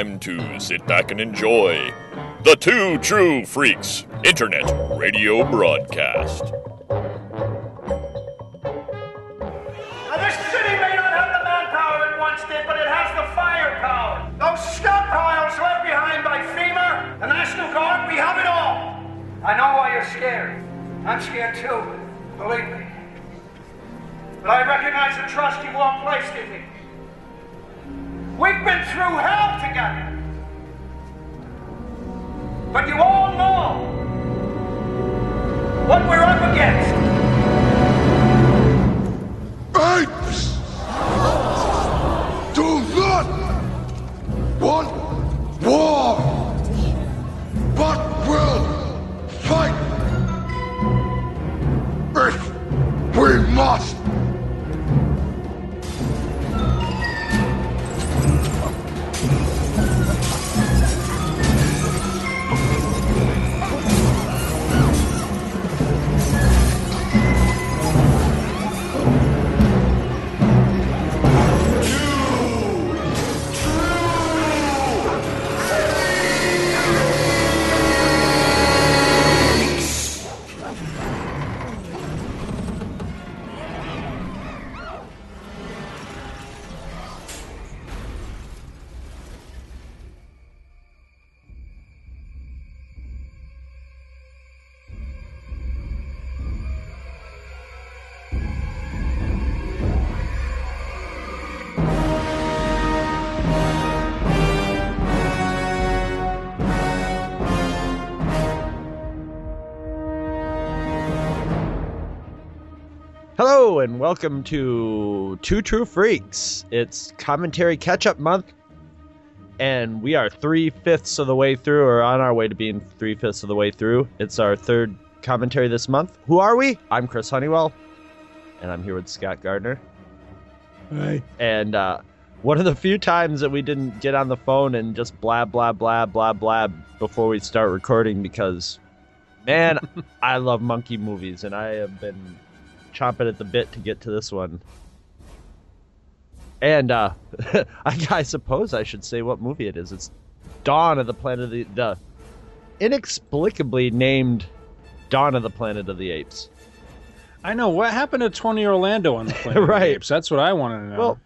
time to sit back and enjoy the Two True Freaks Internet Radio Broadcast. Now, this city may not have the manpower it once did, but it has the firepower. Those stockpiles left behind by FEMA, the National Guard, we have it all. I know why you're scared. I'm scared too, believe me. But I recognize the trust you all placed in me. We've been through hell together. But you all know what we're up against. Hello and welcome to Two True Freaks. It's commentary catch up month, and we are three fifths of the way through, or on our way to being three fifths of the way through. It's our third commentary this month. Who are we? I'm Chris Honeywell, and I'm here with Scott Gardner. Hi. And uh, one of the few times that we didn't get on the phone and just blab, blab, blab, blab, blab before we start recording because, man, I love monkey movies, and I have been chomping at the bit to get to this one. And uh, I, I suppose I should say what movie it is. It's Dawn of the Planet of the, the inexplicably named Dawn of the Planet of the Apes. I know what happened to Tony Orlando on the Planet of the Right. Apes. That's what I want to know. Well,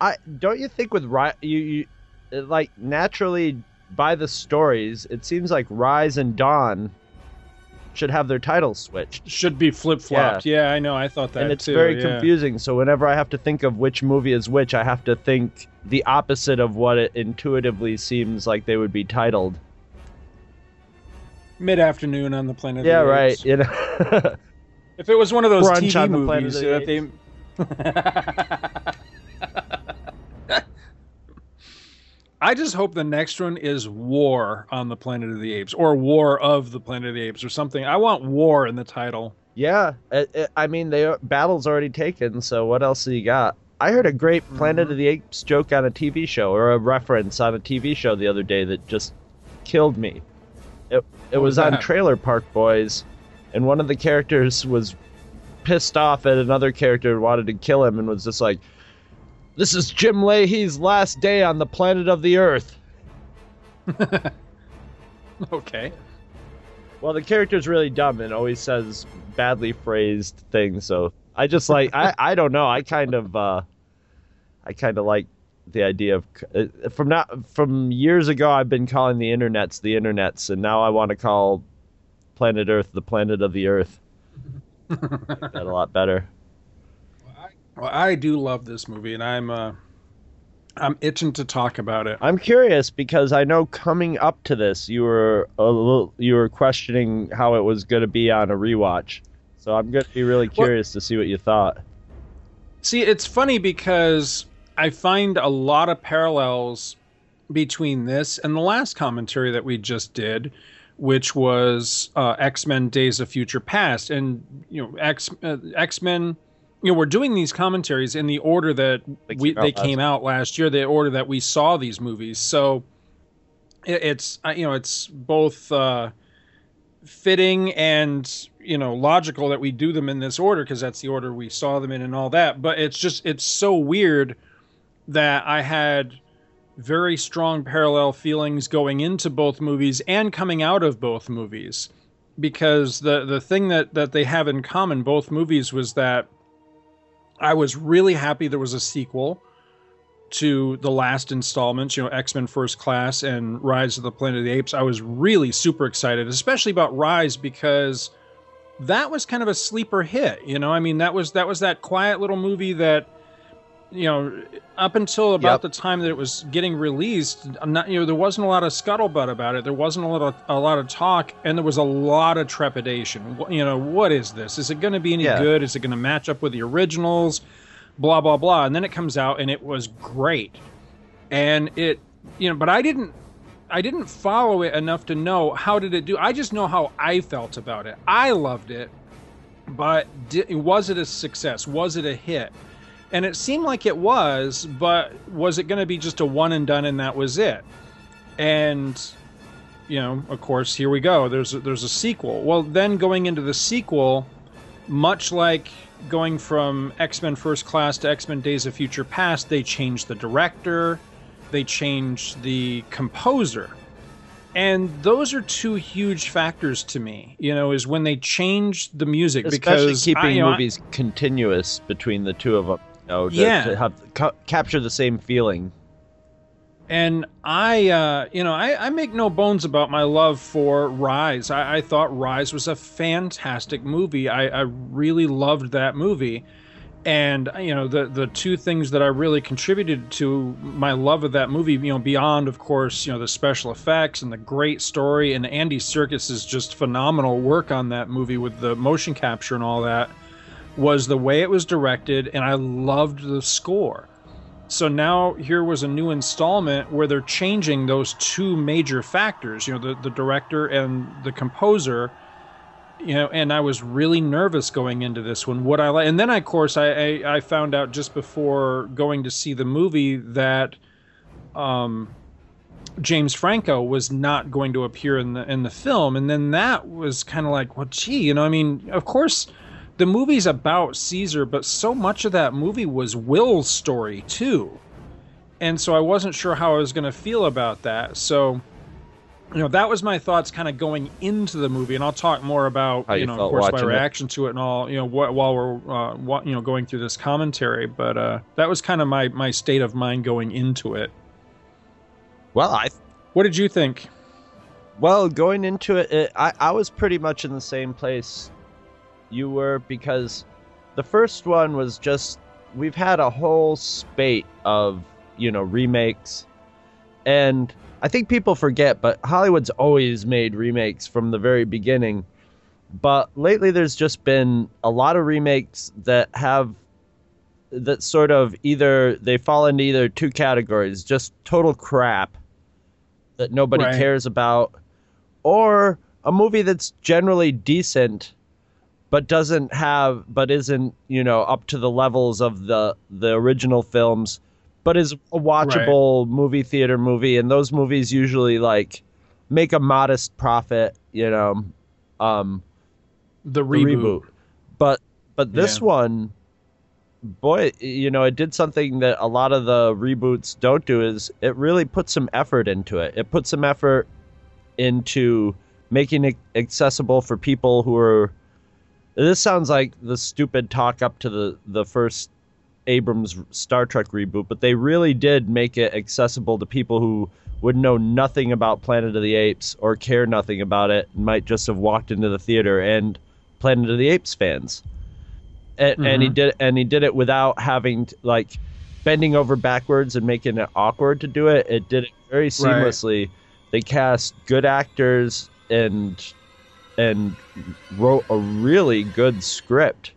I don't you think with you you like naturally by the stories, it seems like Rise and Dawn should have their titles switched. should be flip flopped. Yeah. I know. I thought that and it's too. very yeah. confusing. So whenever I have to think of which movie is which, I have to think the opposite of what it intuitively seems like they would be titled. Mid afternoon on the Planet. yeah, of the right. Apes. You know, If it was one of those Brunch TV movies the that they. I just hope the next one is War on the Planet of the Apes or War of the Planet of the Apes or something. I want War in the title. yeah. It, it- I mean, the battle's already taken. So what else do you got? I heard a great mm-hmm. Planet of the Apes joke on a TV show or a reference on a TV show the other day that just killed me. It it What was was on? Trailer Park Boys, and one of the characters was pissed off at another character wanted to kill him and was just like, "This is Jim Lahey's last day on the planet of the Earth." Okay. Well, the character's really dumb and always says badly phrased things, so I just like I I don't know. I kind of uh I kind of like the idea of uh, from not from years ago I've been calling the internets the internets and now I want to call planet Earth the planet of the Earth. that a lot better. Well, I do love this movie, and I'm uh, I'm itching to talk about it. I'm curious because I know coming up to this you were a little you were questioning how it was going to be on a rewatch. So I'm going to be really curious to see what you thought. See, it's funny because I find a lot of parallels between this and the last commentary that we just did, which was uh, X Men: Days of Future Past, and you know X uh, X Men. You know, we're doing these commentaries in the order that They we came out they last came out last year, the order that we saw these movies. So it, it's you know it's both uh, fitting and you know logical that we do them in this order because that's the order we saw them in and all that. But it's just it's so weird that I had very strong parallel feelings going into both movies and coming out of both movies because the the thing that that they have in common both movies was that I was really happy there was a sequel to the last installments, you know, X-Men First Class and Rise of the Planet of the Apes. I was really super excited, especially about Rise because that was kind of a sleeper hit, you know? I mean, that was that was that quiet little movie that you know, up until about Yep. the time that it was getting released, I'm not, you know, there wasn't a lot of scuttlebutt about it. There wasn't a lot of a lot of talk, and there was a lot of trepidation. You know, what is this? Is it going to be any Yeah. good? Is it going to match up with the originals? Blah blah blah. And then it comes out, and it was great. And it, you know, but I didn't. I didn't follow it enough to know how did it do. I just know how I felt about it. I loved it, but di- was it a success? Was it a hit? And it seemed like it was, but was it going to be just a one and done and that was it? And you know, of course, here we go. There's a, there's a sequel. Well, then going into the sequel, much like going from X-Men First Class to X-Men Days of Future Past, they changed the director, they changed the composer. And those are two huge factors to me, you know, is when they change the music Especially because keeping I, you know, I- movies continuous between the two of them. Know, to, Yeah. to have ca- capture the same feeling. And I, uh, you know, I, I make no bones about my love for Rise. I, I thought Rise was a fantastic movie. I, I really loved that movie. And you know, the the two things that I really contributed to my love of that movie, you know, beyond of course, you know, the special effects and the great story, and Andy Serkis's just phenomenal work on that movie with the motion capture and all that, was the way it was directed, and I loved the score. So now here was a new installment where they're changing those two major factors, you know, the, the director and the composer. You know, and I was really nervous going into this one. What I like? And then, of course, I, I I found out just before going to see the movie that um, James Franco was not going to appear in the in the film, and then that was kind of like, well, gee, you know, I mean, of course, the movie's about Caesar, but so much of that movie was Will's story too, and so I wasn't sure how I was going to feel about that. So, you know, that was my thoughts kind of going into the movie, and I'll talk more about you you know, of course, my watching it. reaction to it and all, you know, wh- while we're uh, wh- you know going through this commentary. But uh, that was kind of my my state of mind going into it. Well, I What did you think? Well, going into it, it I, I was pretty much in the same place you were because the first one was just we've had a whole spate of, you know, remakes. And I think people forget, but Hollywood's always made remakes from the very beginning. But lately there's just been a lot of remakes that have that sort of either they fall into either two categories, just total crap that nobody Right. cares about, or a movie that's generally decent but doesn't have but isn't you know up to the levels of the the original films but is a watchable movie theater movie and those movies usually like make a modest profit you know um The the reboot. reboot. But but this Yeah. one, boy, you know, it did something that a lot of the reboots don't do. Is it really put some effort into it? It put some effort into making it accessible for people who are. This sounds like the stupid talk up to the the first Abrams Star Trek reboot, but they really did make it accessible to people who would know nothing about Planet of the Apes or care nothing about it and might just have walked into the theater and Planet of the Apes fans. And, and he Mhm. did and he did it without having to, like bending over backwards and making it awkward to do it. It did it very seamlessly. They cast good actors and and wrote a really good script.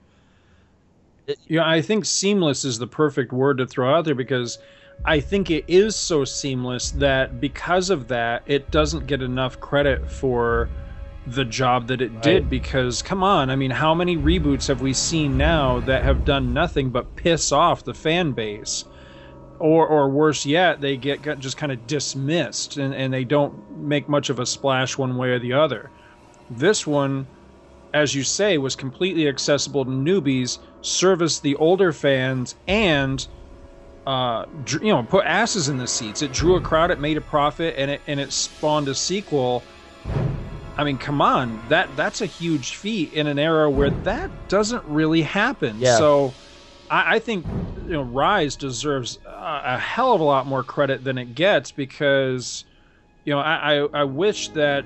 Yeah, I think seamless is the perfect word to throw out there because I think it is so seamless that because of that, it doesn't get enough credit for the job that it did. Because, come on, I mean, how many reboots have we seen now that have done nothing but piss off the fan base? Or, or worse yet, they get, get just kind of dismissed and, and they don't make much of a splash one way or the other. This one, as you say, was completely accessible to newbies, serviced the older fans, and uh, you know, put asses in the seats. It drew a crowd, it made a profit, and it and it spawned a sequel. I mean, come on, that that's a huge feat in an era where that doesn't really happen. Yeah. So, I, I think you know, Rise deserves a, a hell of a lot more credit than it gets because, you know, I, I I wish that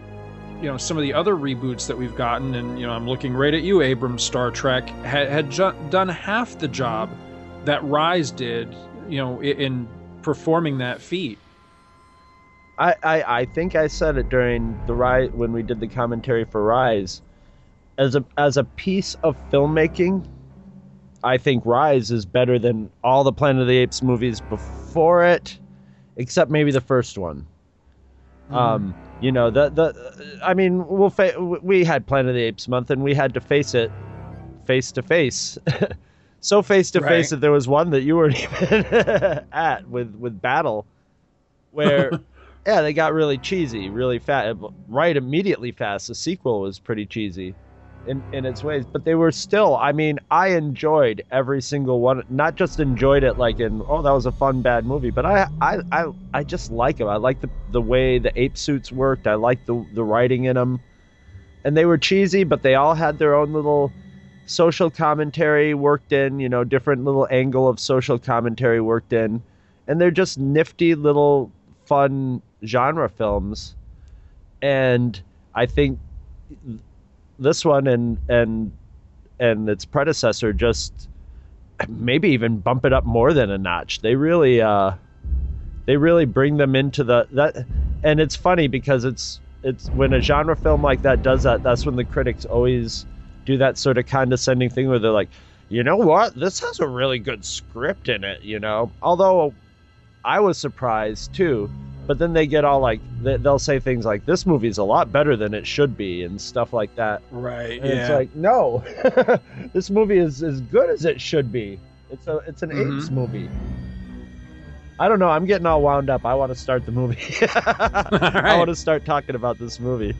you know some of the other reboots that we've gotten, and you know, I'm looking right at you, Abrams Star Trek, had had ju- done half the job that Rise did. You know, in, in performing that feat. I, I, I think I said it during the rise when we did the commentary for Rise. As a as a piece of filmmaking, I think Rise is better than all the Planet of the Apes movies before it, except maybe the first one. Um, you know the the I mean we'll fa- we had Planet of the Apes month and we had to face it face to face. So face to face that there was one that you weren't even at with with Battle, where yeah they got really cheesy, really fast, right immediately fast. The sequel was pretty cheesy, in in its ways, but they were still. I mean, I enjoyed every single one. Not just enjoyed it like in oh that was a fun bad movie, but I I I, I just like them. I like the the way the ape suits worked. I like the the writing in them, and they were cheesy, but they all had their own little social commentary worked in, you know, different little angle of social commentary worked in. And they're just nifty little fun genre films. And I think this one and and and its predecessor just maybe even bump it up more than a notch. They really uh they really bring them into the that and it's funny because it's it's when a genre film like that does that, that's when the critics always do that sort of condescending thing where they're like, you know what, this has a really good script in it, you know. Although I was surprised too, but then they get all like they- they'll say things like, "This movie's a lot better than it should be" and stuff like that. Right. And it's like, no, this movie is as good as it should be. It's a it's an Mhm. apes movie. I don't know. I'm getting all wound up. I want to start the movie. I want to start talking about this movie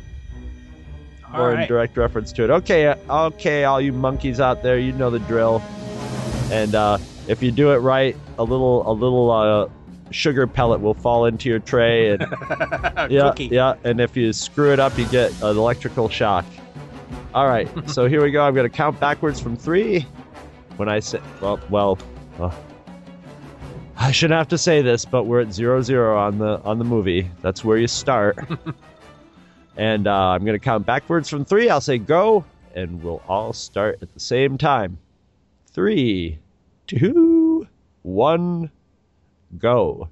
All or in direct reference to it. Okay, okay, all you monkeys out there, you know the drill. And uh, if you do it right, a little a little uh, sugar pellet will fall into your tray, and yeah, Cookie. yeah. And if you screw it up, you get an electrical shock. All right, so here we go. I'm going to count backwards from three. When I say, well, well, uh, I shouldn't have to say this, but we're at zero zero on the on the movie. That's where you start. and uh, I'm going to count backwards from three. I'll say go, and we'll all start at the same time. Three, two, one, go.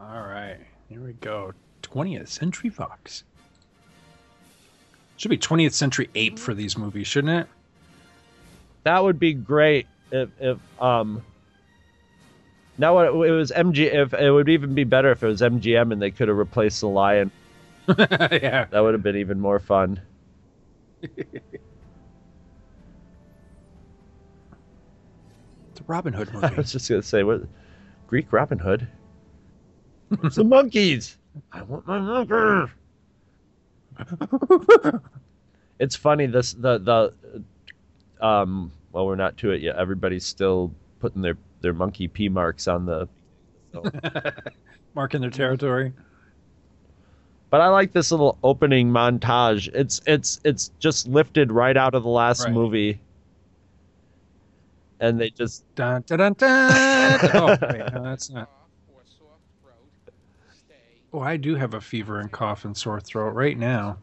All right. Here we go. 20th Century Fox. Should be 20th Century Ape for these movies, shouldn't it? That would be great if if um. Now it, it was MG. If it would even be better if it was MGM and they could have replaced the lion. yeah. That would have been even more fun. It's a Robin Hood movie. I was just gonna say what Greek Robin Hood. It's the monkeys. I want my monkey. it's funny this the the um well we're not to it yet. Everybody's still putting their their monkey pee marks on the Marking their territory. But I like this little opening montage. It's it's it's just lifted right out of the last Right. movie. And they just Dun, dun, dun, dun. oh, wait, no, that's not. Oh, I do have a fever and cough and sore throat right now.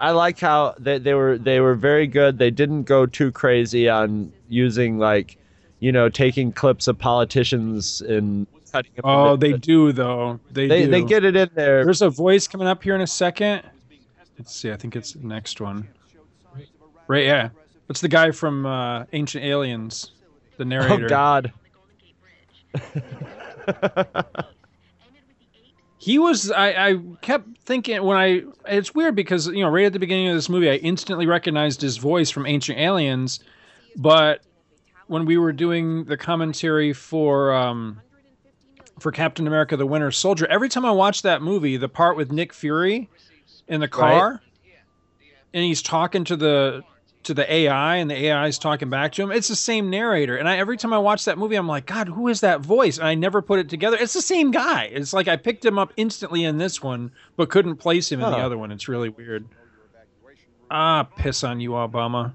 I like how they, they were they were very good. They didn't go too crazy on using like, you know, taking clips of politicians and cutting them Oh, they do though. They they do. they get it in there. There's a voice coming up here in a second. Let's see. I think it's the next one. Right? Yeah. It's the guy from uh, Ancient Aliens, the narrator. Oh God. He was. I, I kept thinking when I. It's weird because you know right at the beginning of this movie, I instantly recognized his voice from Ancient Aliens, but when we were doing the commentary for um, for Captain America: The Winter Soldier, every time I watched that movie, the part with Nick Fury in the car, and he's talking to the to the AI and the AI is talking back to him. It's the same narrator. And I, every time I watch that movie, I'm like, God, who is that voice? And I never put it together. It's the same guy. It's like I picked him up instantly in this one, but couldn't place him in the other one. It's really weird. Ah, piss on you, Obama.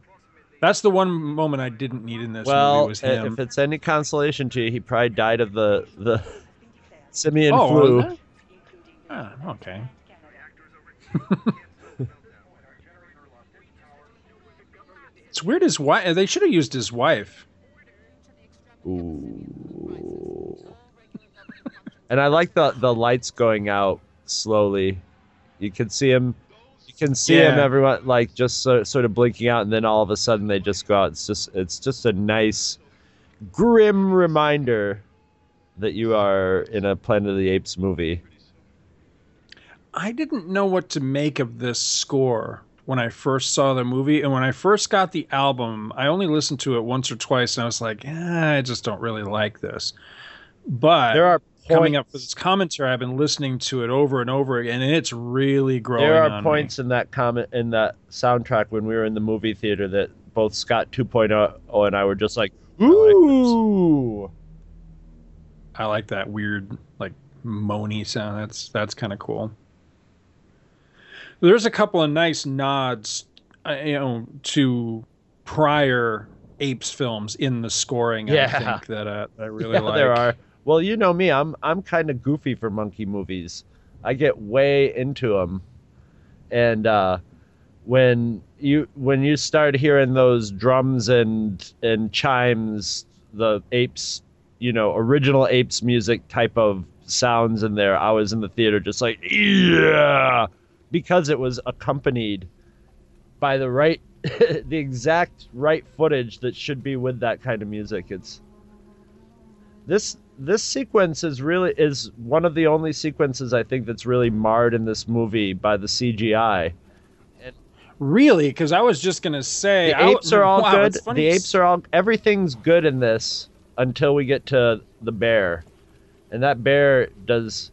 That's the one moment I didn't need in this well, movie was him. if it's any consolation to you, he probably died of the the simian oh, flu. Ah, okay. it's weird his wife. They should have used his wife. Ooh. and I like the the lights going out slowly. You can see him. You can see him. Everyone like just so, sort of blinking out, and then all of a sudden they just go out. It's just it's just a nice, grim reminder that you are in a Planet of the Apes movie. I didn't know what to make of this score when I first saw the movie. And when I first got the album, I only listened to it once or twice, and I was like, eh, I just don't really like this. But There are coming up for points- this commentary, I've been listening to it over and over again, and it's really growing. There are points in that comment in that soundtrack when we were in the movie theater that both Scott 2.0 and I were just like, ooh. Me. I like that weird, like moany sound. That's that's kind of cool. There's a couple of nice nods, uh, you know, to prior apes films in the scoring. I Yeah. think that uh, I really yeah, like. there are. Well, you know me, I'm I'm kind of goofy for monkey movies. I get way into them, and uh, when you when you start hearing those drums and and chimes, the apes, you know, original apes music type of sounds in there, I was in the theater just like yeah, because it was accompanied by the right, the exact right footage that should be with that kind of music. It's this this sequence is really is one of the only sequences I think that's really marred in this movie by the CGI. Really, because I was just gonna say The I- apes are all wow, good. The apes are all everything's good in this until we get to the bear. And that bear does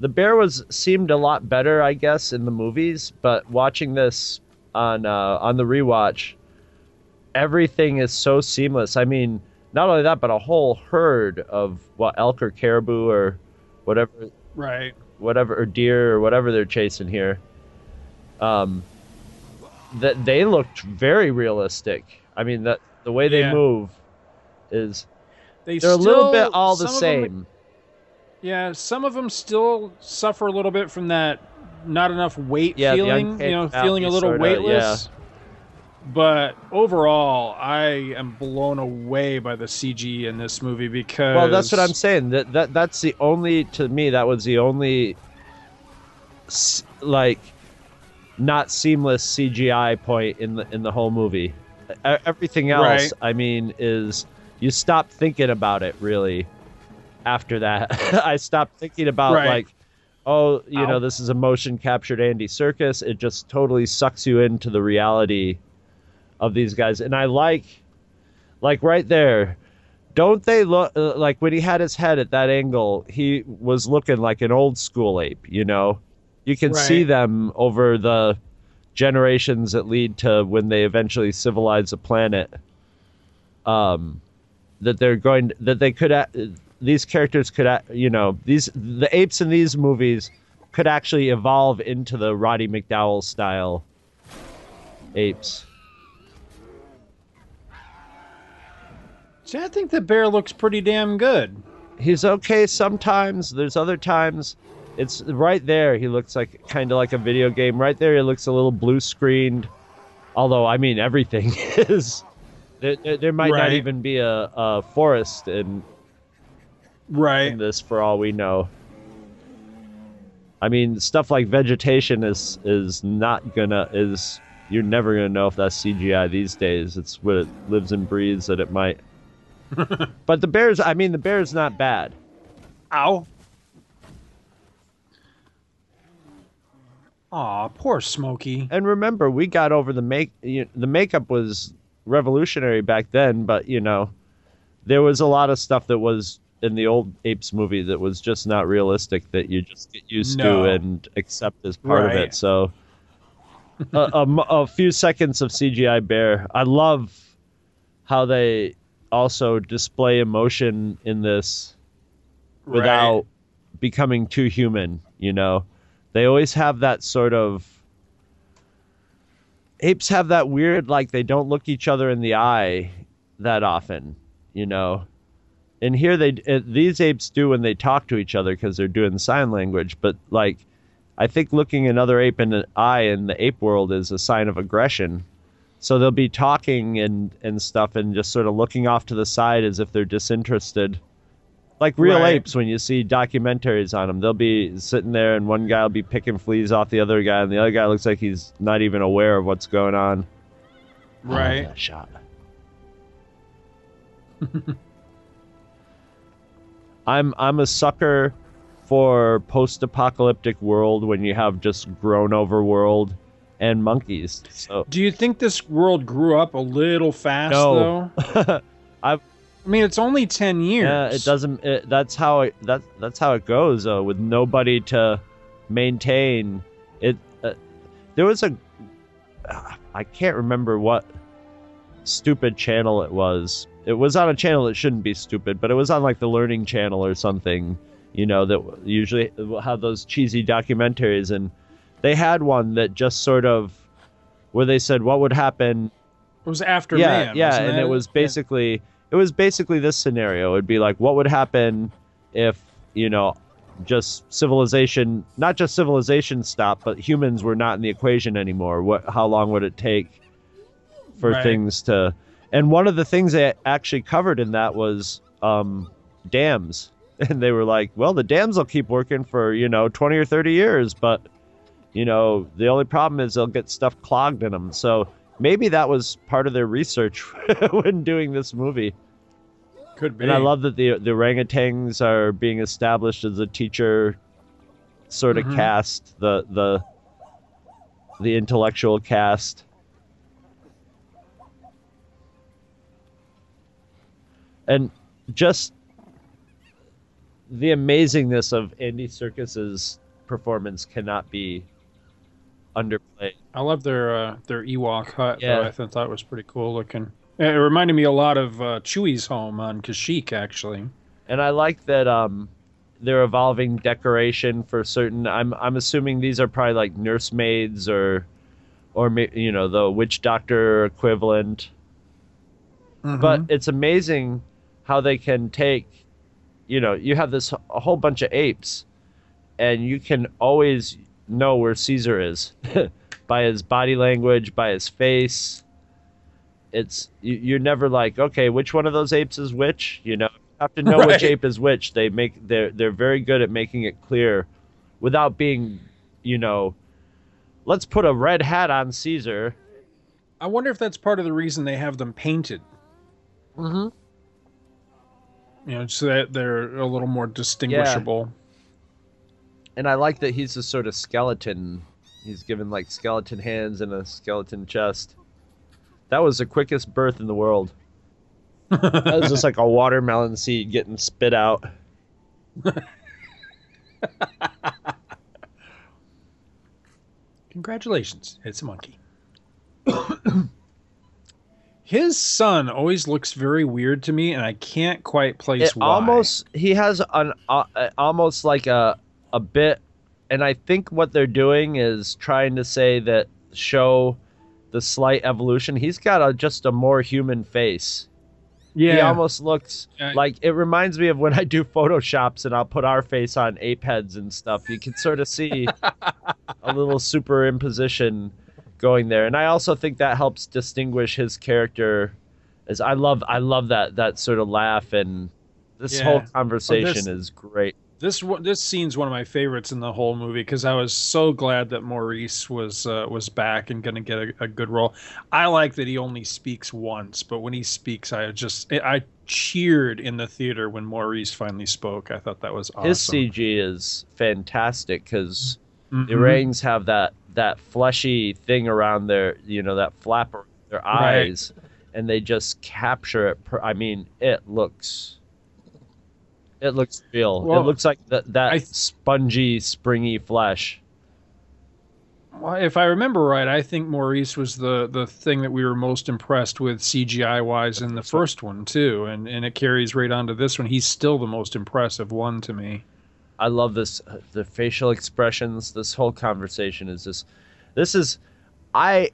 the bear was seemed a lot better, I guess, in the movies, but watching this on uh, on the rewatch, everything is so seamless. I mean, not only that, but a whole herd of what elk or caribou or whatever right. whatever or deer or whatever they're chasing here. Um, that they looked very realistic. I mean that the way they Yeah. move is They they're a little bit all the some of them- same. Yeah, some of them still suffer a little bit from that not enough weight Yeah, feeling. You know, feeling a little sorta, weightless. But overall, I am blown away by the CG in this movie because Well, that's what I'm saying. That that that's the only to me that was the only like not seamless CGI point in the in the whole movie. Everything else, Right. I mean, is you stop thinking about it really. After that, I stopped thinking about Right. like, oh, you Ow. know, this is a motion captured Andy Serkis. It just totally sucks you into the reality of these guys, and I like, like right there. Don't they look uh, like when he had his head at that angle? He was looking like an old school ape. You know, you can see them over the generations that lead to when they eventually civilize a planet. Um, that they're going that they could a- these characters could you know these the apes in these movies could actually evolve into the Roddy McDowall style apes. See, I think the bear looks pretty damn good. he's okay sometimes. There's other times it's right there. He looks like kind of like a video game. Right there, he looks a little blue screened. Although I mean, everything is. There, there, there might not even be a, a forest in, Right. this for all we know. I mean, stuff like vegetation is is not gonna is you're never gonna know if that's CGI these days. It's what it lives and breathes that it might. but the bears, I mean, the bear's not bad. Ow. Aw, poor Smokey. And remember, we got over the make. You the makeup was revolutionary back then, but you know, there was a lot of stuff that was in the old Apes movie that was just not realistic that you just get used No. to and accept as part of it. So a few seconds of CGI bear. I love how they also display emotion in this without Right. becoming too human, you know. They always have that sort of apes have that weird like they don't look each other in the eye that often, you know. And here they uh, these apes do when they talk to each other because they're doing sign language, but like I think looking another ape in the eye in the ape world is a sign of aggression. So they'll be talking and and stuff and just sort of looking off to the side as if they're disinterested. Like real Right. apes when you see documentaries on them, they'll be sitting there and one guy will be picking fleas off the other guy and the other guy looks like he's not even aware of what's going on. Right. that shot. I'm I'm a sucker for post-apocalyptic world when you have just grown over world and monkeys. So Do you think this world grew up a little fast No. though? I've- I mean, it's only ten years. yeah, it doesn't. It, that's how it that that's how it goes. Uh, with nobody to maintain it. Uh, there was a uh, I can't remember what stupid channel it was. It was on a channel that shouldn't be stupid, but it was on like the Learning Channel or something. You know that usually have those cheesy documentaries, and they had one that just sort of where they said what would happen It was after yeah, man. yeah, and it was Yeah. basically it was basically this scenario. It'd be like, what would happen if you know, just civilization, not just civilization stopped, but humans were not in the equation anymore. What? How long would it take for Right. things to? And one of the things they actually covered in that was um, dams, and they were like, well, the dams will keep working for you know twenty or thirty years, but you know the only problem is they'll get stuff clogged in them. So maybe that was part of their research when doing this movie. Could be. And I love that the the orangutans are being established as a teacher sort of Mhm. cast, the the the intellectual cast. And just the amazingness of Andy Serkis's performance cannot be underplayed. I love their uh, their Ewok hut. Yeah. Though. I thought that was pretty cool looking. It reminded me a lot of uh, Chewie's home on Kashyyyk, actually. and I like that um, they're evolving decoration for certain. I'm I'm assuming these are probably like nursemaids or or you know the witch doctor equivalent. But it's amazing how they can take, you know, you have this a whole bunch of apes, and you can always know where Caesar is by his body language, by his face. It's you, you're never like, okay, which one of those apes is which? You know, you have to know which ape is which. They make they're they're very good at making it clear, without being, you know, let's put a red hat on Caesar. I wonder if that's part of the reason they have them painted. Mm-hmm. You know, so that they're a little more distinguishable. Yeah. And I like that he's a sort of skeleton. He's given like skeleton hands and a skeleton chest. That was the quickest birth in the world. That was just like a watermelon seed getting spit out. Congratulations, it's a monkey. His son always looks very weird to me, and I can't quite place It why. almost he has an uh, almost like a a bit, and I think what they're doing is trying to say that show the slight evolution. He's got a just a more human face. yeah, He almost looks Yeah. like it reminds me of when I do photoshops and I'll put our face on ape heads and stuff. You can sort of see a little superimposition going there. And I also think that helps distinguish his character as I love I love that that sort of laugh and this Yeah. whole Oh, conversation this- is great. this this scene's one of my favorites in the whole movie because I was so glad that Maurice was uh, was back and going to get a, a good role. I like that he only speaks once, but when he speaks, I just I cheered in the theater when Maurice finally spoke. I thought that was awesome. His CG is fantastic because Mhm. the Orangs have that that fleshy thing around their you know that flap around their Right. eyes, and they just capture it. Per, I mean, it looks. It looks real. Well, it looks like that that I- spongy, springy flesh. Well, if I remember right, I think Maurice was the the thing that we were most impressed with CGI wise in the first one too, and and it carries right on to this one. He's still the most impressive one to me. I love this the facial expressions. This whole conversation is just this is I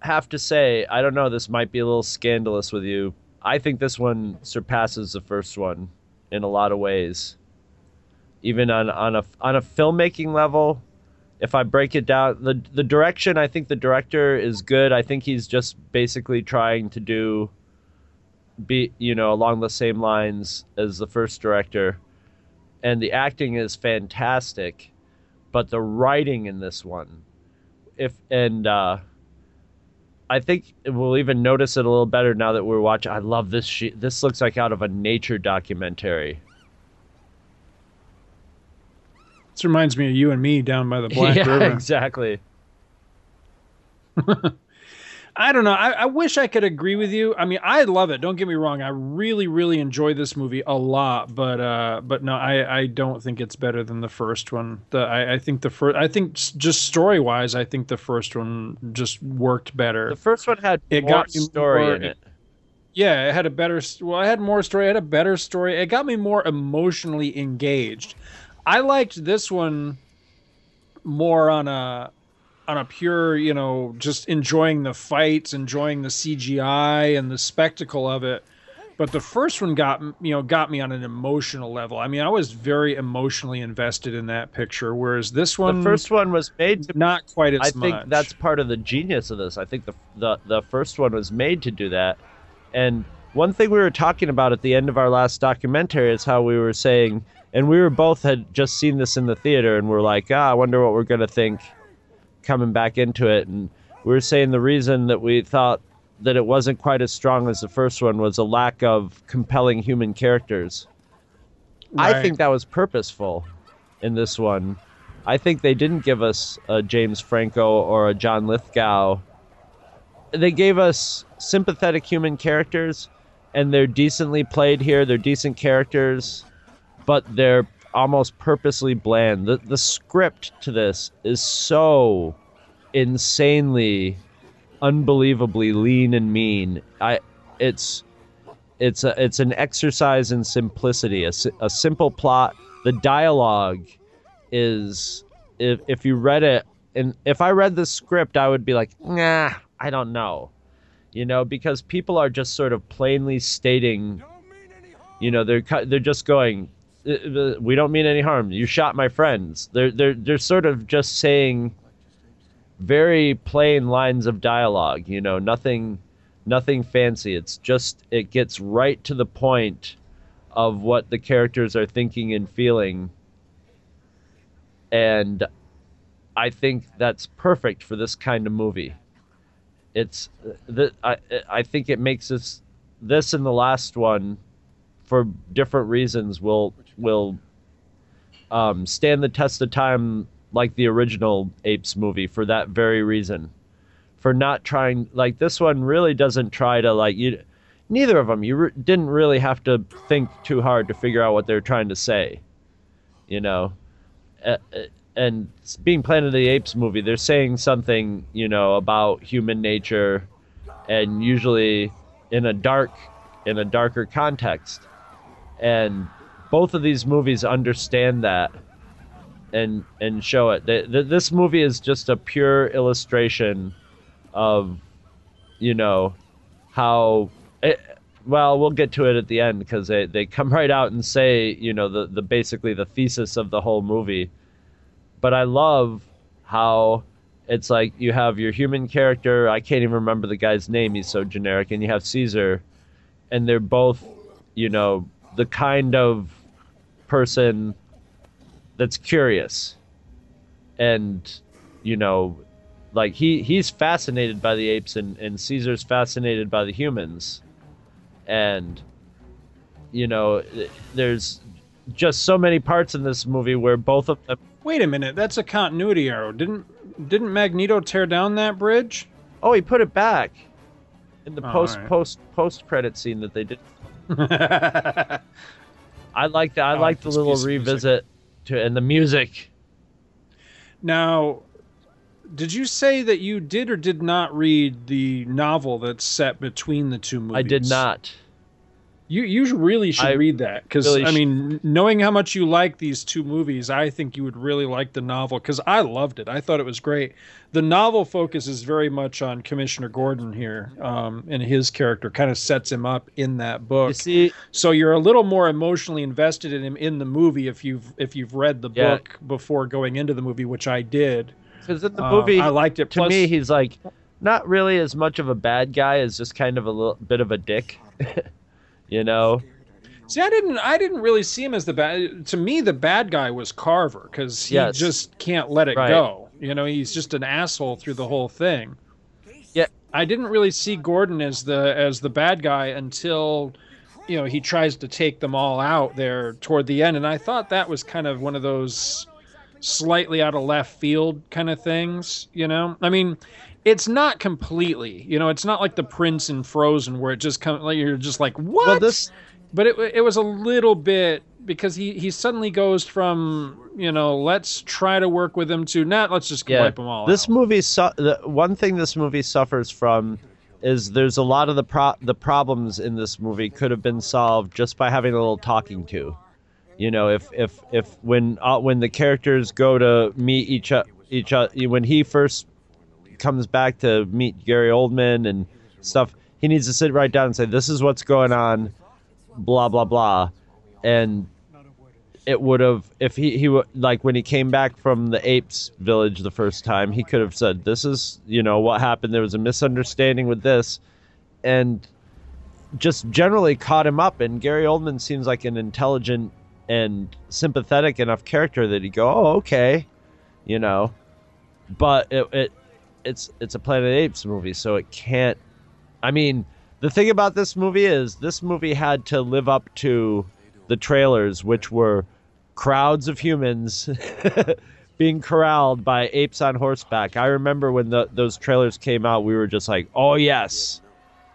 have to say, I don't know, this might be a little scandalous with you. I think this one surpasses the first one in a lot of ways. Even on, on a on a filmmaking level, if I break it down, the the direction, I think the director is good. I think he's just basically trying to do be you know along the same lines as the first director and the acting is fantastic but the writing in this one if and uh I think we'll even notice it a little better now that we're watching. I love this. She- this looks like out of a nature documentary. This reminds me of you and me down by the Black yeah, River. exactly. I don't know. I, I wish I could agree with you. I mean, I love it. Don't get me wrong. I really, really enjoy this movie a lot. But, uh, but no, I, I don't think it's better than the first one. The, I, I think the first. I think just story wise, I think the first one just worked better. The first one had It more got story more- in it. Yeah, it had a better. Well, I had more story. I had a better story. It got me more emotionally engaged. I liked this one more on a on a pure, you know, just enjoying the fights, enjoying the CGI and the spectacle of it. But the first one got you know got me on an emotional level. I mean, I was very emotionally invested in that picture, whereas this one, The first one was made to. not quite as much. I think much. that's part of the genius of this. I think the the the first one was made to do that. And one thing we were talking about at the end of our last documentary is how we were saying, and we were both had just seen this in the theater, and we're like, ah, I wonder what we're gonna think coming back into it. And we were saying the reason that we thought that it wasn't quite as strong as the first one was a lack of compelling human characters. I think that was purposeful in this one. I think they didn't give us a James Franco or a John Lithgow. They gave us sympathetic human characters, and they're decently played here. They're decent characters, but they're almost purposely bland. The the script to this is so insanely, unbelievably lean and mean. I it's it's a, it's an exercise in simplicity, a, a simple plot. The dialogue is if if you read it and if I read the script, I would be like, nah, I don't know, you know, because people are just sort of plainly stating, you know, they're they're just going, "Uh, we don't mean any harm. You shot my friends. They're they're they're sort of just saying very plain lines of dialogue, you know, nothing nothing fancy. It's just it gets right to the point of what the characters are thinking and feeling. And I think that's perfect for this kind of movie. It's that I I think it makes this this and the last one for different reasons will will um, stand the test of time like the original Apes movie for that very reason. For not trying like this one really doesn't try to like you neither of them you re- didn't really have to think too hard to figure out what they're trying to say you know? And being planet of the apes movie they're saying something you know about human nature and usually in a dark in a darker context. And both of these movies understand that and and show it. Th- th- this movie is just a pure illustration of, you know, how. It, well, we'll get to it at the end because they, they come right out and say, you know, the, the basically the thesis of the whole movie. But I love how it's like you have your human character. I can't even remember the guy's name. He's so generic. And you have Caesar, and they're both, you know, the kind of person that's curious and you know like he he's fascinated by the apes and and caesar's fascinated by the humans and you know there's just so many parts in this movie where both of them Wait a minute, that's a continuity arrow. Didn't didn't Magneto tear down that bridge? oh he put it back in the Oh, post alright. post post credit scene that they did i like that i like the little music. revisit to and the music now, did you say that you did or did not read the novel that's set between the two movies? I did not. You you really should I read that because really I mean, knowing how much you like these two movies, I think you would really like the novel because I loved it. I thought it was great. The novel focuses very much on Commissioner Gordon here, um, and his character kind of sets him up in that book. You see, so you're a little more emotionally invested in him in the movie if you've if you've read the Yeah. book before going into the movie, which I did. because in the Um, movie, I liked it. to Plus, me, he's like not really as much of a bad guy as just kind of a little bit of a dick. you know, See, I didn't. I didn't really see him as the bad. To me, the bad guy was Carver because he Yes. just can't let it Right. go. You know, he's just an asshole through the whole thing. Yeah. I didn't really see Gordon as the as the bad guy until, you know, he tries to take them all out there toward the end, and I thought that was kind of one of those slightly out of left field kind of things. You know, I mean. It's not completely, you know. It's not like the Prince in Frozen, where it just comes like you're just like, what? well, this but it it was a little bit because he he suddenly goes from you know let's try to work with him to not let's just yeah, wipe them all this out. movie. Su- the one thing this movie suffers from is there's a lot of the pro- the problems in this movie could have been solved just by having a little talking to. You know, if if if when uh, when the characters go to meet each o- each when he first comes back to meet Gary Oldman and stuff, he needs to sit right down and say, "This is what's going on," blah blah blah, and it would have if he he would like when he came back from the apes village the first time, he could have said, "This is you know what happened. There was a misunderstanding with this," and just generally caught him up. And Gary Oldman seems like an intelligent and sympathetic enough character that he go, "Oh, okay," you know. But it, it it's it's a Planet Apes movie, so it can't. I mean, the thing about this movie is this movie had to live up to the trailers, which were crowds of humans being corralled by apes on horseback. I remember when the, those trailers came out, we were just like, "Oh yes,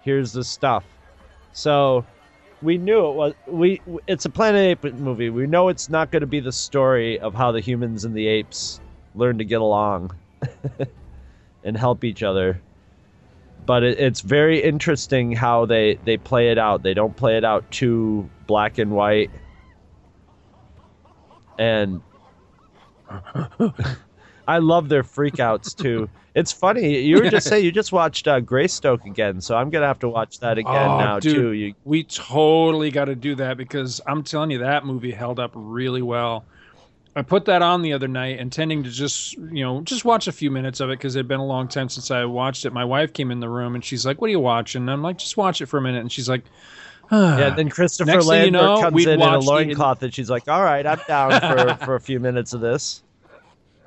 here's the stuff." So we knew it was we. It's a Planet Ape movie. We know it's not going to be the story of how the humans and the apes learn to get along and help each other. But it, it's very interesting how they they play it out. They don't play it out too black and white. And I love their freakouts too. It's funny. You were just saying you just watched uh, Greystoke again, so I'm gonna have to watch that again Oh, now dude. too. You, We totally got to do that because I'm telling you that movie held up really well. I put that on the other night, intending to just you know just watch a few minutes of it because it had been a long time since I watched it. My wife came in the room and she's like, "What are you watching?" And I'm like, "Just watch it for a minute." And she's like, ah. yeah, then Christopher Next thing you Lambert know, comes in in a watched the- and she's like, "All right, I'm down for for a few minutes of this."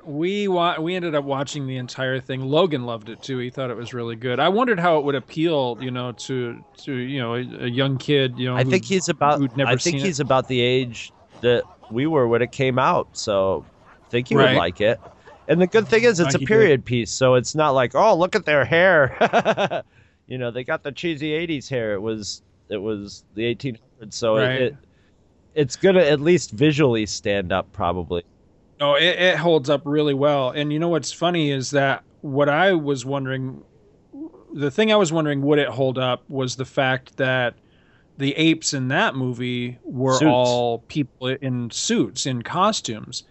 We wa- we ended up watching the entire thing. Logan loved it too. He thought it was really good. I wondered how it would appeal, you know, to to you know a, a young kid. You know, I think he's about. never I think he's it. about the age that we were when it came out. So I think he would like it. And the good thing is, it's a he did. period piece, so it's not like, oh, look at their hair. you know, they got the cheesy '80s hair. It was it was the 1800s, so Right. it, it it's gonna at least visually stand up, probably. No, it, it holds up really well. And you know what's funny is that what I was wondering, the thing I was wondering would it hold up was the fact that the apes in that movie were Suits. all people in suits, in costumes.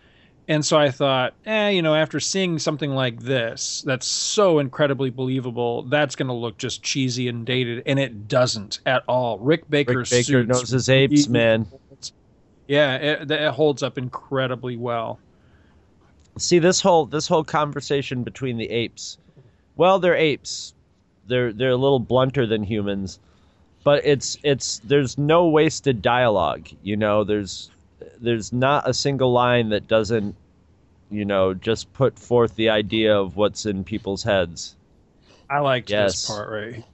And so I thought, eh, you know, after seeing something like this, that's so incredibly believable, that's going to look just cheesy and dated. And it doesn't at all. Rick Baker's Rick Baker knows his apes, man. Yeah, it, it holds up incredibly well. see this whole this whole conversation between the apes well they're apes they're they're a little blunter than humans but it's it's there's no wasted dialogue you know there's there's not a single line that doesn't you know just put forth the idea of what's in people's heads I liked Yes. this part right.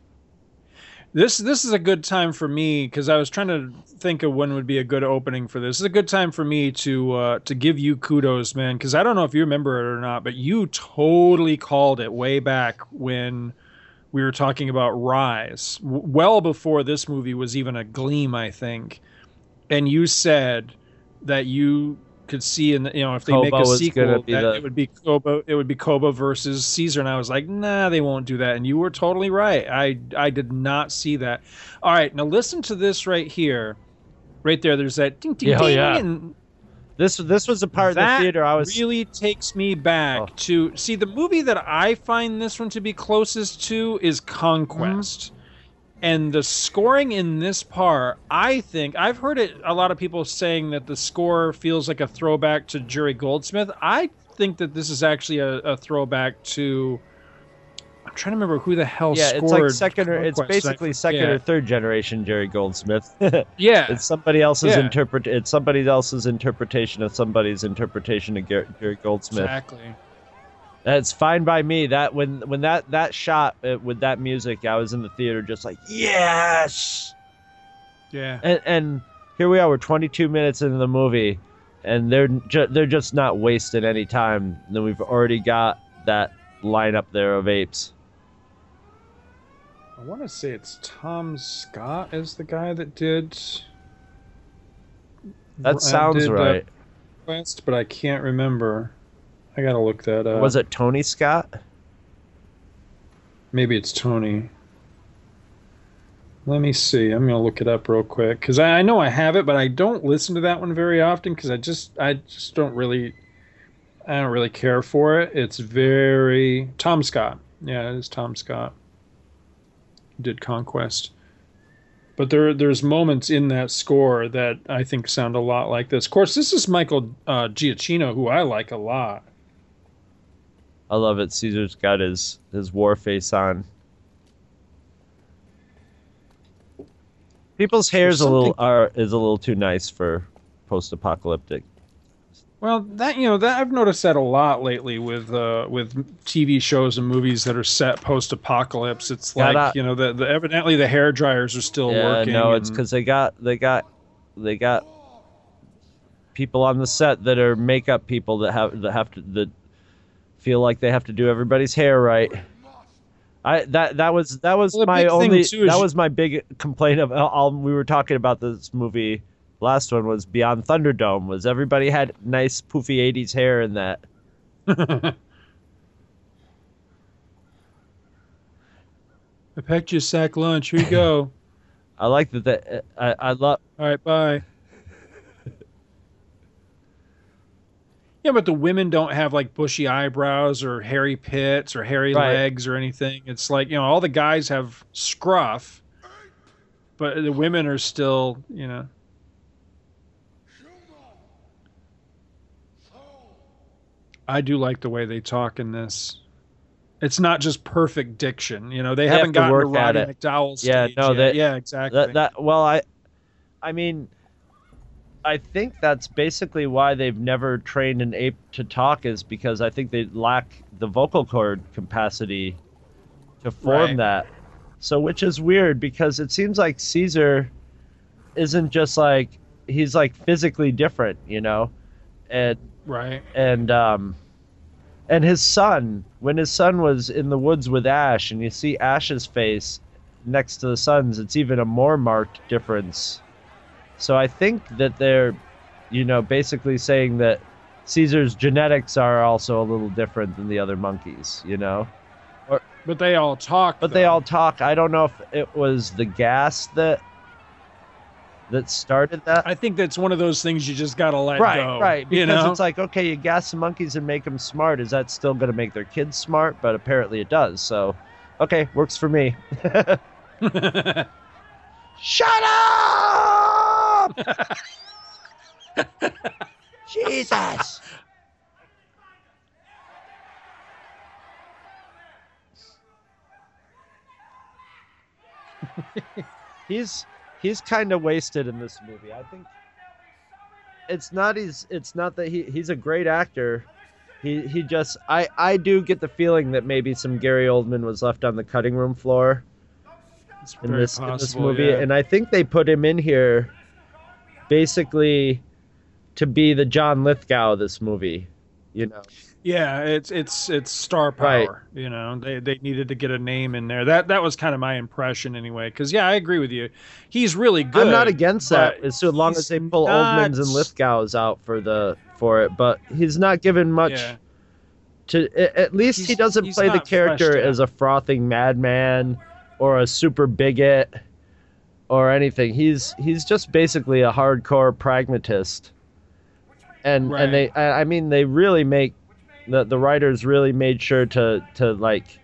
This this is a good time for me because I was trying to think of when would be a good opening for this. This is a good time for me to uh, to give you kudos, man. Because I don't know if you remember it or not, but you totally called it way back when we were talking about Rise, w- well before this movie was even a gleam, I think. And you said that you could see in the, you know if they make a sequel that the- it would be Koba it would be Koba versus Caesar. And I was like nah they won't do that. And you were totally right. I I did not see that. All right now listen to this right here. Right there there's that ding ding Yeah, oh, ding yeah. and This this was a part of the theater I was really takes me back Oh. to see the movie that I find this one to be closest to is Conquest. Mm-hmm. And the scoring in this part, I think I've heard it a lot of people saying that the score feels like a throwback to Jerry Goldsmith. I think that this is actually a, a throwback to trying to remember who the hell yeah, scored it's like second or it's basically second forget. or third generation Jerry Goldsmith. Yeah. it's somebody else's Yeah. interpret. It's somebody else's interpretation of somebody's interpretation of Gar- Jerry Goldsmith. Exactly. That's fine by me. That when when that that shot uh, with that music, I was in the theater just like yes. Yeah. And and here we are. We're 22 minutes into the movie, and they're ju- they're just not wasting any time. And then we've already got that lineup there of apes. I want to say it's Tom Scott is the guy that did. That sounds did, uh, right. Quest, but I can't remember. I gotta look that up. was it Tony Scott? Maybe it's Tony. Let me see. I'm gonna look it up real quick because I, I know I have it, but I don't listen to that one very often because I just I just don't really I don't really care for it. It's very Tom Scott. Yeah, it is Tom Scott. Did Conquest. But there, there's moments in that score that I think sound a lot like this. Of course, this is Michael uh, Giacchino, who I like a lot. I love it. Caesar's got his his war face on. People's hair's There's a little are is a little too nice for post-apocalyptic. Well, that you know that I've noticed that a lot lately with uh, with TV shows and movies that are set post apocalypse. It's Yeah, like that- you know the, the evidently the hair dryers are still yeah, working. no, it's because they got they got they got people on the set that are makeup people that have that have to that feel like they have to do everybody's hair right. I that that was that was Well, my only that was my big complaint of all we were talking about this movie. Last one was Beyond Thunderdome. Was everybody had nice poofy '80s hair in that? I packed you sack lunch. Here you go. I like that. that uh, I I love. All right, bye. Yeah, but the women don't have like bushy eyebrows or hairy pits or hairy Right. legs or anything. It's like, you know, all the guys have scruff, but the women are still, you know. I do like the way they talk in this. It's not just perfect diction, you know. They, have haven't to gotten to work at Roddy it. McDowall stage Yeah, no, they- yeah, exactly. That that well, I, I mean, I think that's basically why they've never trained an ape to talk is because I think they lack the vocal cord capacity to form Right. that. So which is weird because it seems like Caesar isn't just like he's like physically different, you know, and right. and um and his son when his son was in the woods with ash and you see ash's face next to the son's it's even a more marked difference. So i think that they're you know basically saying that caesar's genetics are also a little different than the other monkeys you know? But they all talk. but they all talk. I don't know if it was the gas that that started that I think that's one of those things you just gotta let right, go. right. right. Because you know, it's like, okay, you gas some monkeys and make them smart. Is that still going to make their kids smart? But apparently it does. So, okay, works for me. Shut up! Jesus! he's he's kind of wasted in this movie. I think it's not he's it's not that he he's a great actor. He he just I I do get the feeling that maybe some Gary Oldman was left on the cutting room floor it's in this in this movie, yeah. and I think they put him in here basically to be the John Lithgow of this movie. You know, yeah, it's it's it's star Right. power. You know, they they needed to get a name in there. That that was kind of my impression anyway. Because yeah, I agree with you. He's really good. I'm not against that as so long as they pull not- Oldmans and Lithgows out for the for it, but he's not given much. Yeah. To at least he doesn't play the character as a frothing madman or a super bigot or anything. He's he's just basically a hardcore pragmatist. And and they I mean they really make the the writers really made sure to to like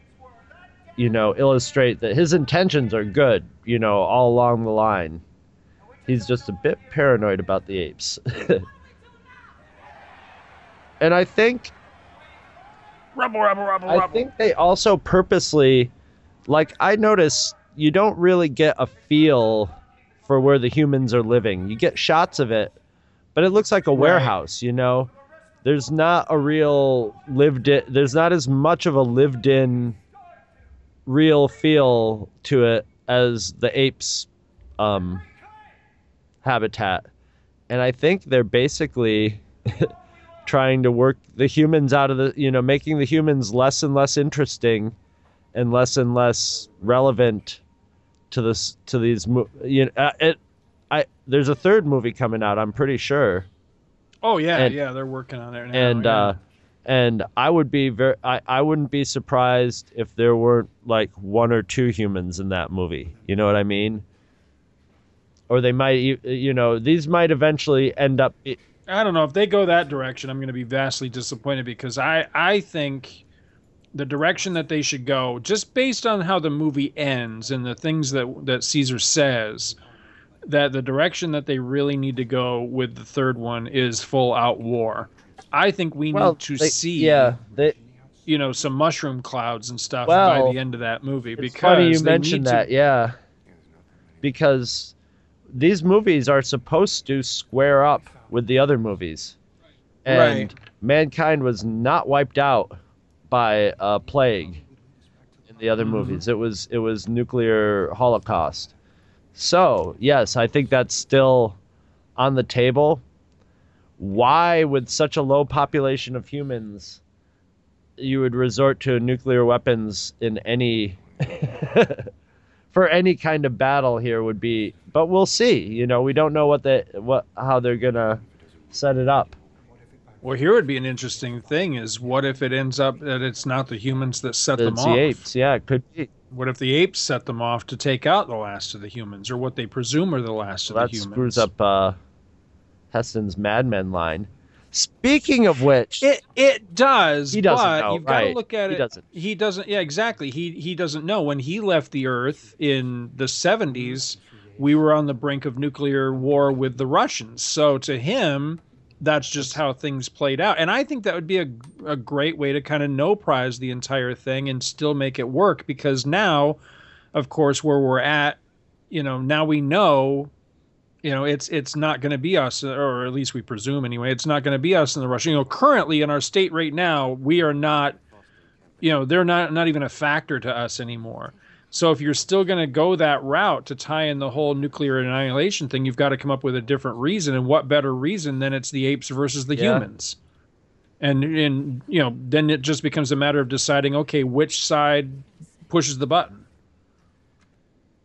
you know illustrate that his intentions are good, you know, all along the line. He's just a bit paranoid about the apes. and I think Rubble, rubble, rubble, I think they also purposely, like, I notice you don't really get a feel for where the humans are living. You get shots of it, but it looks like a warehouse, you know? There's not a real lived in, there's not as much of a lived in real feel to it as the apes um, habitat. And I think they're basically trying to work the humans out of the you know making the humans less and less interesting and less and less relevant to this to these you know uh, it I there's a third movie coming out I'm pretty sure Oh yeah, and- yeah, they're working on it now. and yeah. uh and I would be very I, I wouldn't be surprised if there weren't like one or two humans in that movie you know what I mean or they might e- you know these might eventually end up I don't know if they go that direction. I'm going to be vastly disappointed because I I think the direction that they should go, just based on how the movie ends and the things that that Caesar says, that the direction that they really need to go with the third one is full out war. I think we well need to they- see, yeah they, you know, some mushroom clouds and stuff by the end of that movie. Because funny you mentioned need to- that, yeah. Because these movies are supposed to square up with the other movies. And Right. mankind was not wiped out by a plague in the other Mm-hmm. movies. It was it was nuclear holocaust. So, yes, I think that's still on the table. Why with such a low population of humans you would resort to nuclear weapons in any for any kind of battle here would be but we'll see you know we don't know what they what how they're gonna set it up Well, here would be an interesting thing: is what if it ends up that it's not the humans that set them it's off? the apes yeah it could be What if the apes set them off to take out the last of the humans, or what they presume are the last that of the humans? That screws up uh heston's mad men line speaking of which It it does. He doesn't but know, You've got to right. look at He it. doesn't. He doesn't. Yeah, exactly. He he doesn't know. When he left the Earth in the seventies, we were on the brink of nuclear war with the Russians. So to him, that's just how things played out. And I think that would be a a great way to kind of no prize the entire thing and still make it work because now, of course, where we're at, you know, now we know you know it's it's not going to be us or at least we presume anyway it's not going to be us in the russian you know currently in our state right now we are not you know they're not not even a factor to us anymore so if you're still going to go that route to tie in the whole nuclear annihilation thing you've got to come up with a different reason and what better reason than it's the apes versus the Yeah. humans and and you know then it just becomes a matter of deciding okay which side pushes the button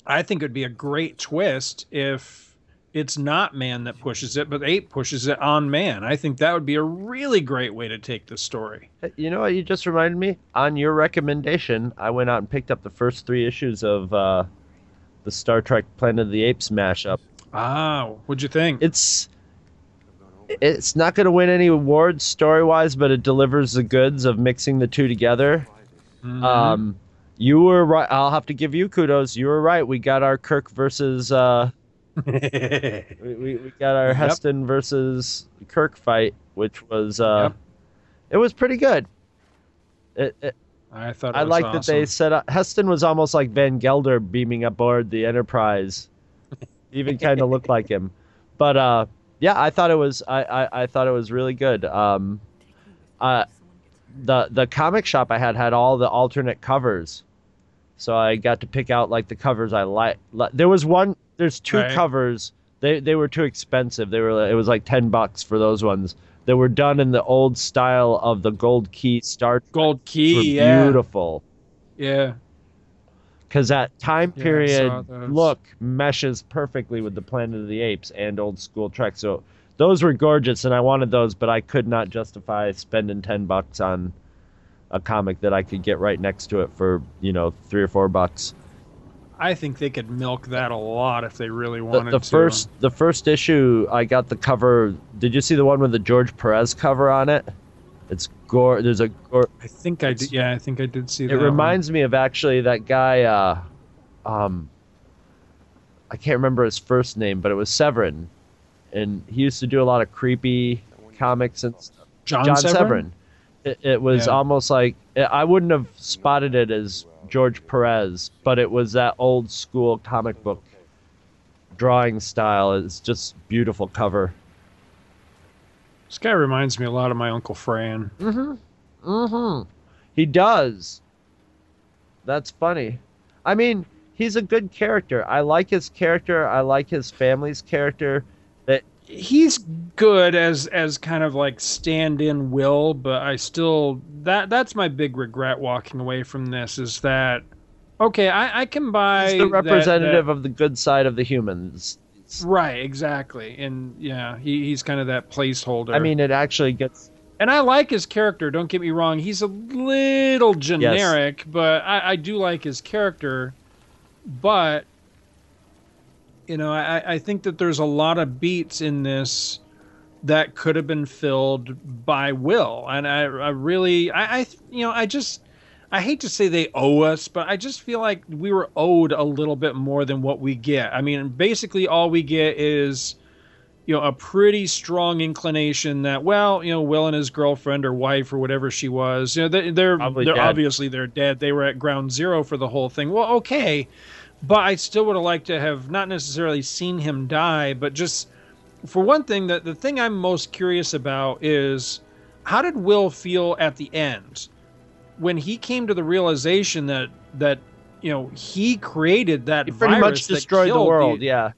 i think it would be a great twist if it's not man that pushes it, but ape pushes it on man. I think that would be a really great way to take the story. you know what you just reminded me on your recommendation i went out and picked up the first three issues of uh the star trek planet of the apes mashup Ah, what'd you think? it's it's not going to win any awards story wise, but it delivers the goods of mixing the two together. Mhm. Um, you were right. I'll have to give you kudos. You were right. We got our Kirk versus uh, we, we, we got our Yep. Heston versus Kirk fight, which was uh, Yep. it was pretty good. It, it, I thought it I was like that they awesome. set up. Heston was almost like Van Gelder beaming aboard the Enterprise. Even kind of looked like him, but uh, yeah, I thought it was. I, I, I thought it was really good. Um, uh, the the comic shop I had had all the alternate covers, so I got to pick out like the covers I like. Li- There was one. There's two Right. covers. They they were too expensive. They were it was like ten bucks for those ones. They were done in the old style of the Gold Key Star Trek Gold Key, yeah, beautiful yeah. because that time Yeah, period those. look meshes perfectly with the Planet of the Apes and old school Trek. So those were gorgeous, and I wanted those, but I could not justify spending ten bucks on a comic that I could get right next to it for you know three or four bucks. I think they could milk that a lot if they really The, wanted the to. first the first issue, I got the cover. Did you see the one with the George Perez cover on it? It's gore. There's a gore. I think I did. Yeah, I think I did see It that. one. reminds me of actually that guy. Uh, um, I can't remember his first name, but it was Severin, and he used to do a lot of creepy comics and stuff. John, John Severin. Severin. It, it was Yeah. almost like I wouldn't have spotted it as George Perez, but it was that old school comic book drawing style. It's just beautiful cover. This guy reminds me a lot of my uncle Fran. Mm-hmm. He does. That's funny. I mean, he's a good character. I like his character. I like his family's character. That He's good as as kind of like stand-in Will, but I still that that's my big regret walking away from this is that okay, I, I can buy he's the representative that- of the good side of the humans. Right, exactly, and yeah, he, he's kind of that placeholder. I mean, it actually gets and I like his character. Don't get me wrong; he's a little generic, but I, I do like his character. But you know, I, I think that there's a lot of beats in this that could have been filled by Will, and I, I really, I, I, you know, I just. I hate to say they owe us, but I just feel like we were owed a little bit more than what we get. I mean, basically, all we get is you know a pretty strong inclination that well you know will and his girlfriend or wife or whatever she was you know they, they're they're obviously they're dead they were at ground zero for the whole thing well okay but i still would have liked to have not necessarily seen him die but just for one thing the, the thing i'm most curious about is how did will feel at the end when he came to the realization that that you know he created that he pretty virus much that destroyed the world. yeah.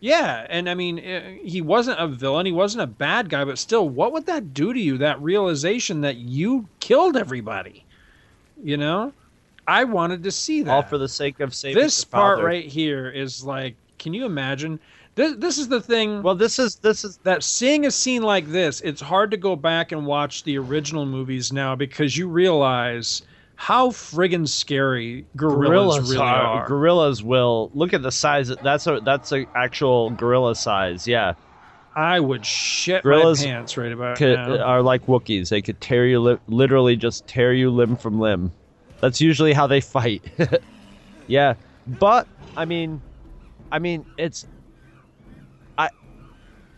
yeah, and I mean, eh, he wasn't a villain, he wasn't a bad guy, but still, what would that do to you? That realization that you killed everybody. You know, I wanted to see that. All for the sake of saving this part father. right here is like, can you imagine? This this is the thing. Well, this is this is that seeing a scene like this, it's hard to go back and watch the original movies now because you realize how friggin' scary gorillas, really are. Gorillas will look at the size. That's a that's a actual gorilla size. Yeah, I would shit Gorillas my pants right about could, now. are like Wookiees. They could tear you li- literally just tear you limb from limb. That's usually how they fight. yeah, but I mean, I mean it's. I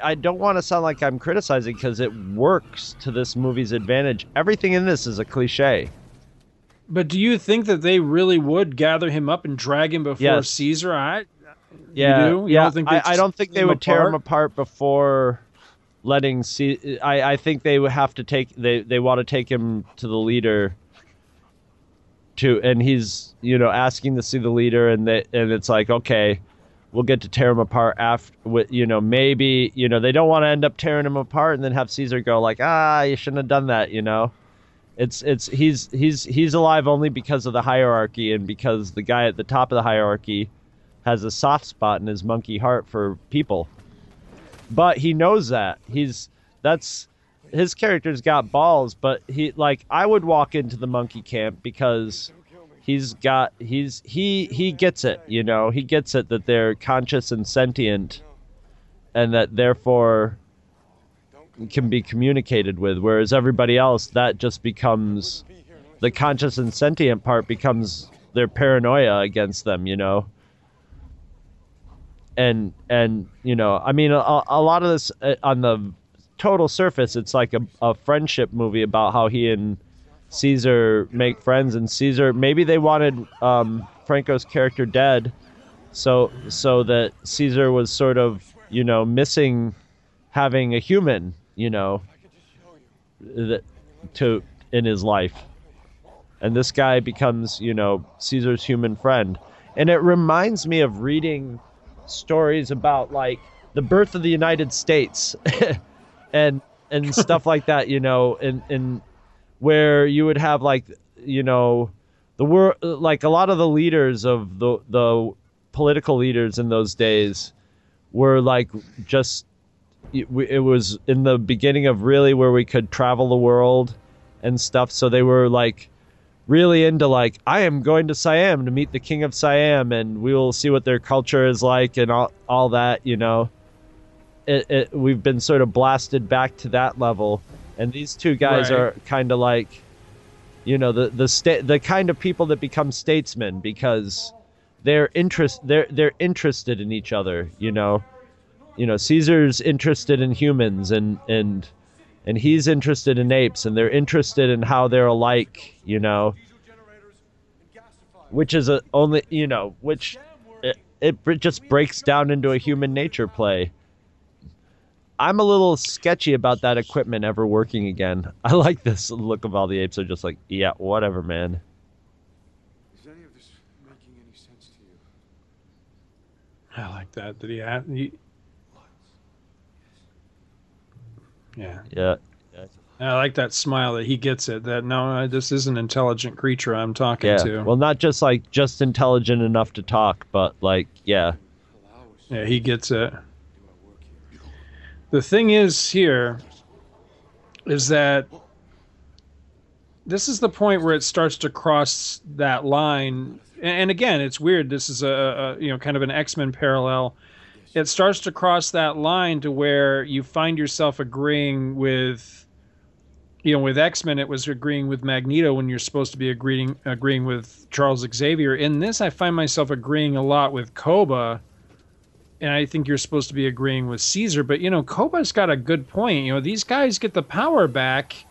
I don't want to sound like I'm criticizing because it works to this movie's advantage. Everything in this is a cliche. But do you think that they really would gather him up and drag him before Yes. Caesar? I Yeah, do? You yeah. don't think I, I don't think they would tear him apart? apart before letting see. I, I think they would have to take. They they want to take him to the leader. To and he's you know asking to see the leader and they and it's like okay, we'll get to tear him apart after. You know maybe you know they don't want to end up tearing him apart and then have Caesar go like ah you shouldn't have done that you know. It's it's he's he's he's alive only because of the hierarchy and because the guy at the top of the hierarchy has a soft spot in his monkey heart for people. But he knows that. He's that's his character's got balls, but he like I would walk into the monkey camp because he's got he's he he gets it, you know. He gets it that they're conscious and sentient and that therefore can be communicated with whereas everybody else that just becomes the conscious and sentient part becomes their paranoia against them, you know and and you know i mean a, a lot of this uh, on the total surface it's like a, a friendship movie about how he and caesar make friends and caesar maybe they wanted um, franco's character dead so so that caesar was sort of you know missing having a human you know that to in his life. And this guy becomes you know caesar's human friend. And it reminds me of reading stories about like the birth of the United States and and stuff like that, you know, and and where you would have like you know the world like a lot of the leaders of the the political leaders in those days were like just it it was in the beginning of really where we could travel the world and stuff. So they were like really into like I am going to Siam to meet the king of Siam, and we will see what their culture is like and all all that. You know, it, it we've been sort of blasted back to that level, and these two guys Right. are kind of like, you know, the the sta- the kind of people that become statesmen because they're interest they're they're interested in each other. You know, you know Caesar's interested in humans and and and he's interested in apes and they're interested in how they're alike. You know, which is a only you know which it, it just breaks down into a human nature play. I'm a little sketchy about that equipment ever working again. I like this look of all the apes are just like, yeah, whatever, man. Is any of this making any sense to you? I like that. Did he, ha- he Yeah. Yeah. I like that smile that he gets it. That no, uh, this is an intelligent creature I'm talking Yeah. to. Well, not just like just intelligent enough to talk, but like, yeah. yeah, he gets it. The thing is here is that this is the point where it starts to cross that line. And again, it's weird. This is a, a you know kind of an X Men parallel. It starts to cross that line to where you find yourself agreeing with you know, with X Men, it was agreeing with Magneto when you're supposed to be agreeing agreeing with Charles Xavier. In this, I find myself agreeing a lot with Koba, and I think you're supposed to be agreeing with Caesar. But you know, Koba's got a good point. You know, these guys get the power back.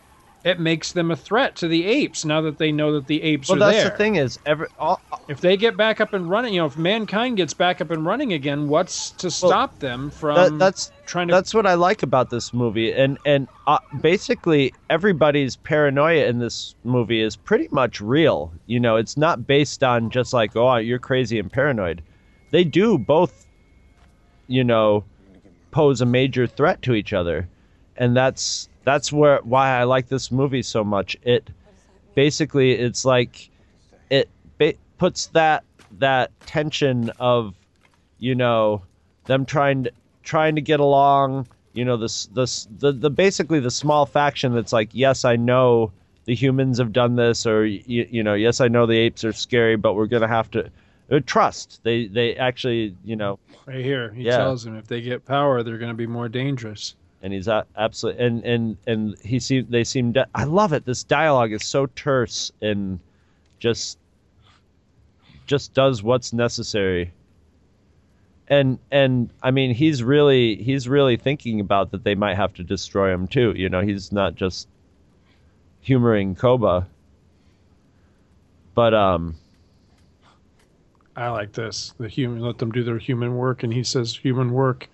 It makes them a threat to the apes now that they know that the apes are. Well, that's the thing is, every all, If they get back up and running, you know, if mankind gets back up and running again, what's to stop them from that, that's trying to? that's what I like about this movie, and and uh, basically everybody's paranoia in this movie is pretty much real. You know, it's not based on just like, oh, you're crazy and paranoid. They do both, you know, pose a major threat to each other, and that's that's where why I like this movie so much. It basically it's like it ba- puts that that tension of you know them trying to trying to get along you know this this the, the basically the small faction that's like yes i know the humans have done this or you, you know yes i know the apes are scary but we're gonna have to trust. They they actually you know right here, he Yeah. tells them if they get power, they're going to be more dangerous. and he's a- absolutely and and and he seem they seem de- i love it. This dialogue is so terse and just just does what's necessary. And and i mean he's really he's really thinking about that they might have to destroy him too. You know he's not just humoring koba. But um I like this. The human let them do their human work, and he says human work.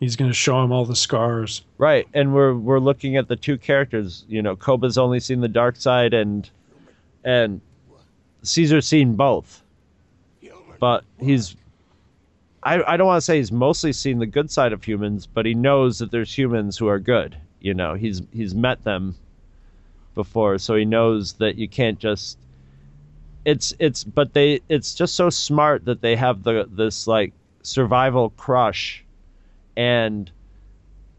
He's going to show him all the scars. Right, and we're we're looking at the two characters. You know, Koba's only seen the dark side, and and Caesar's seen both. But he's, I I don't want to say he's mostly seen the good side of humans, but he knows that there's humans who are good. You know, he's he's met them before, so he knows that you can't just. It's it's but they it's just so smart that they have the this like survival crush, and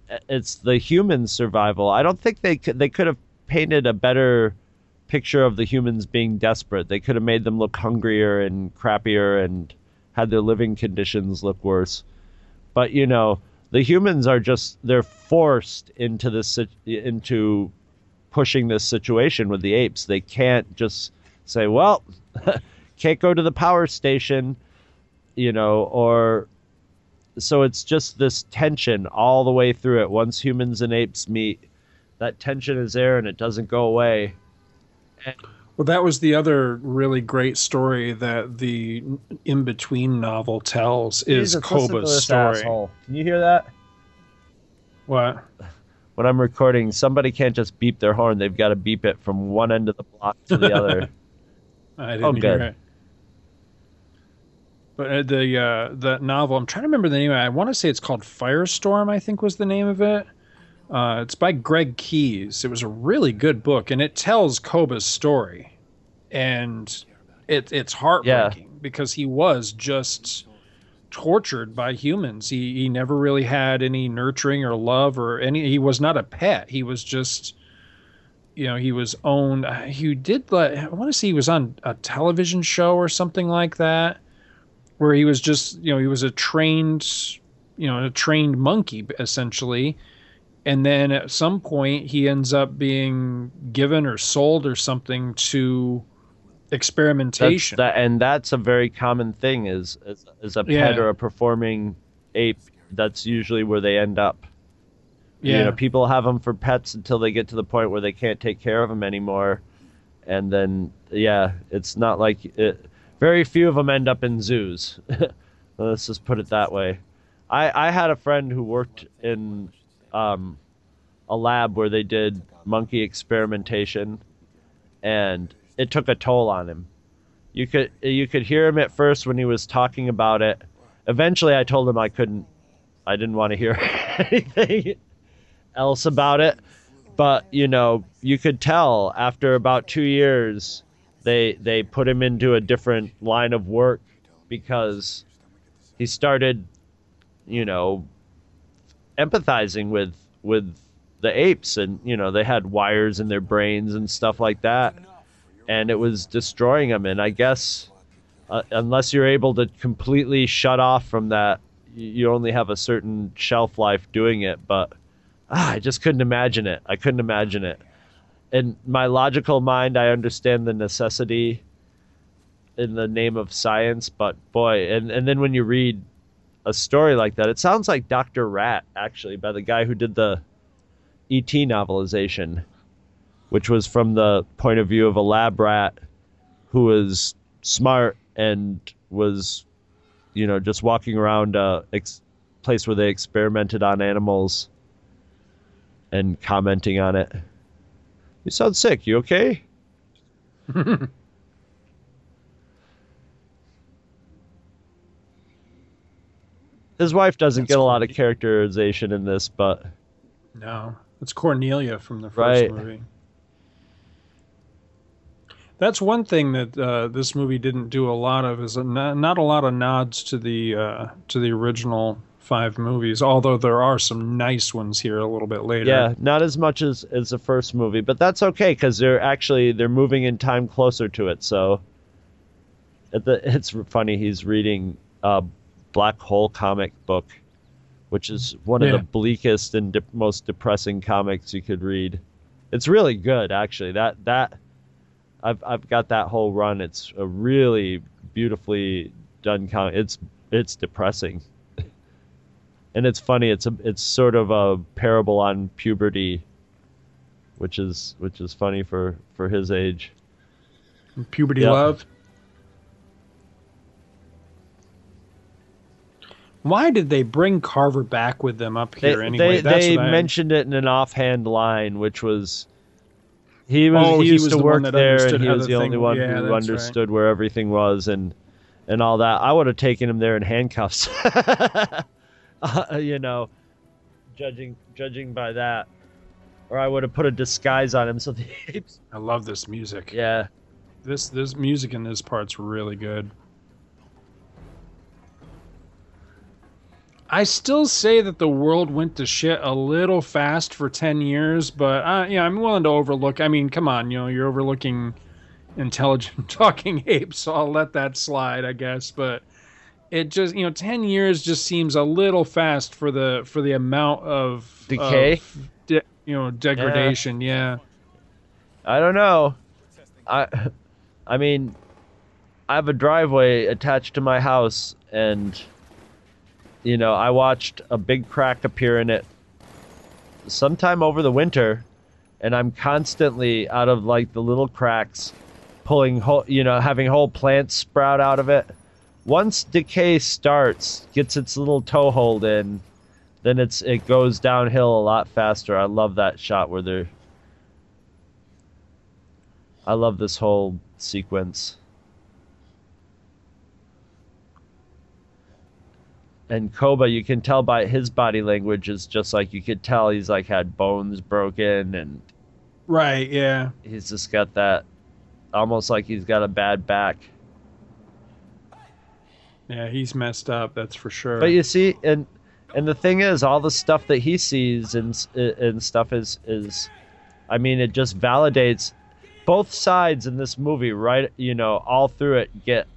uh, it's the human survival. I don't think they could they could have painted a better picture of the humans being desperate. They could have made them look hungrier and crappier and had their living conditions look worse. But you know, the humans are just they're forced into this into pushing this situation with the apes. They can't just say, "Well, can't go to the power station," you know, or so it's just this tension all the way through it. Once humans and apes meet, that tension is there and it doesn't go away. Well, that was the other really great story that the in between novel tells is Koba's story. asshole. Can you hear that? What? When I'm recording, somebody can't just beep their horn. They've got to beep it from one end of the block to the other. I didn't Oh, hear it. But uh, the uh, the novel, I'm trying to remember the name. I want to say it's called Firestorm. I think was the name of it. Uh, it's by Greg Keyes. It was a really good book, and it tells Koba's story, and it it's heartbreaking because he was just tortured by humans. He he never really had any nurturing or love or any. He was not a pet. He was just, you know, he was owned. Uh, he did let I want to say he was on a television show or something like that, where he was just you know he was a trained, you know, a trained monkey essentially. And then at some point, he ends up being given or sold or something to experimentation. That's, that, and that's a very common thing is is, is a pet Yeah. or a performing ape. That's usually where they end up. Yeah. You know, people have them for pets until they get to the point where they can't take care of them anymore, and then yeah, it's not like it, very few of them end up in zoos. Let's just put it that way. I I had a friend who worked in um, a lab where they did monkey experimentation, and it took a toll on him. You could you could hear him at first when he was talking about it. Eventually, I told him I couldn't. I didn't want to hear anything else about it. But you know, you could tell after about two years, they they put him into a different line of work because he started, you know, empathizing with with the apes, and you know they had wires in their brains and stuff like that and it was destroying them. And I guess uh, unless you're able to completely shut off from that, you only have a certain shelf life doing it. But ah, I just couldn't imagine it. I couldn't imagine it. In my logical mind, I understand the necessity in the name of science, but boy, and, and then when you read a story like that, it sounds like Dr. Rat, actually, by the guy who did the ET novelization which was from the point of view of a lab rat who was smart and was, you know, just walking around a ex- place where they experimented on animals and commenting on it. You sound sick. You okay? His wife doesn't That's get a lot of characterization in this, but No, it's Cornelia from the first Right. movie. That's one thing that uh, this movie didn't do a lot of is a, not, not a lot of nods to the uh, to the original five movies. Although there are some nice ones here a little bit later. Yeah, not as much as as the first movie, but that's okay because they're actually they're moving in time closer to it. So the, it's funny. He's reading a Black Hole comic book, which is one of the bleakest and de- most depressing comics you could read. It's really good, actually. That that I've I've got that whole run. It's a really beautifully done comic. It's it's depressing and it's funny. It's a it's sort of a parable on puberty, which is which is funny for for his age. Puberty Yeah. love. Why did they bring Carver back with them up They here anyway? they, That's they I- mentioned it in an offhand line, which was he was Oh, he he used was to work there, and he was the the only thing- one yeah, who that's right. understood where everything was and and all that. I would have taken him there in handcuffs. Uh, you know, judging judging by that, or I would have put a disguise on him so the apes. I love this music. Yeah. This this music in this part's really good. I still say that the world went to shit a little fast for 10 years, but uh, yeah, I'm willing to overlook. I mean, come on, you know, you're overlooking intelligent talking apes, so I'll let that slide, I guess, but it just, you know, 10 years just seems a little fast for the for the amount of Decay? of de- you know, degradation, yeah. I don't know. I I mean I have a driveway attached to my house and you know, I watched a big crack appear in it sometime over the winter and I'm constantly out of like the little cracks pulling whole, you know, having whole plants sprout out of it. Once decay starts, gets its little toehold in, then it's it goes downhill a lot faster. I love that shot where they're I love this whole sequence. And Koba, you can tell by his body language is just like you could tell he's like had bones broken and Right, yeah. he's just got that almost like he's got a bad back. Yeah, he's messed up. That's for sure. But you see, and and the thing is, all the stuff that he sees and uh, and stuff is is, I mean, it just validates both sides in this movie, right? You know, all through it, get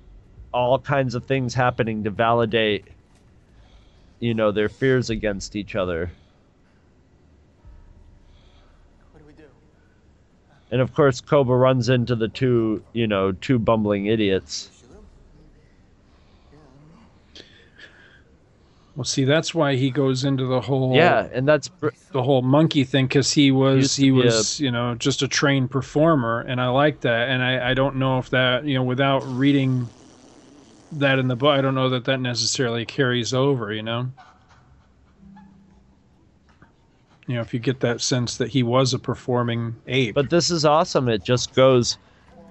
all kinds of things happening to validate, you know, their fears against each other. What do we do? And of course, Koba runs into the two, you know, two bumbling idiots. Well, see, that's why he goes into the whole Yeah, and that's br- the whole monkey thing because he was to he be a- was you know just a trained performer, and I like that. And I I don't know if that you know without reading that in the book, I don't know that that necessarily carries over. You know. You know, if you get that sense that he was a performing ape. But this is awesome. It just goes.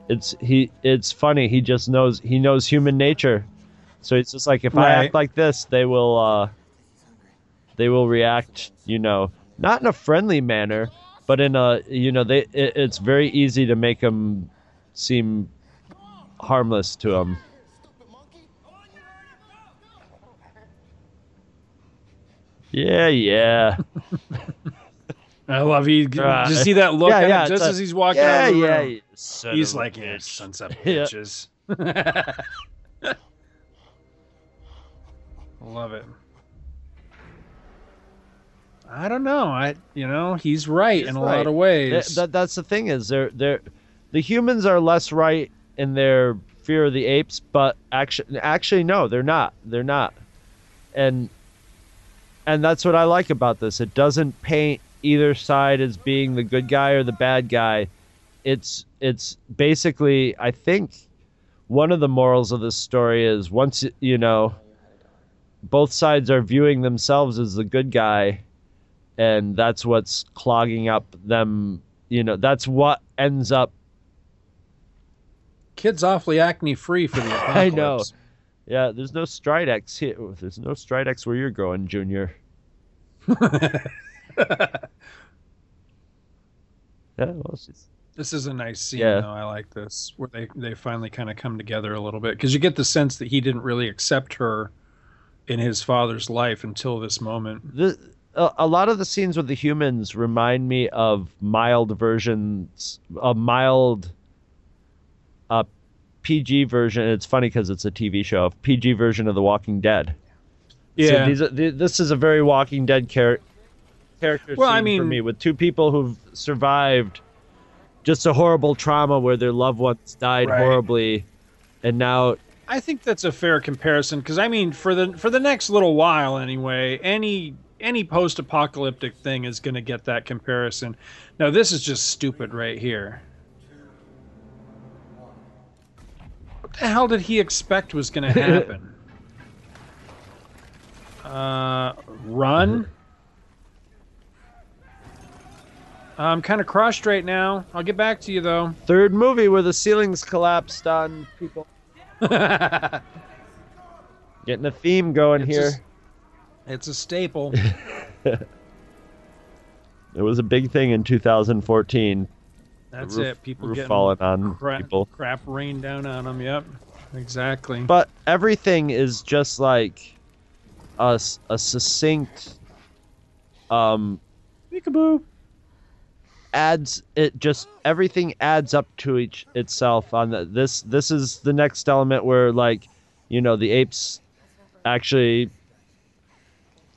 It's he. It's funny. He just knows. He knows human nature. So it's just like if I act like this, they will. uh They will react. You know, not in a friendly manner, but in a. You know, they. It, it's very easy to make them seem harmless to them. Yeah, yeah. I love he. Right. Did you see that look? Yeah, yeah, just it's as a- he's walking yeah, out of the yeah, room? you son He's of a like, yeah, bitch." sons bitches. Love it. I don't know. I you know he's right in a lot of ways. Th- that, that's the thing is they're they're the humans are less right in their fear of the apes, but actually actually no, they're not. They're not. And and that's what I like about this. It doesn't paint either side as being the good guy or the bad guy. It's it's basically I think one of the morals of this story is once you know both sides are viewing themselves as the good guy and that's what's clogging up them you know that's what ends up Kid's awfully acne free for the apocalypse. I know. yeah there's no stridex here there's no stridex where you're going junior yeah well she's This is a nice scene, Yeah. though. I like this where they they finally kind of come together a little bit because you get the sense that he didn't really accept her in his father's life until this moment. the a, a lot of the scenes with the humans remind me of mild versions a mild uh PG version it's funny because it's a TV show a PG version of The Walking Dead Yeah, So these are, th- this is a very Walking Dead char- character Well, I scene for mean- me with two people who've survived just a horrible trauma where their loved ones died Right. horribly, and now I think that's a fair comparison because I mean, for the for the next little while anyway, any any post-apocalyptic thing is going to get that comparison. Now, this is just stupid right here. What the hell did he expect was going to happen? uh, run. I'm kind of crushed right now. I'll get back to you though. third movie where the ceilings collapsed on people. Getting a theme going It's here. a- it's a staple. It was a big thing in 2014. That's roof, it. People roof getting falling on crap, people. crap rain down on them. Yep, exactly. But everything is just like a succinct um Peekaboo. Adds it just everything adds up to each itself on the, this this is the next element where like you know the apes actually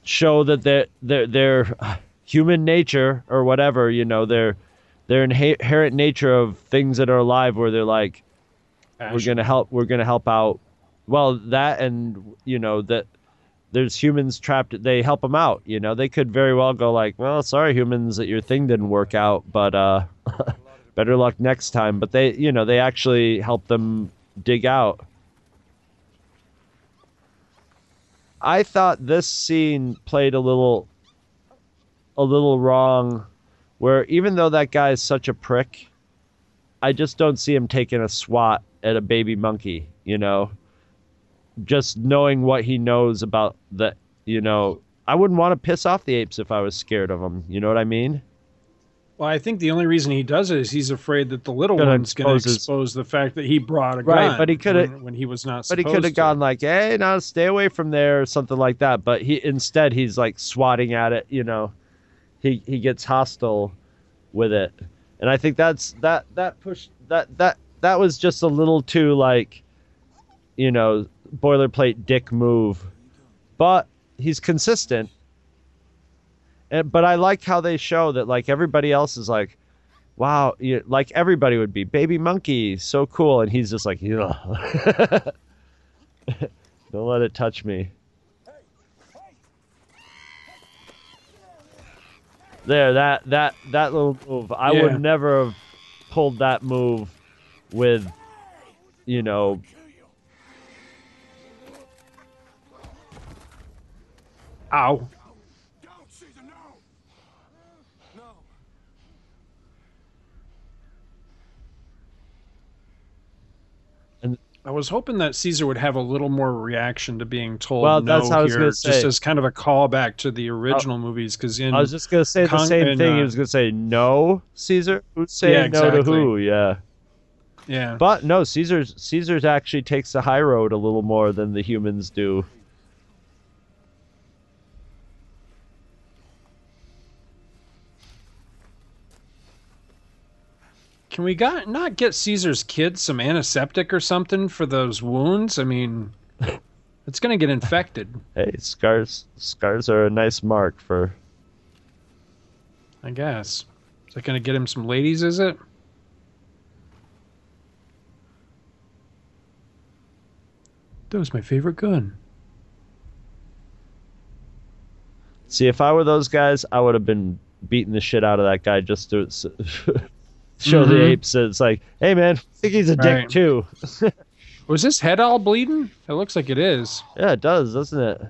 show that their their their human nature or whatever you know their their inherent nature of things that are alive where they're like we're gonna help we're gonna help out. Well that and you know that there's humans trapped they help them out you know? They could very well go like well sorry humans that your thing didn't work out but uh better luck next time. But they you know they actually help them dig out. I thought this scene played a little a little wrong where even though that guy is such a prick i just don't see him taking a swat at a baby monkey you know just knowing what he knows about the you know i wouldn't want to piss off the apes if i was scared of them you know what i mean Well, I think the only reason he does it is he's afraid that the little one's going to expose the fact that he brought a Right, gun. but he coulda- when, when he was not. But he could have gone like, "Hey, now stay away from there" or something like that. But he instead he's like swatting at it. You know, he he gets hostile with it, and I think that's that that push that that that was just a little too like, you know, boilerplate dick move. But he's consistent. And but I like how they show that like everybody else is like, wow, you, like everybody would be baby monkey, so cool, and he's just like, yeah. Don't let it touch me. There, that that that little move. I Yeah. would never have pulled that move with, you know, Ow. Don't, Caesar, no! No! I was hoping that Caesar would have a little more reaction to being told Well, no that's how I was here, just as kind of a callback to the original movies. Because in I was just gonna say the same and, thing. he uh, was gonna say no, Caesar. Who's saying Yeah, no to who? Yeah. yeah, But no, Caesar's Caesar's actually takes the high road a little more than the humans do. Can we got not get Caesar's kid some antiseptic or something for those wounds? I mean, it's gonna get infected. Hey, scars scars are a nice mark for I guess. Is that gonna get him some ladies? Is it? That was my favorite gun. See, if I were those guys, I would have been beating the shit out of that guy just to show the Mhm. apes that it's like, hey man, I think he's a dick too. Was his head all bleeding? It looks like it is. Yeah, it does, doesn't it?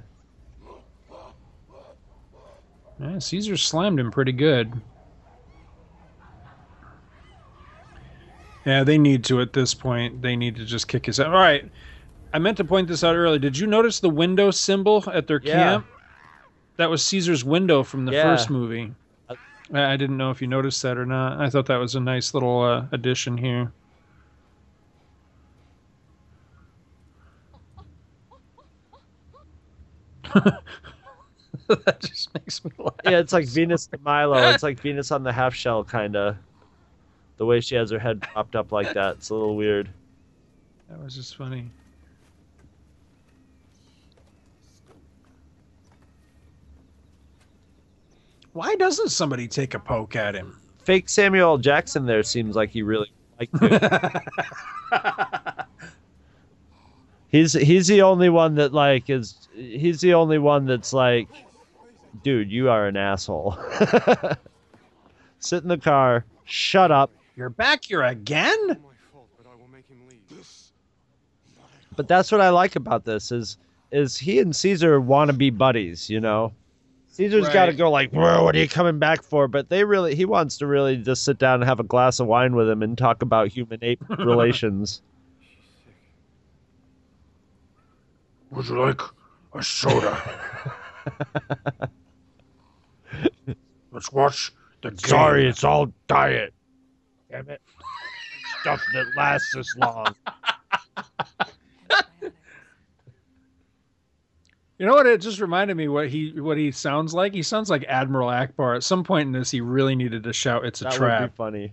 Yeah, Caesar slammed him pretty good. Yeah, they need to at this point. They need to just kick his ass. All right. I meant to point this out earlier. Did you notice the window symbol at their Yeah. camp? That was Caesar's window from the Yeah. first movie. I I didn't know if you noticed that or not. I thought that was a nice little uh, addition here. that just makes me laugh. Yeah, it's like Venus de Milo. It's like Venus on the half shell, kind of. The way she has her head propped up like that. It's a little weird. That was just funny. Why doesn't somebody take a poke at him? Fake Samuel L. Jackson there seems like he really liked it. he's he's the only one that like is he's the only one that's like, dude, you are an asshole. Sit in the car. Shut up. You're back here again? But I will make him leave. This. But that's what I like about this is is he and Caesar want to be buddies, you know. Caesar's Right. got to go like, "Whoa, what are you coming back for?" But they really, he wants to really just sit down and have a glass of wine with him and talk about human ape relations. Would you like a soda? Let's watch the game. Sorry, it's all diet. Damn it, stuff that lasts this long. You know what? It just reminded me what he what he sounds like. He sounds like Admiral Ackbar. At some point in this, he really needed to shout, "It's a That would trap." be funny.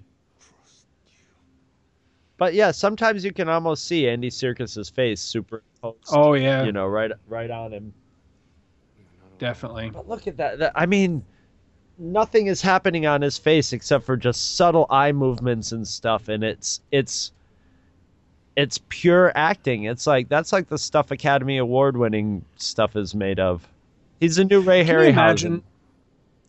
But yeah, sometimes you can almost see Andy Serkis's face superimposed. Oh yeah, you know, right, right on him. definitely. But look at that. that. I mean, nothing is happening on his face except for just subtle eye movements and stuff, and it's it's it's pure acting. It's like that's like the stuff Academy Award winning stuff is made of. He's a new Ray Can you Harryhausen. imagine?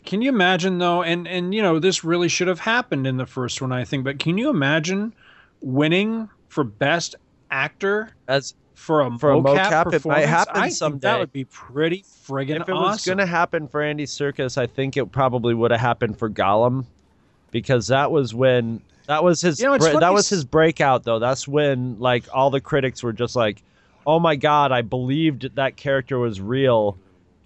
Can you imagine though? And and you know this really should have happened in the first one, I think. But can you imagine winning for best actor As for a For a mocap, mocap, it might performance? happen I think someday. that would be pretty friggin' if it was gonna happen for Andy Serkis, I think it probably would have happened for Gollum, because that was when that was his You know, it's bre- that was his breakout though. That's when like all the critics were just like, "Oh my god, I believed that character was real."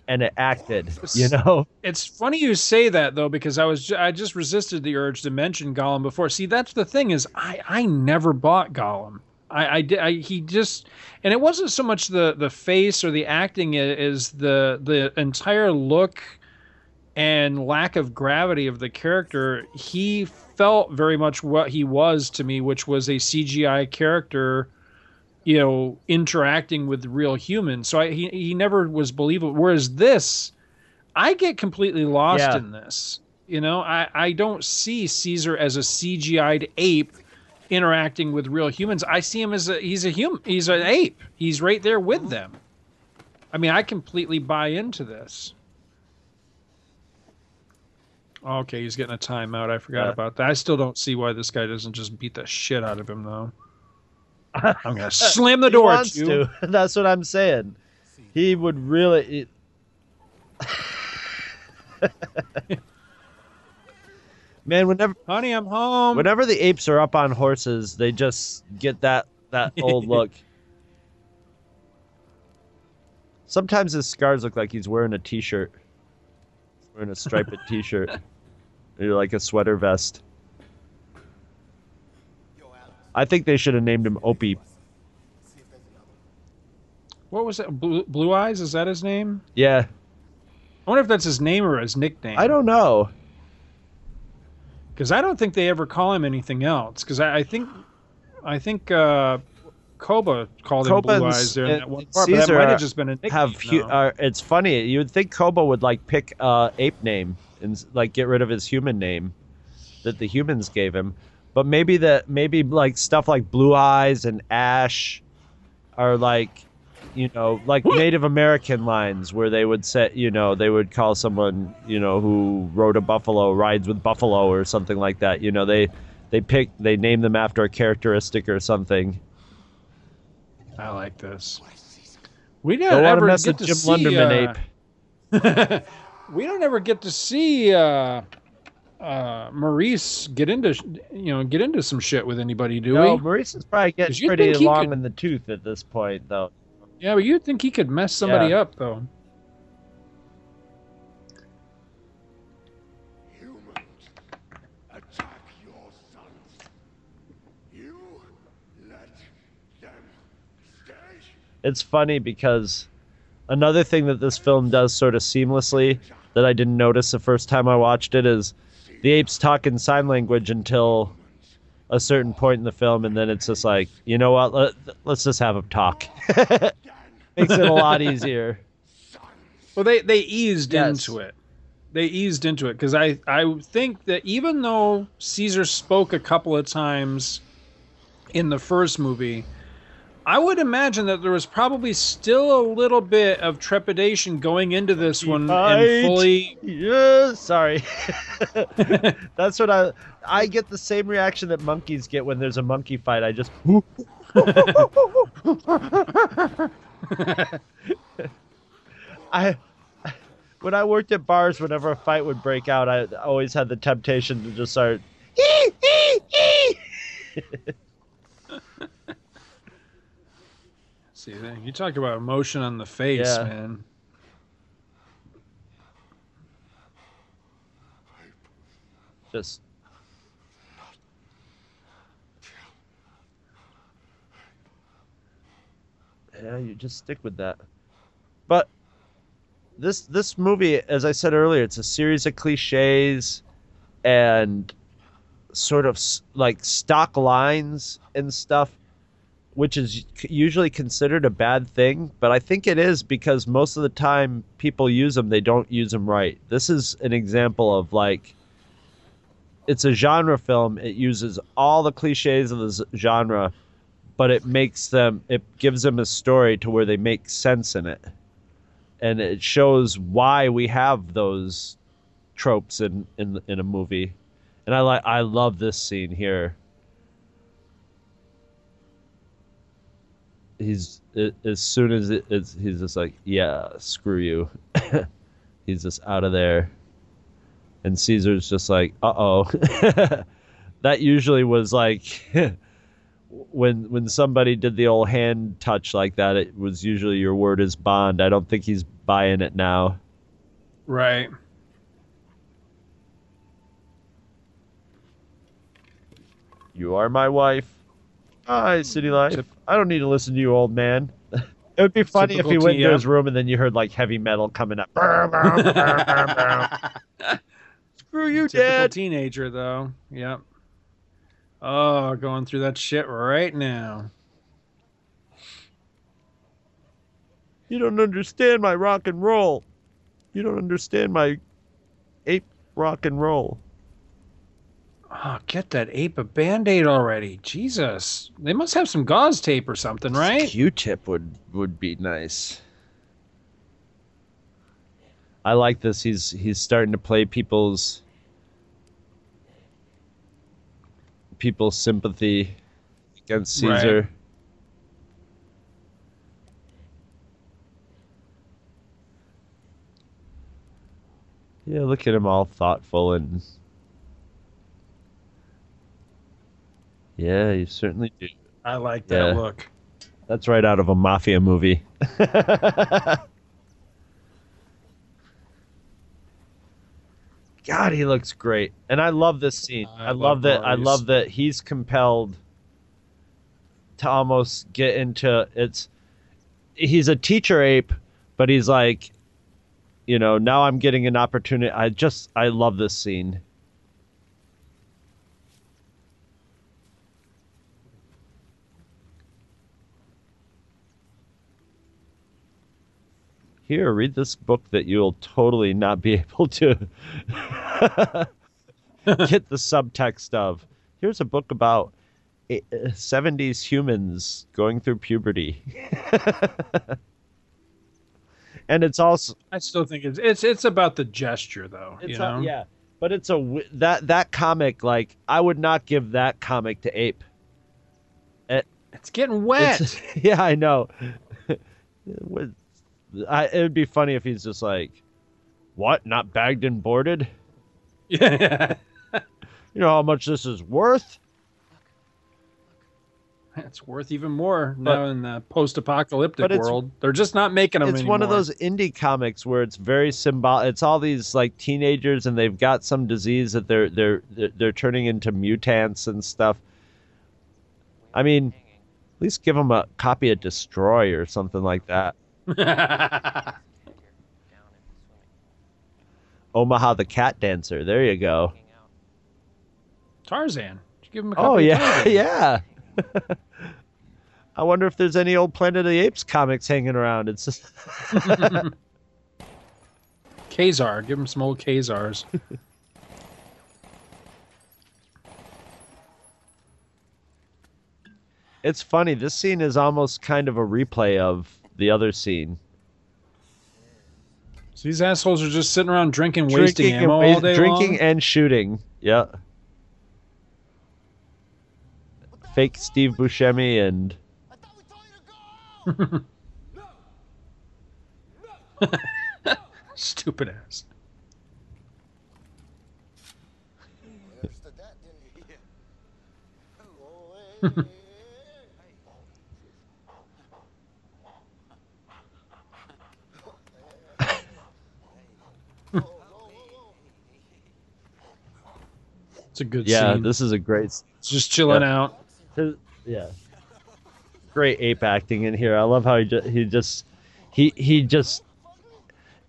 and it acted. You know, It's funny you say that though, because I was ju- I just resisted the urge to mention Gollum before. See, that's the thing is I I never bought Gollum. I I did I, he just and it wasn't so much the the face or the acting is the the entire look and lack of gravity of the character. He felt very much what he was to me, which was a CGI character you know interacting with real humans. So I, he he never was believable. Whereas this i get completely lost Yeah. in this you know? I i don't see caesar as a cgi'd ape interacting with real humans. I see him as a he's a human he's an ape. He's right there with mm-hmm. them. I mean i completely buy into this okay he's getting a timeout i forgot Yeah. about that i still don't see why this guy doesn't just beat the shit out of him though i'm gonna slam the he door at you. to. That's what I'm saying. He would really. Man, whenever honey i'm home whenever the apes are up on horses, they just get that that old look. Sometimes his scars look like he's wearing a t-shirt. Wearing a striped t-shirt. Or like a sweater vest. I think they should have named him Opie. What was that? Blue, Blue Eyes? Is that his name? Yeah, I wonder if that's his name or his nickname. I don't know. because I don't think they ever call him anything else. Because I, I think, I think uh, Koba called him Blue Koba's- Eyes there in that one and part. But that Caesar might have just been a nickname. have hu- uh, it's funny you would think koba would like pick uh ape name and like get rid of his human name that the humans gave him but maybe that maybe like stuff like blue eyes and ash are like you know like native american lines where they would say you know they would call someone you know who rode a buffalo rides with buffalo or something like that you know they they pick they name them after a characteristic or something I like this. We don't don't ever mess get with to jim see. lunderman uh, ape we don't ever get to see uh, uh, Maurice get into you know get into some shit with anybody, do No, we? Maurice is probably getting pretty long could- in the tooth at this point, though. Yeah, but you'd think he could mess somebody Yeah. up though. It's funny because another thing that this film does sort of seamlessly that I didn't notice the first time I watched it is the apes talk in sign language until a certain point in the film, and then it's just like, you know what? Let, let's just have them talk. Makes it a lot easier. Well, they they eased Yes. into it. They eased into it because I I think that even though Caesar spoke a couple of times in the first movie, I would imagine that there was probably still a little bit of trepidation going into this one and fully. Yeah, sorry. That's what I I get the same reaction that monkeys get when there's a monkey fight. I just I when I worked at bars, whenever a fight would break out, I always had the temptation to just start. See, you talk about emotion on the face, Yeah. man. just yeah you just stick with that but this this movie as i said earlier it's a series of cliches and sort of s- like stock lines and stuff which is usually considered a bad thing but i think it is because most of the time people use them they don't use them right this is an example of like it's a genre film. It uses all the cliches of the genre, but it makes them it gives them a story to where they make sense in it. And it shows why we have those tropes in in in a movie. And I like I love this scene here. He's as soon as it, it's he's just like, "Yeah, screw you." he's just out of there and Caesar's just like, "Uh oh." that usually was like when when somebody did the old hand touch like that, it was usually your word is bond. I don't think he's buying it now. Right. You are my wife. Hi, City Life. Tip- I don't need to listen to you, old man. it would be funny if he Typical went into his room and then you heard like heavy metal coming up. Screw you, Typical Dad. teenager, though. Yep. Oh, going through that shit right now. You don't understand my rock and roll. You don't understand my ape rock and roll. Oh, get that ape a band aid already. Jesus. They must have some gauze tape or something, right? Q-tip would would be nice. I like this. He's he's starting to play people's people's sympathy against Right. Caesar. Yeah, look at him all thoughtful and Yeah, you certainly do. I like that Yeah. look. That's right out of a mafia movie. God, he looks great, and I love this scene. I I, love, love that. I love that he's compelled to almost get into it's. He's a teacher ape, but he's like, you know, now I'm getting an opportunity. I just, I love this scene. Here, read this book that you'll totally not be able to get the subtext of. Here's a book about eh, eh, 70s humans going through puberty. and it's also I still think it's it's it's about the gesture though. you a- know? yeah, but it's a that that comic like I would not give that comic to Ape. It's getting wet. It's- yeah, I know. I, it would be funny if he's just like, "What? Not bagged and boarded? yeah. You know how much this is worth?" It's worth even more now in the post-apocalyptic but world. They're just not making them It's one of those indie comics where it's very symbolic. It's all these like teenagers and they've got some disease that they're they're they're, they're turning into mutants and stuff. I mean, at least give them a copy of Destroy or something like that. Omaha the Cat Dancer. There you go. Tarzan. Did you give him a Oh yeah, yeah. I wonder if there's any old Planet of the Apes comics hanging around. It's just Ka-Zar. Give him some old Ka-Zars. it's funny. This scene is almost kind of a replay of the other scene. So these assholes are just sitting around drinking, wasting ammo and, all day drinking long. and shooting. Yeah. Fake Steve Buscemi and Stupid ass. Understood that, didn't you? Oh, hey. It's a good yeah, scene. this is a great. It's just chilling Yeah. out. Yeah. Great ape acting in here. I love how he just, he just he he just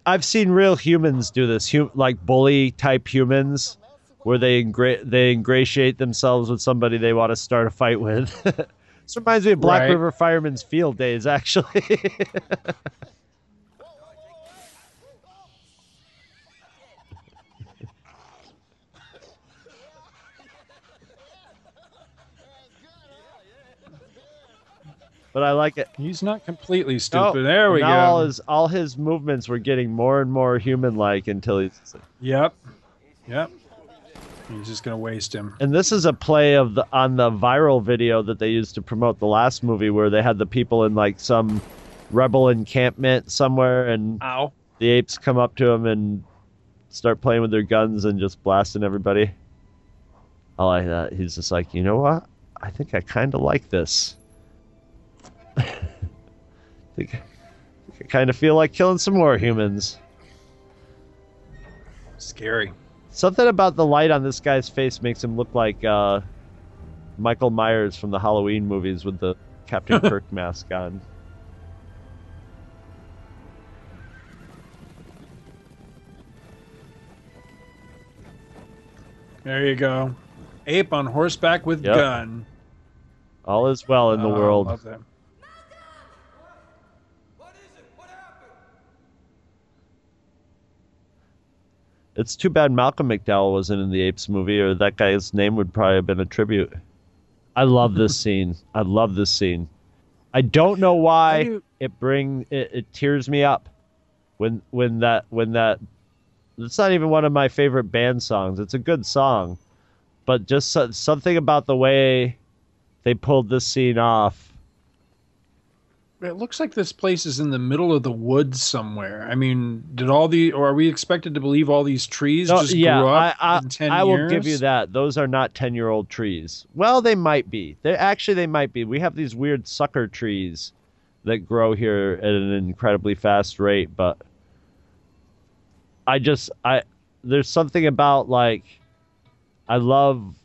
I've seen real humans do this, hum, like bully type humans where they ingra- they ingratiate themselves with somebody they want to start a fight with. this reminds me of Black Right. River Fireman's Field Days actually. but I like it. He's not completely stupid. There we go. All his all his movements were getting more and more human like until he's Yep. Yep. He's just gonna waste him. and this is a play of the on the viral video that they used to promote the last movie where they had the people in like some rebel encampment somewhere and Ow. the apes come up to him and start playing with their guns and just blasting everybody. I like that. He's just like, you know what? I think I kind of like this. I kind of feel like killing some more humans. Scary. Something about the light on this guy's face makes him look like uh, Michael Myers from the Halloween movies with the Captain Kirk mask on. There you go. Ape on horseback with Yep. gun. All is well in the Oh, I world. It's too bad Malcolm McDowell wasn't in the Apes movie, or that guy's name would probably have been a tribute. I love this scene. I love this scene. I don't know why do it bring it, it tears me up when when that when that. It's not even one of my favorite band songs. It's a good song, but just so, something about the way they pulled this scene off. It looks like this place is in the middle of the woods somewhere. I mean, did all the or are we expected to believe all these trees No, just yeah, grew up I, I, in ten I years? will give you that. Those are not ten-year-old trees. Well, they might be. They actually they might be. We have these weird sucker trees that grow here at an incredibly fast rate, but I just I there's something about like I love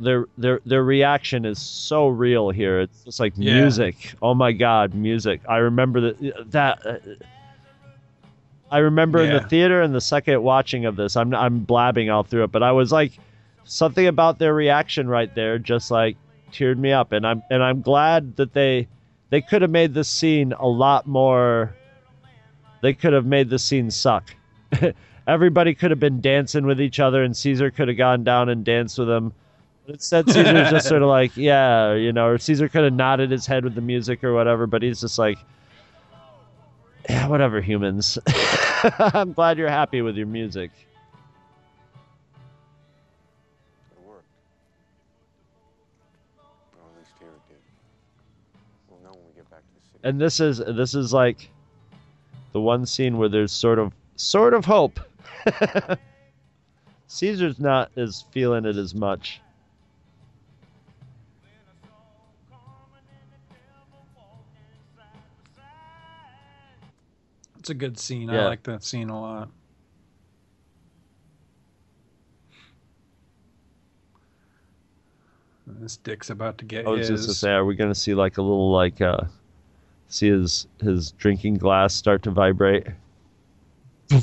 their their their reaction is so real here. It's just like Yeah. music. Oh my god, music. I remember that that uh, I remember in the theater and the second watching of this. I'm I'm blabbing all through it, but I was like something about their reaction right there just like teared me up and I'm and I'm glad that they they could have made this scene a lot more they could have made the scene suck. Everybody could have been dancing with each other and Caesar could have gone down and danced with them. But instead Caesar's just sort of like, yeah, you know, or Caesar could have nodded his head with the music or whatever, but he's just like yeah, whatever, humans. I'm glad you're happy with your music. It worked. Or at least here it did. We'll know when we get back to the city. And this is this is like the one scene where there's sort of sort of hope. Caesar's not as feeling it as much. It's a good scene. Yeah. I like that scene a lot. This dick's about to get I was his. just to say, are we gonna see like a little like uh see his his drinking glass start to vibrate? or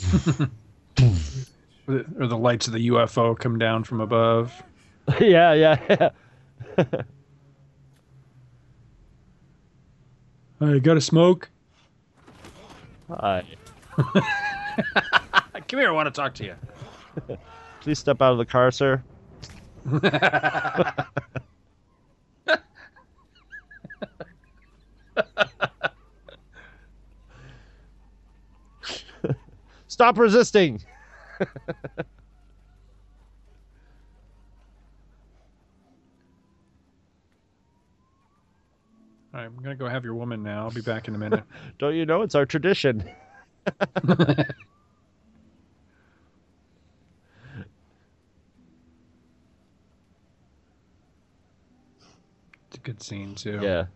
the lights of the UFO come down from above. yeah, yeah, yeah. Hey, got a smoke? Hi. Come here, I want to talk to you. Please step out of the car, sir. Stop resisting. Right, I'm gonna go have your woman now. I'll be back in a minute. Don't you know it's our tradition? It's a good scene too. Yeah.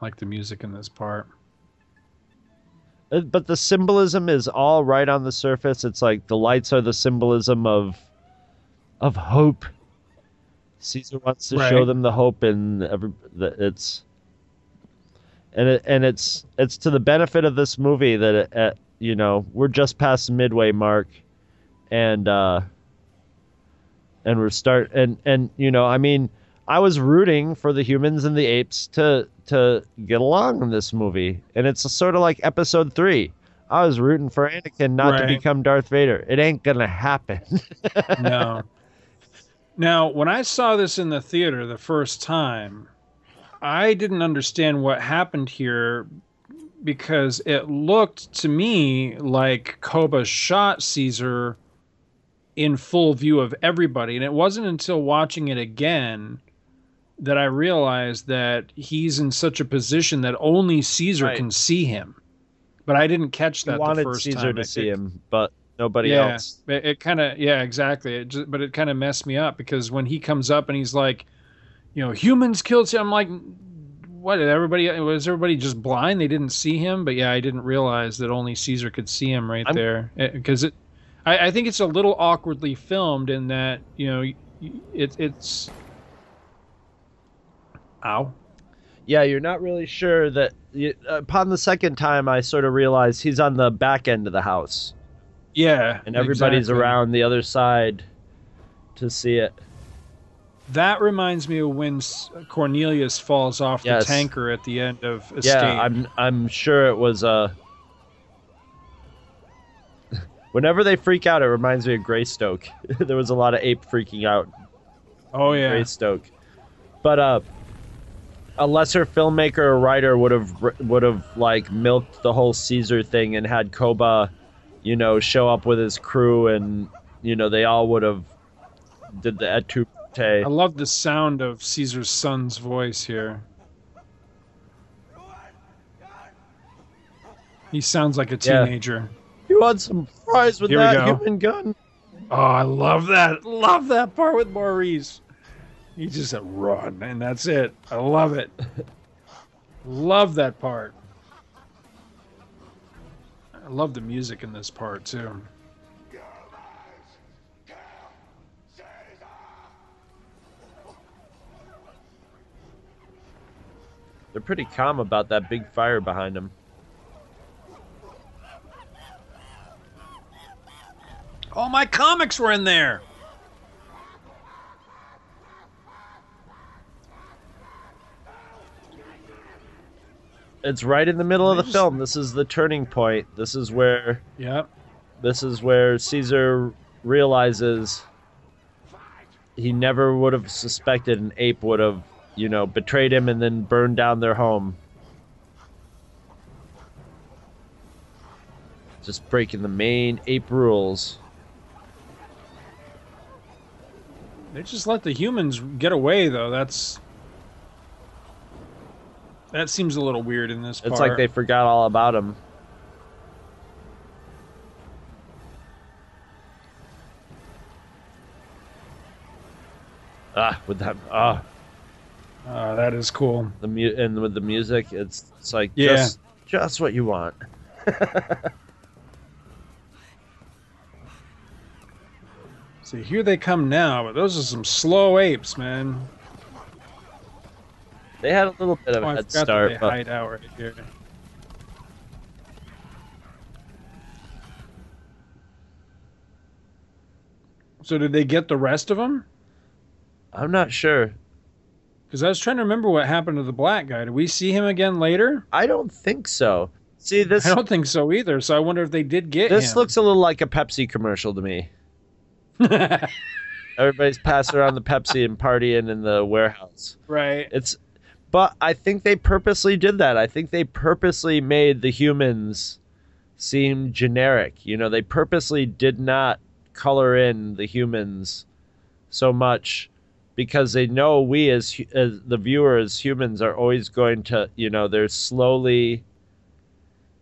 I like the music in this part. Uh, But the symbolism is all right on the surface. It's like the lights are the symbolism of of hope. Caesar wants to show them the hope, and every, the, it's and it, and it's it's to the benefit of this movie that it, uh, you know we're just past midway mark, and uh, and we're start and and you know I mean I was rooting for the humans and the apes to to get along in this movie, and it's sort of like Episode Three. I was rooting for Anakin not to become Darth Vader. It ain't gonna happen. no. Now, when I saw this in the theater the first time, I didn't understand what happened here because it looked to me like Koba shot Caesar in full view of everybody. And it wasn't until watching it again that I realized that he's in such a position that only Caesar Right. can see him. but I didn't catch He that the wanted first Caesar time. to It- see him, but nobody yeah, else. It, it kind of yeah, exactly. It just, but it kind of messed me up because when he comes up and he's like, you know, humans killed him. I'm like, what? Everybody was everybody just blind? They didn't see him. But yeah, I didn't realize that only Caesar could see him right I'm- there because it. I, I think it's a little awkwardly filmed in that you know y- it, it's. Ow. Yeah, you're not really sure that. You, upon the second time, I sort of realized he's on the back end of the house, Yeah, and everybody's exactly. around the other side to see it. That reminds me of when Cornelius falls off Yes. the tanker at the end of Escape. Yeah, I'm I'm sure it was Uh... Whenever they freak out, it reminds me of Greystoke. there was a lot of ape freaking out oh yeah. Greystoke. But uh, a lesser filmmaker or writer would have would have like milked the whole Caesar thing and had Koba, you know, show up with his crew and you know they all would have did the et tu I love the sound of Caesar's son's voice here. He sounds like a Yeah. teenager. You want some fries with Here that human gun? Oh, I love that. Love that part with Maurice. He just said run, and that's it. I love it. love that part. I love the music in this part too. They're pretty calm about that big fire behind them. All my comics were in there. It's right in the middle of the film. This is the turning point. This is where yeah. this is where Caesar realizes he never would have suspected an ape would have, you know, betrayed him and then burned down their home. Just breaking the main ape rules. They just let the humans get away, though. That's that seems a little weird in this part. It's like they forgot all about him. Ah, with that ah Ah, that is cool. the mu- and with the music, it's it's like Yeah. just just what you want. See, here they come now, but those are some slow apes, man. They had a little bit of Oh, a I head start, but hide out right here. So did they get the rest of them? I'm not sure. Because I was trying to remember what happened to the black guy. Did we see him again later? I don't think so. See this I don't think so either. So I wonder if they did get this him. looks a little like a Pepsi commercial to me. Everybody's passing around the Pepsi and partying in the warehouse. right. It's but I think they purposely did that. I think they purposely made the humans seem generic. You know, they purposely did not color in the humans so much because they know we as, as the viewer as humans are always going to, you know, they're slowly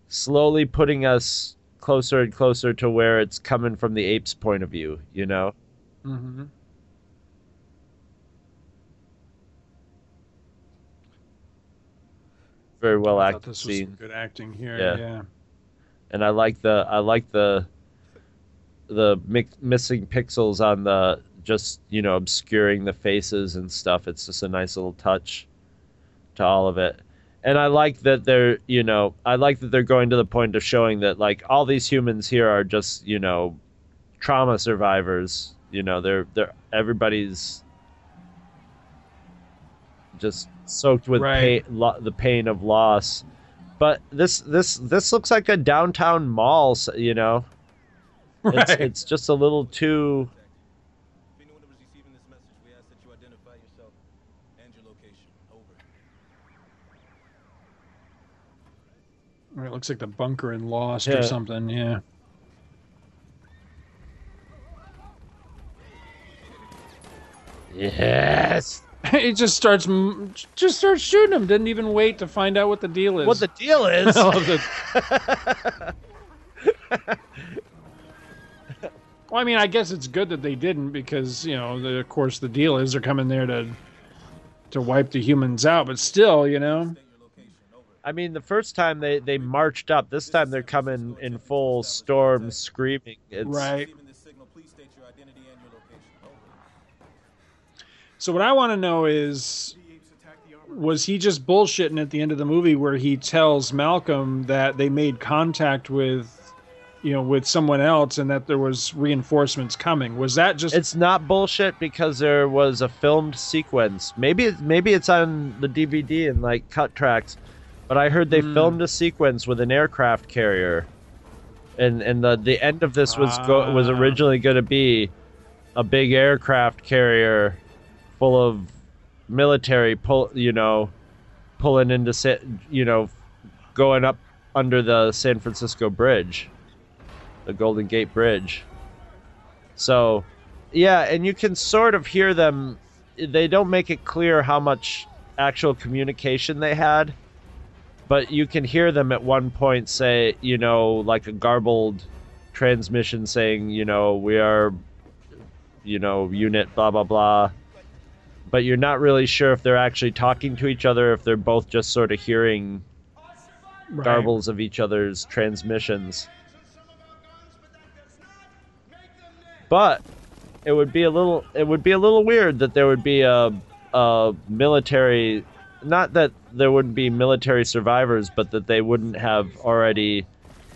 slowly putting us closer and closer to where it's coming from the ape's point of view, you know. hmm Very well I acted this was scene. some good acting here. Yeah. Yeah. and I like the I like the the mi- missing pixels on the just you know obscuring the faces and stuff. It's just a nice little touch to all of it. And I like that they're you know I like that they're going to the point of showing that like all these humans here are just you know trauma survivors. You know they're they're everybody's just soaked with Right. pain, lo- the pain of loss but this this this looks like a downtown mall you know it's, Right. it's just a little too If anyone is receiving this message, we ask that you identify yourself and your location. Over. Or It looks like the bunker in Lost Yeah. or something. Yeah. yes he just starts just starts shooting him. Didn't even wait to find out what the deal is. What the deal is? I well, I mean, I guess it's good that they didn't because you know, the, of course, the deal is they're coming there to to wipe the humans out. But still, you know, I mean, the first time they they marched up. This time they're coming in full storm, screaming. It's, right? Receiving this signal, please state your identity and your location. Over. So what I want to know is. Was he just bullshitting at the end of the movie where he tells Malcolm that they made contact with, you know, with someone else and that there was reinforcements coming? Was that just It's not bullshit because there was a filmed sequence. Maybe it, maybe it's on the DVD and like cut tracks, but I heard they Hmm. filmed a sequence with an aircraft carrier, and and the the end of this was go, was Ah. originally going to be a big aircraft carrier full of military pull you know pulling into you know going up under the San Francisco Bridge, the Golden Gate Bridge. So, yeah, and you can sort of hear them. They don't make it clear how much actual communication they had, but you can hear them at one point say, you know, like a garbled transmission saying, you know, we are, you know, unit blah blah blah. But you're not really sure if they're actually talking to each other, if they're both just sort of hearing Right. garbles of each other's transmissions. But it would be a little it would be a little weird that there would be a a military not that there wouldn't be military survivors, but that they wouldn't have already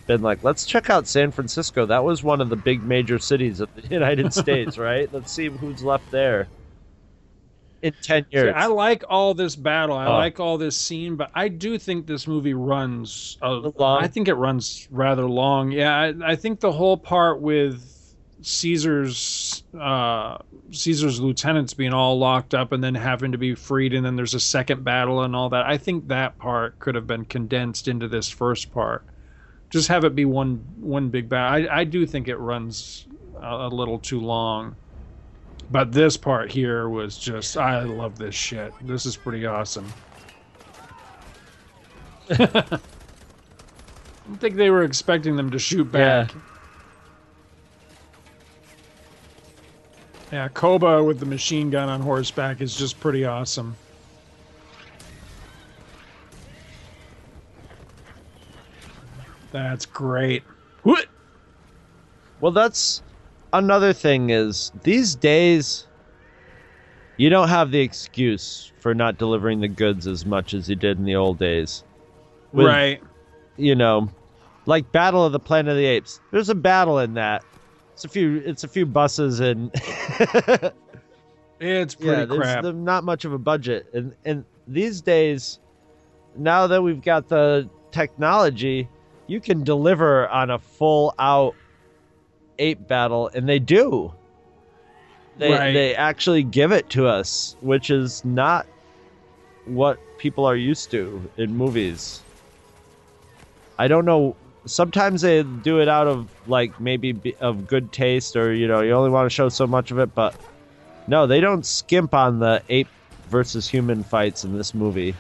been like, let's check out San Francisco. That was one of the big major cities of the United States, right? Let's see who's left there. In ten See, years. I like all this battle. I Oh. like all this scene, but I do think this movie runs. Uh, Long? I think it runs rather long. Yeah, I, I think the whole part with Caesar's uh, Caesar's lieutenants being all locked up and then having to be freed, and then there's a second battle and all that. I think that part could have been condensed into this first part. Just have it be one one big battle. I, I do think it runs a, a little too long. But this part here was just I love this shit. This is pretty awesome. I don't think they were expecting them to shoot back. Yeah, Koba with the machine gun on horseback is just pretty awesome. That's great. What? Well, that's another thing is these days you don't have the excuse for not delivering the goods as much as you did in the old days. With, right. You know, like Battle of the Planet of the Apes. There's a battle in that. It's a few it's a few buses and It's pretty yeah, crap. the- not much of a budget. And and these days now that we've got the technology, you can deliver on a full out ape battle and they do. They Right. they actually give it to us, which is not what people are used to in movies. I don't know. Sometimes they do it out of like maybe be, of good taste, or you know, you only want to show so much of it. But no, they don't skimp on the ape versus human fights in this movie.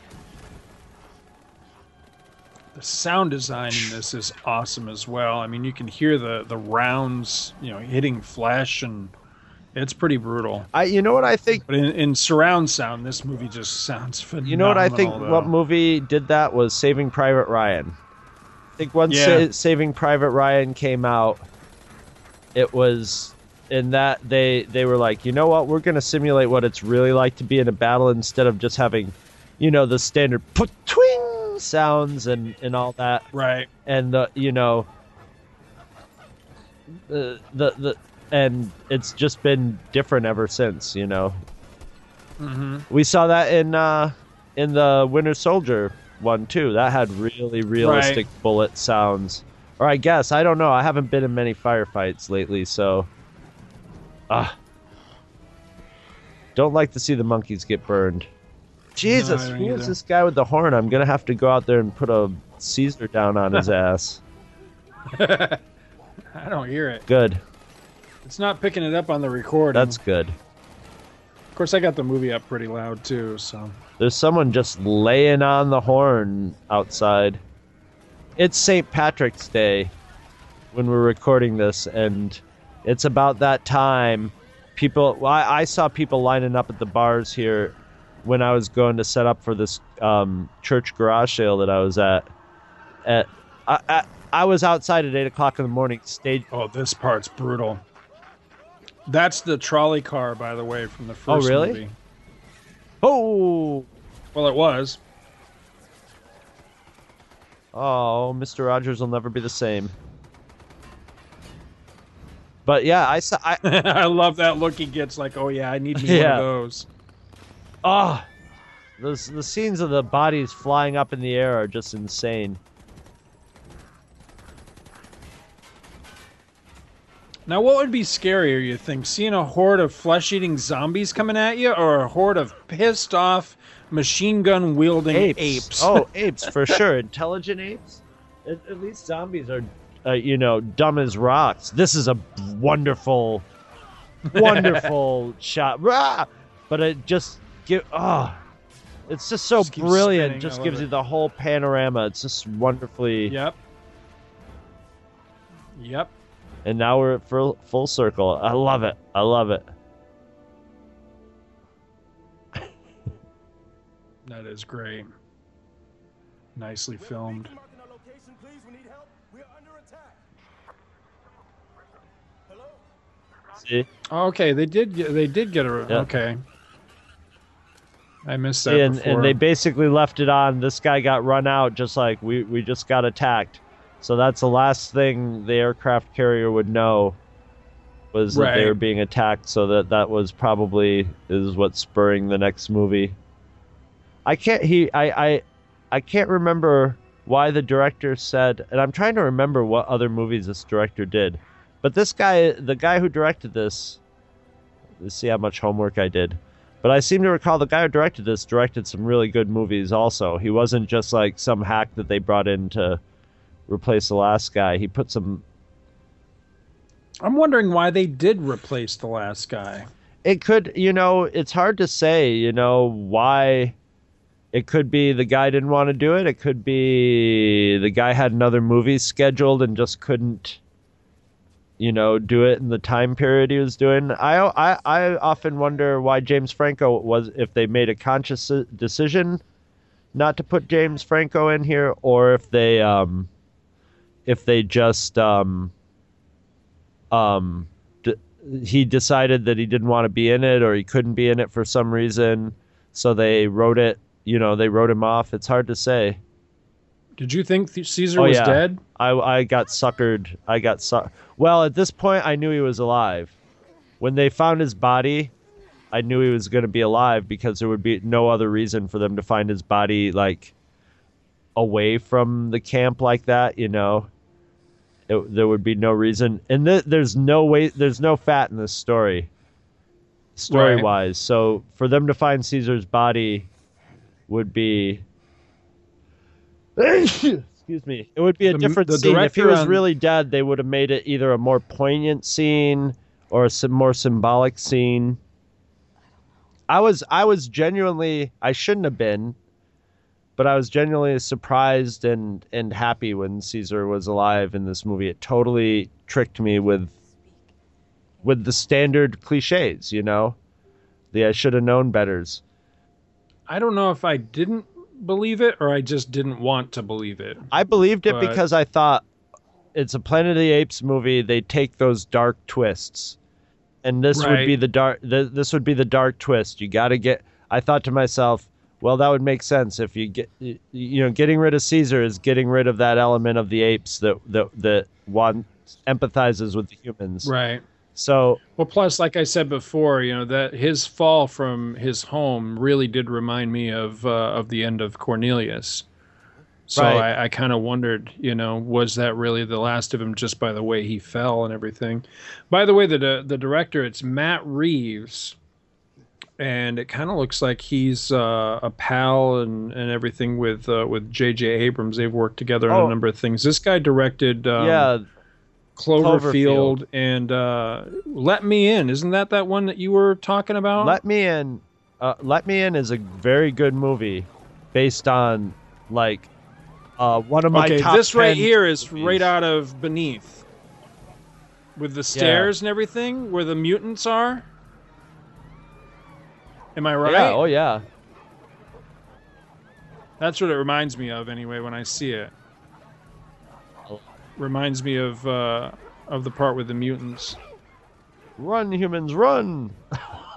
The sound design in this is awesome as well. I mean, you can hear the the rounds, you know, hitting flesh, and it's pretty brutal. I, you know what I think. But in, in surround sound, this movie just sounds phenomenal. You know what I think. though. What movie did that was Saving Private Ryan. I think once Yeah. Sa- Saving Private Ryan came out, it was in that they they were like, you know what, we're gonna simulate what it's really like to be in a battle instead of just having, you know, the standard put twing sounds and and all that. Right. and the you know the the the and it's just been different ever since you know. Hmm we saw that in uh in the winter soldier one too. That had really realistic bullet sounds. Or i guess i don't know. I haven't been in many firefights lately so ah. Don't like to see the monkeys get burned jesus who is this guy with the horn i'm gonna have to go out there and put a caesar down on his ass I don't hear it. good It's not picking it up on the recording. That's good. Of course, I got the movie up pretty loud too. So There's someone just laying on the horn outside. It's St. Patrick's Day when we're recording this, and it's about that time. People, well, I, I saw people lining up at the bars here when I was going to set up for this um, church garage sale that I was at. At I, I, I was outside at eight o'clock in the morning. Stage. oh, this part's brutal. That's the trolley car, by the way, from the Oh, first really? movie. Oh, Well, it was. Oh, Mr. Rogers will never be the same. But yeah, I saw. I I love that look he gets. Like, oh yeah, I need me one of those. Oh, those the scenes of the bodies flying up in the air are just insane. Now, what would be scarier, you think? Seeing a horde of flesh eating zombies coming at you, or a horde of pissed off machine gun wielding Apes. apes? Oh, apes for sure. Intelligent apes. At, at least zombies are, uh, you know, dumb as rocks. This is a wonderful, wonderful shot. Rah! But it just give. Oh, it's just so Just brilliant. spinning. Just gives it. you the whole panorama. It's just wonderfully. Yep. Yep. and now we're at full, full circle. I love it. I love it. That is great. Nicely filmed. Marking our location, please. We need help. We are under attack. Hello? See, Okay, they did. Get, they did get a. Yeah. Okay. I missed that and, before. and they basically left it on. This guy got run out, just like we we just got attacked. So that's the last thing the aircraft carrier would know was that they were being attacked. So that that was probably is what's spurring the next movie. I can't he I I I can't remember why the director said, and I'm trying to remember what other movies this director did. But this guy, the guy who directed this, let's see how much homework I did. But I seem to recall the guy who directed this directed some really good movies also. He wasn't just like some hack that they brought in to replace the last guy. He put some I'm wondering why they did replace the last guy. it could you know it's hard to say you know why it could be the guy didn't want to do it it could be the guy had another movie scheduled and just couldn't you know do it in the time period he was doing. I i, I often wonder why james franco was if they made a conscious decision not to put james franco in here or if they um if they just um um d- he decided that he didn't want to be in it or he couldn't be in it for some reason. So they wrote it you know they wrote him off. It's hard to say Did you think th- Caesar Oh, was yeah. dead? i i got suckered. I got su- well at this point i knew he was alive. When they found his body i knew he was going to be alive because there would be no other reason for them to find his body like away from the camp like that you know? It, there would be no reason. And th- there's no way there's no fat in this story story wise so for them to find caesar's body would be excuse me it would be a The- different the scene if he was on- really dead they would have made it either a more poignant scene or a some more symbolic scene i was i was genuinely i shouldn't have been but I was genuinely surprised and and happy when Caesar was alive in this movie. It totally tricked me with with the standard cliches, you know, the I should have known betters. I don't know if I didn't believe it or I just didn't want to believe it. I believed it But- because I thought it's a Planet of the Apes movie. They take those dark twists, and this would be the dark. Th- this would be the dark twist. You got to get. I thought to myself, well, that would make sense if you get, you know, getting rid of Caesar is getting rid of that element of the apes that that that one empathizes with the humans. Right. So Well, plus, like I said before, you know that his fall from his home really did remind me of uh, of the end of Cornelius. So Right. I, I kind of wondered, you know, was that really the last of him just by the way he fell and everything? By the way, the the, the director it's Matt Reeves, and it kind of looks like he's uh, a pal and, and everything with uh, with J.J. Abrams. They've worked together on Oh. a number of things. This guy directed. Um, yeah, Cloverfield, and uh, Let Me In. Isn't that that one that you were talking about? Let Me In. Uh, Let Me In is a very good movie, based on like uh, one of my okay, this right 10 here is movies. right out of Beneath, with the stairs and everything, where the mutants are. Am I right? Yeah. Oh yeah. That's what it reminds me of, anyway, when I see it. Reminds me of uh, of the part with the mutants. Run, humans, run!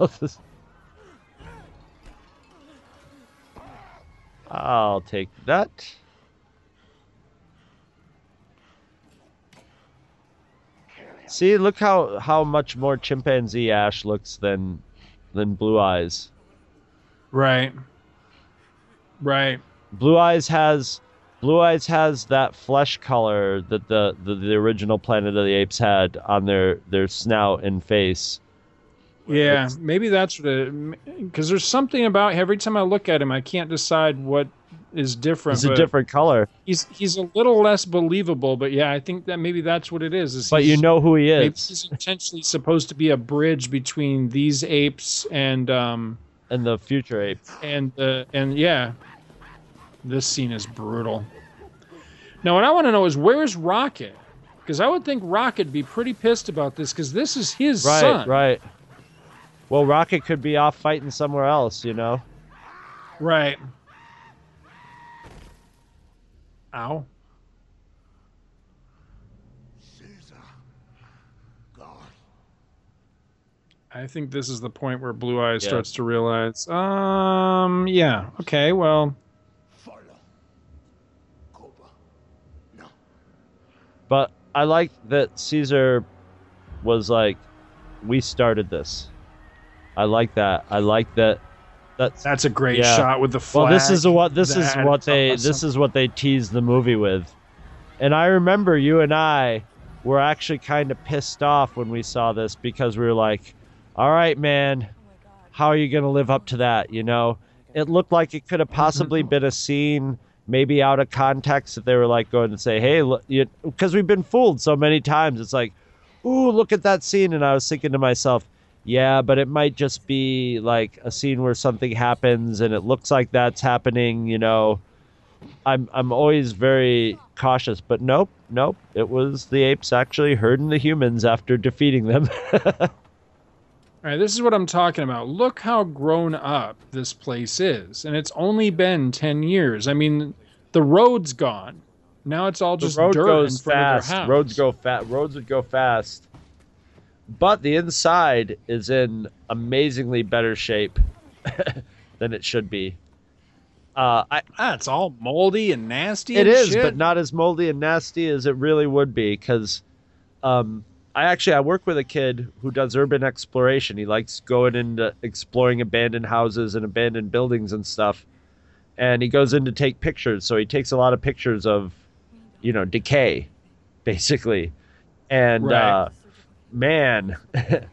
I'll take that. See, look how how much more chimpanzee Ash looks than than Blue Eyes. Right. Right. Blue Eyes has Blue Eyes has that flesh color that the, the, the original Planet of the Apes had on their, their snout and face. Yeah, maybe that's what it. Because there's something about every time I look at him, I can't decide what is different. It's a different color, He's he's a little less believable, but yeah, I think that maybe that's what it is. is but you know who he is. maybe is. he's intentionally supposed to be a bridge between these apes and um And the future apes and uh, and yeah, this scene is brutal. Now, what I want to know is where's Rocket? Because I would think Rocket'd be pretty pissed about this because this is his Right, son. right. Well, Rocket could be off fighting somewhere else, you know? Right. Ow. Caesar. God. I think this is the point where Blue Eyes Yeah. starts to realize, um, yeah, okay, well, But I like that Caesar was like, we started this. I like that. I like that. That's that's a great Yeah. shot with the flag. Well, this is what this is what they awesome. this is what they teased the movie with. And I remember you and I were actually kind of pissed off when we saw this because we were like, "All right, man, how are you going to live up to that?" You know, it looked like it could have possibly been a scene maybe out of context if they were like going to say, "Hey, look," because we've been fooled so many times. It's like, "Ooh, look at that scene," and I was thinking to myself. Yeah, but it might just be like a scene where something happens and it looks like that's happening, you know. I'm I'm always very cautious, but nope, nope. It was the apes actually herding the humans after defeating them. All right, this is what I'm talking about. Look how grown up this place is, and it's only been ten years. I mean, the road's gone. Now it's all the just road dirt goes in front fast. of their house. Roads go fast. Roads would go fast. But the inside is in amazingly better shape than it should be. Uh, I, Ah, it's all moldy and nasty. It and is, shit. but not as moldy and nasty as it really would be. Because, um, I actually I work with a kid who does urban exploration. He likes going into exploring abandoned houses and abandoned buildings and stuff. And he goes in to take pictures. So he takes a lot of pictures of, you know, decay, basically. And Right. uh, man,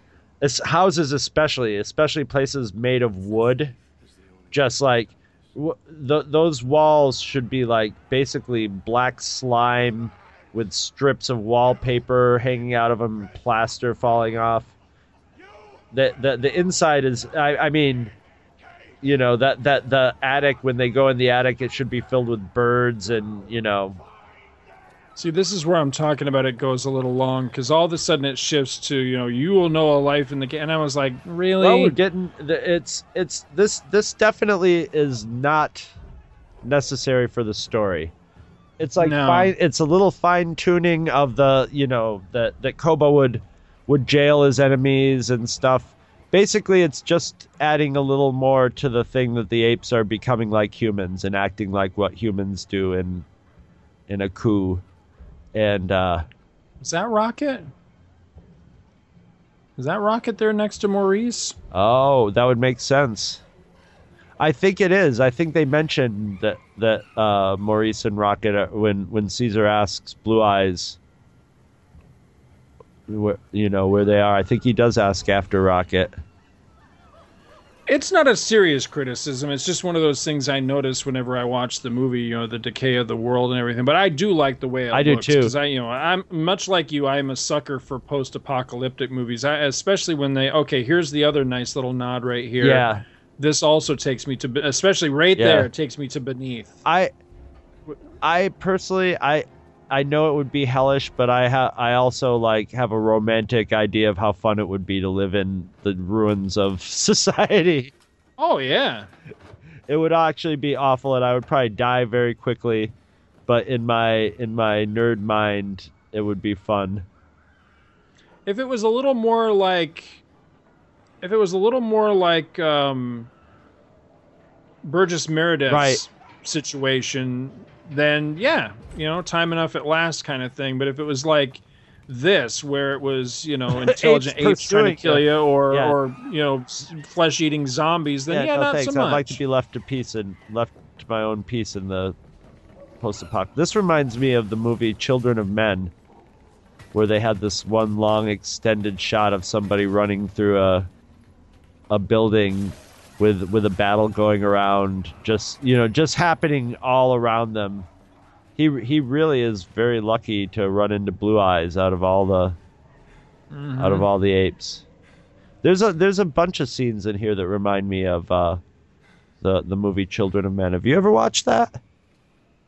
houses especially, especially places made of wood, just like w- th- those walls should be like basically black slime with strips of wallpaper hanging out of them, plaster falling off. The the the inside is I, I mean, you know that that the attic when they go in the attic it should be filled with birds and you know See, this is where I'm talking about. It goes a little long because all of a sudden it shifts to you know you will know a life in the game, and I was like, really? Well, we're getting the, it's it's this this definitely is not necessary for the story. It's like No. fine. It's a little fine tuning of the you know that that Koba would would jail his enemies and stuff. Basically, it's just adding a little more to the thing that the apes are becoming like humans and acting like what humans do in in a coup. And uh, Is that Rocket? Is that Rocket there next to Maurice? Oh, that would make sense. I think it is. I think they mentioned that that uh, Maurice and Rocket are, when when Caesar asks Blue Eyes, where, you know where they are. I think he does ask after Rocket. It's not a serious criticism. It's just one of those things I notice whenever I watch the movie, you know, the decay of the world and everything. But I do like the way it I do too. Because I, you know, I'm much like you. I'm a sucker for post-apocalyptic movies. I, especially when they okay, here's the other nice little nod right here. Yeah, This also takes me to, especially right Yeah. there, it takes me to Beneath. I, I personally, I, I know it would be hellish, but I ha- I also like have a romantic idea of how fun it would be to live in the ruins of society. Oh yeah. It would actually be awful, and I would probably die very quickly. But in my in my nerd mind, it would be fun. If it was a little more like, if it was a little more like um, Burgess Meredith's Right. situation, then yeah, you know, time enough at last kind of thing. But if it was like this, where it was you know intelligent Apes trying to kill you. or Yeah. or you know flesh eating zombies, then yeah, no not thanks. so much. I'd like to be left to peace and left to my own peace in the post-apocalypse. This reminds me of the movie Children of Men, where they had this one long extended shot of somebody running through a a building with with a battle going around, just you know, just happening all around them. He he really is very lucky to run into Blue Eyes out of all the out of all the apes. There's a there's a bunch of scenes in here that remind me of uh, the the movie Children of Men. Have you ever watched that?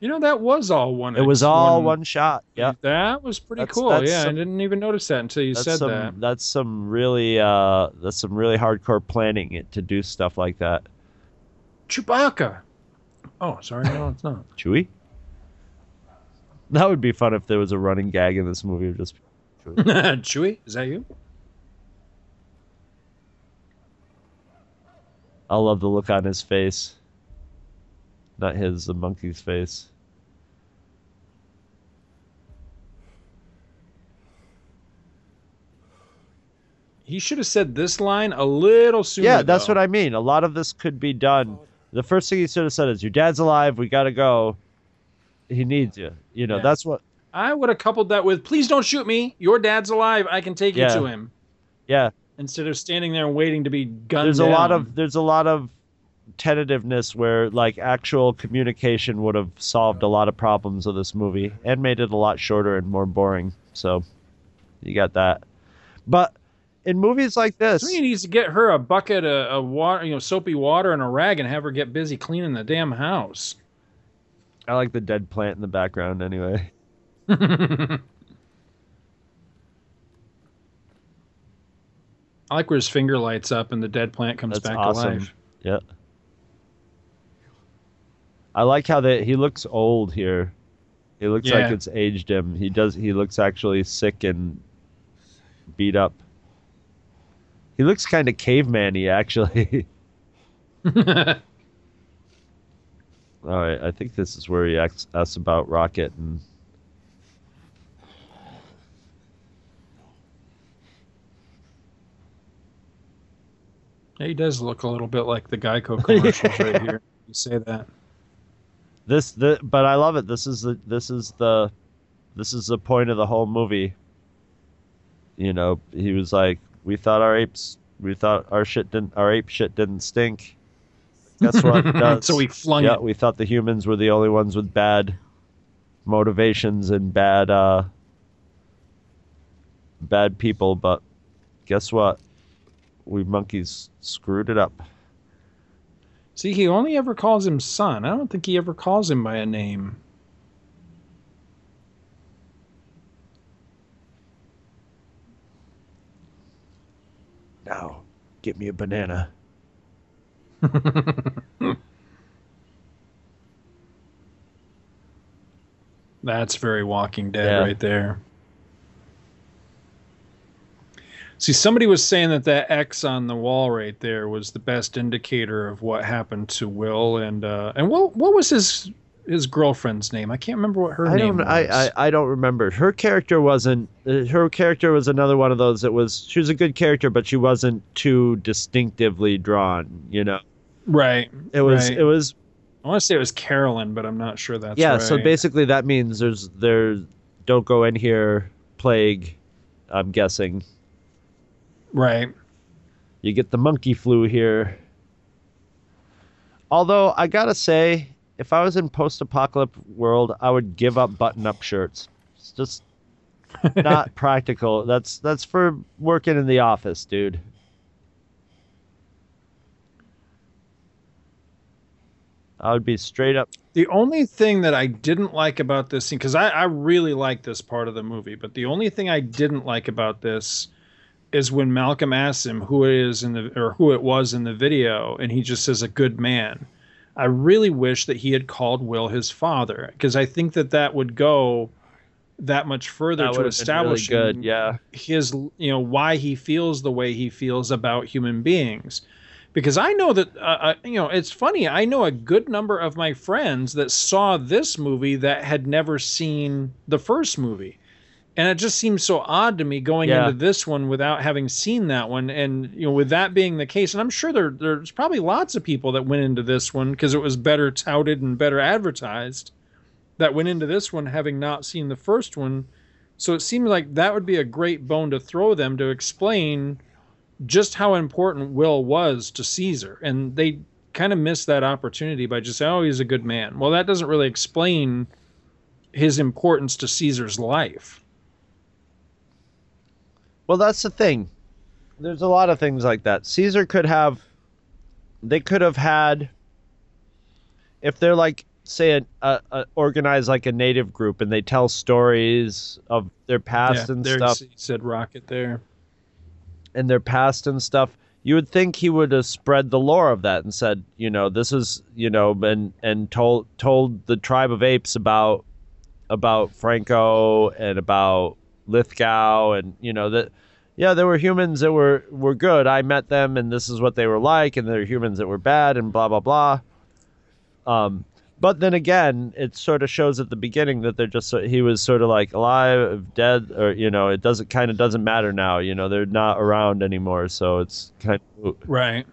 You know, that was all one. It was all one shot. Yeah, That was pretty That's- cool. that's yeah, some- I didn't even notice that until you said some that. that's some really uh that's some really hardcore planning it to do stuff like that. Chewbacca. Oh, sorry, no, it's not. Chewie. That would be fun if there was a running gag in this movie. of Just Chewie. Chewie, is that you? I love the look on his face. Not his, the monkey's face. He should have said this line a little sooner. Yeah, that's though. what I mean. A lot of this could be done. The first thing he should have said is, "Your dad's alive. We gotta go. He needs you." You know, Yeah. that's what. I would have coupled that with, "Please don't shoot me. Your dad's alive. I can take Yeah. you to him." Yeah, Instead of standing there and waiting to be gunned there's a lot of there's a lot of tentativeness where like actual communication would have solved a lot of problems of this movie and made it a lot shorter and more boring. So, you got that. But in movies like this, Somebody needs to get her a bucket of, of water, you know, soapy water and a rag, and have her get busy cleaning the damn house. I like the dead plant in the background anyway. I like where his finger lights up and the dead plant comes That's back awesome. to life. Yeah. I like how that he looks old here. He looks like it's aged him. He does. He looks actually sick and beat up. He looks kind of caveman-y, actually. All right, I think this is where he asks, asks about Rocket and. he does look a little bit like the Geico commercials right here. You say that. This the but I love it. This is the this is the this is the point of the whole movie. You know, he was like, "We thought our apes, we thought our shit didn't, our ape shit didn't stink. Guess what? Does. So we flung yeah, it. we thought the humans were the only ones with bad motivations and bad, uh, bad people. But guess what? We monkeys screwed it up. See, he only ever calls him son. I don't think he ever calls him by a name. Now, get me a banana. That's very Walking Dead Yeah. right there. See, somebody was saying that that X on the wall right there was the best indicator of what happened to Will and uh, and what what was his his girlfriend's name? I can't remember what her I name don't. was. I, I I don't remember. Her character wasn't. Uh, her character was another one of those that was. She was a good character, but she wasn't too distinctively drawn. You know, right. it was. right. It was. I want to say it was Carolyn, but I'm not sure that's yeah. right. So basically, that means there's there. Don't go in here, plague. I'm guessing right. you get the monkey flu here. Although I gotta say, if I was in post-apocalyptic world, I would give up button-up shirts. It's just not practical. That's that's for working in the office, dude. I would be straight up. The only thing that I didn't like about this scene, because I, I really like this part of the movie, but the only thing I didn't like about this is when Malcolm asks him who it is in the or who it was in the video, and he just says a good man. I really wish that he had called Will his father, because I think that that would go that much further That to been really establish good. Yeah. his you know why he feels the way he feels about human beings because i know that uh, uh, you know it's funny i know a good number of my friends that saw this movie that had never seen the first movie and it just seems so odd to me going Yeah. into this one without having seen that one and you know with that being the case and i'm sure there there's probably lots of people that went into this one because it was better touted and better advertised that went into this one having not seen the first one so it seemed like that would be a great bone to throw them to explain just how important Will was to Caesar. And they kind of missed that opportunity by just saying, oh, he's a good man. Well, that doesn't really explain his importance to Caesar's life. Well, that's the thing. There's a lot of things like that. Caesar could have. They could have had. If they're like, say, a, a, a organized like a native group, and they tell stories of their past and there stuff, he said rocket there. and their past and stuff, you would think he would have spread the lore of that and said, you know, this is, you know, and and told told the tribe of apes about about Franco and about Lithgow and you know that yeah, there were humans that were were good. I met them and this is what they were like and there are humans that were bad and blah blah blah. Um but then again, it sort of shows at the beginning that they're just he was sort of like alive, dead, or you know, it doesn't kind of doesn't matter now. You know, they're not around anymore, so it's kind of. Right.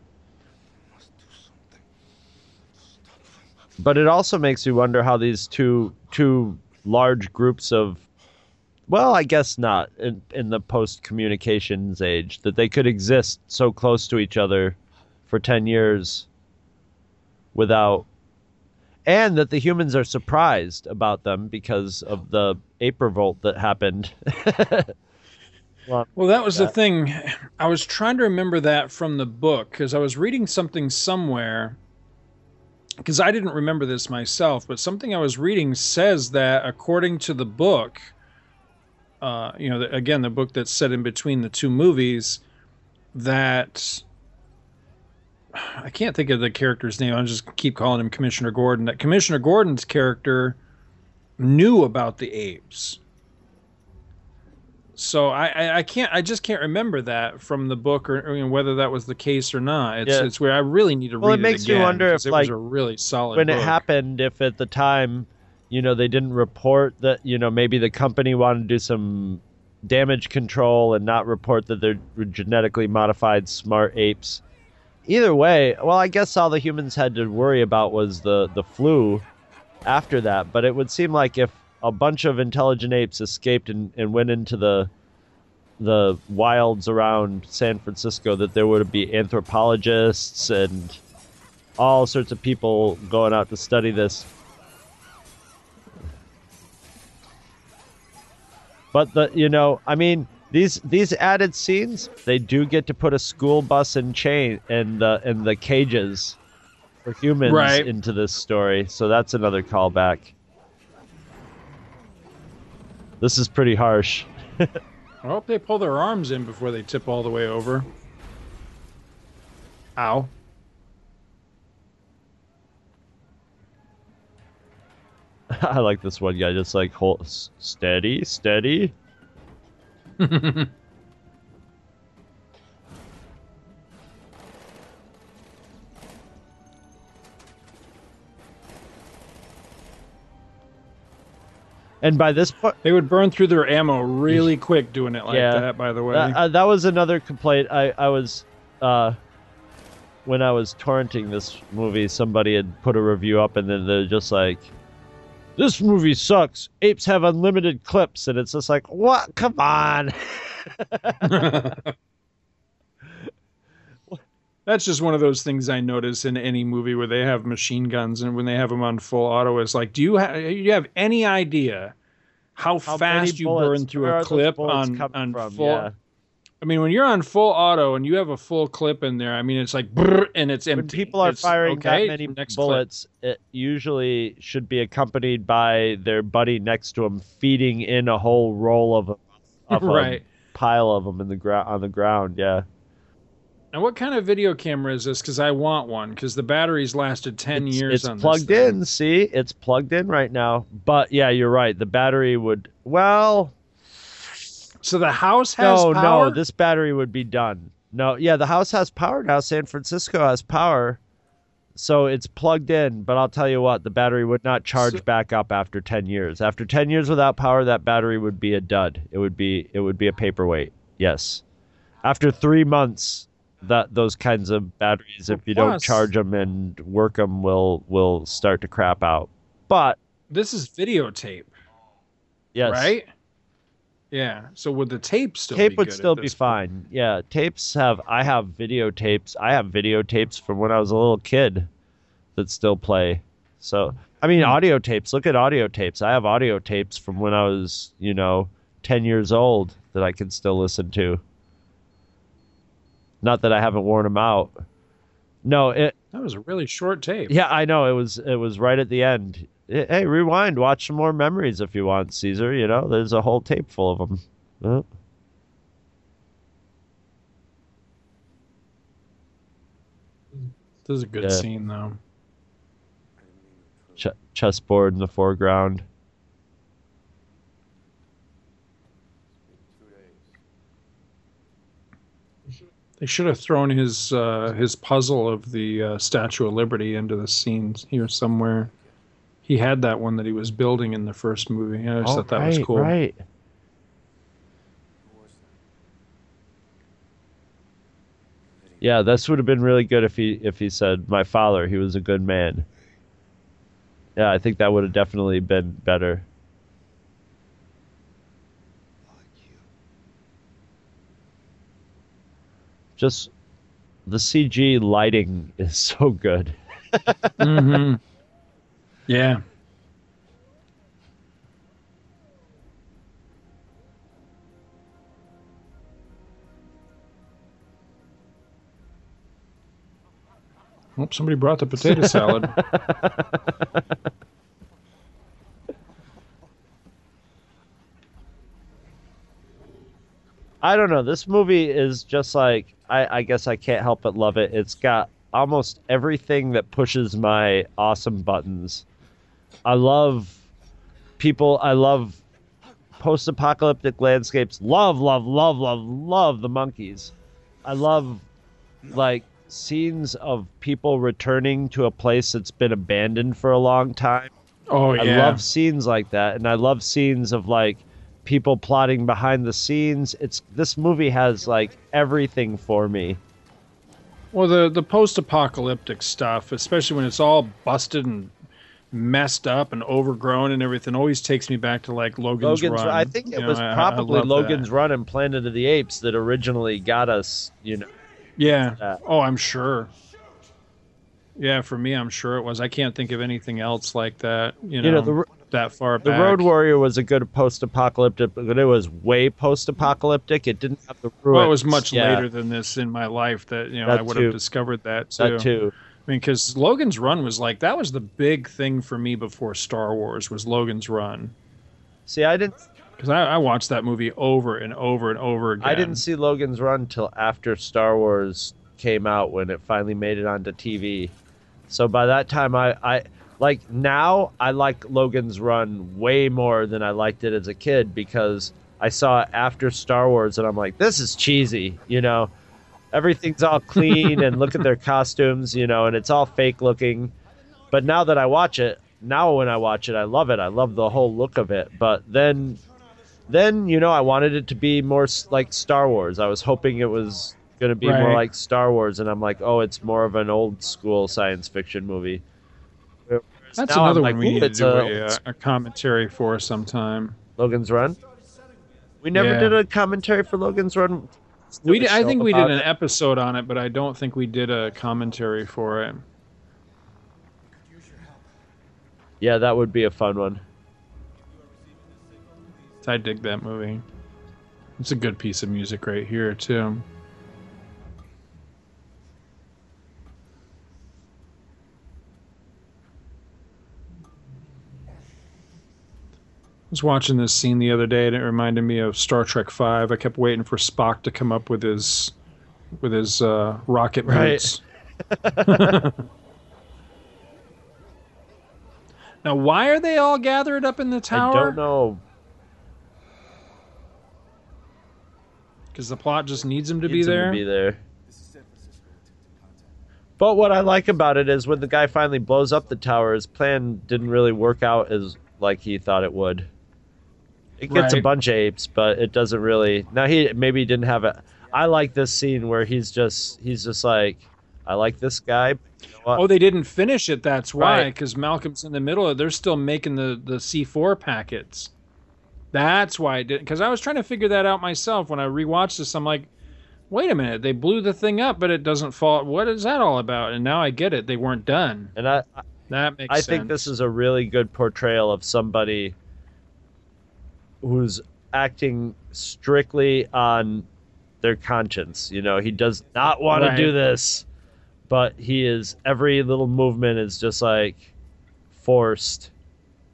But it also makes you wonder how these two two large groups of, well, I guess not in in the post communications age that they could exist so close to each other for ten years without and that the humans are surprised about them because of the ape revolt that happened. Well, that was the thing. I was trying to remember that from the book because I was reading something somewhere. Because I didn't remember this myself, but something I was reading says that according to the book, uh, you know, the, again, the book that's set in between the two movies, that I can't think of the character's name. I'll just keep calling him Commissioner Gordon. That Commissioner Gordon's character knew about the apes so I, I, I can't I just can't remember that from the book or, or, you know, whether that was the case or not. It's Yeah. it's where I really need to Well, read it it makes you again, wonder 'cause if, it like, was a really solid when it happened if at the time you know they didn't report that you know maybe the company wanted to do some damage control and not report that they're genetically modified smart apes either way well i guess all the humans had to worry about was the the flu after that but it would seem like if a bunch of intelligent apes escaped and, and went into the the wilds around san francisco that there would be anthropologists and all sorts of people going out to study this. But the you know, I mean, these these added scenes, they do get to put a school bus in chain and the and the cages for humans Right. into this story. So that's another callback. This is pretty harsh. I hope they pull their arms in before they tip all the way over. Ow. I like this one guy just like hold s- steady, steady. and by this point, They would burn through their ammo really quick doing it like Yeah. that, by the way. that, uh, that was another complaint. I I was uh, when I was torrenting this movie, somebody had put a review up, and then they're just like, "This movie sucks. Apes have unlimited clips," and it's just like, "What? Come on." That's just one of those things I notice in any movie where they have machine guns and when they have them on full auto. It's like, do you have you have any idea how, How fast you burn through a clip on on from? full? Yeah. I mean, when you're on full auto and you have a full clip in there, I mean, it's like and it's When people are It's, firing okay, that many next clip. bullets, it usually should be accompanied by their buddy next to them feeding in a whole roll of, of Right. a pile of them in the ground on the ground. Yeah. And what kind of video camera is this? Because I want one. Because the batteries lasted ten it's, years it's on plugged in. See, it's plugged in right now. But yeah, you're right. The battery would. Well, So the house has no, power. no. This battery would be done. No, yeah, the house has power now. San Francisco has power, so it's plugged in. But I'll tell you what, the battery would not charge So- back up after ten years. After ten years without power, that battery would be a dud. It would be. It would be a paperweight. Yes. After three months, that those kinds of batteries, if you don't charge them and work them, will will start to crap out. But this is videotape, yes, right? Yeah. So would the tape still? tape be would still be point? fine. Yeah, tapes have. I have videotapes. I have videotapes from when I was a little kid that still play. So I mean, Hmm. audio tapes. Look at audio tapes. I have audio tapes from when I was, you know, ten years old that I can still listen to. Not that I haven't worn them out. No, it. That was a really short tape. Yeah, I know. It was. It was right at the end. Hey, rewind. Watch some more memories if you want, Caesar. You know, there's a whole tape full of them. This is a good Yeah. scene, though. ch- chessboard in the foreground. They should have thrown his uh, his puzzle of the uh, Statue of Liberty into the scenes here somewhere. He had that one that he was building in the first movie. I just Oh, thought that was cool. Right. Yeah, this would have been really good if he if he said my father, he was a good man. Yeah, I think that would have definitely been better. Just the CG lighting is so good. hmm Yeah. Oh, somebody brought the potato salad. I don't know. This movie is just like I, I guess I can't help but love it. It's got almost everything that pushes my awesome buttons. I love people. I love post-apocalyptic landscapes. Love, love, love, love, love the monkeys. I love like scenes of people returning to a place that's been abandoned for a long time. Oh yeah. I love scenes like that, and I love scenes of like people plotting behind the scenes. It's this movie has like everything for me. Well, the the post-apocalyptic stuff, especially when it's all busted and messed up and overgrown and everything, always takes me back to like Logan's, Logan's Run. I think it You know, was I- I probably Logan's that. Run and Planet of the Apes that originally got us. You know, Yeah. that. Oh, I'm sure. Yeah, for me, I'm sure it was. I can't think of anything else like that. You know, You know, the that far the back. Road Warrior was a good post-apocalyptic, but it was way post-apocalyptic. It didn't have the ruins. Well, it was much Yeah, later than this in my life that you know That I would too. have discovered that too. That too. I mean, because Logan's Run was like that was the big thing for me before Star Wars was Logan's Run. See, I didn't. Because I, I watched that movie over and over and over again. I didn't see Logan's Run till after Star Wars came out when it finally made it onto TV. So by that time, I, I like now I like Logan's Run way more than I liked it as a kid because I saw it after Star Wars and I'm like, this is cheesy, you know. Everything's all clean and look at their costumes, you know, and it's all fake looking. But now that I watch it, now when I watch it, I love it. I love the whole look of it. But then then you know I wanted it to be more like Star Wars. I was hoping it was going to be more like Star Wars, and I'm like, oh, it's more of an old school science fiction movie. Whereas That's another like, one we need to do a, a, a commentary for sometime. Logan's Run. We never Yeah. did a commentary for Logan's Run. We I think we did an it. episode on it, but I don't think we did a commentary for it. Yeah, that would be a fun one. I dig that movie. It's a good piece of music right here too. Was watching this scene the other day and it reminded me of Star Trek Five. I kept waiting for Spock to come up with his with his uh, rocket Right. boots. now, why are they all gathered up in the tower? I don't know. Because the plot just needs him to be Needs him there. To be there. But what I like about it is when the guy finally blows up the tower, his plan didn't really work out as like he thought it would. It gets a bunch of apes, but it doesn't really. Now he maybe he didn't have it. I like this scene where he's just he's just like, I like this guy. You know? Oh, they didn't finish it. That's why, Right. because Malcolm's in the middle. They're still making the the C four packets. That's why I did. Because I was trying to figure that out myself when I rewatched this. I'm like, wait a minute, they blew the thing up, but it doesn't fall. What is that all about? And now I get it. They weren't done. and I That makes I sense. think this is a really good portrayal of somebody who's acting strictly on their conscience. You know, he does not want to do this, but he is every little movement is just like forced.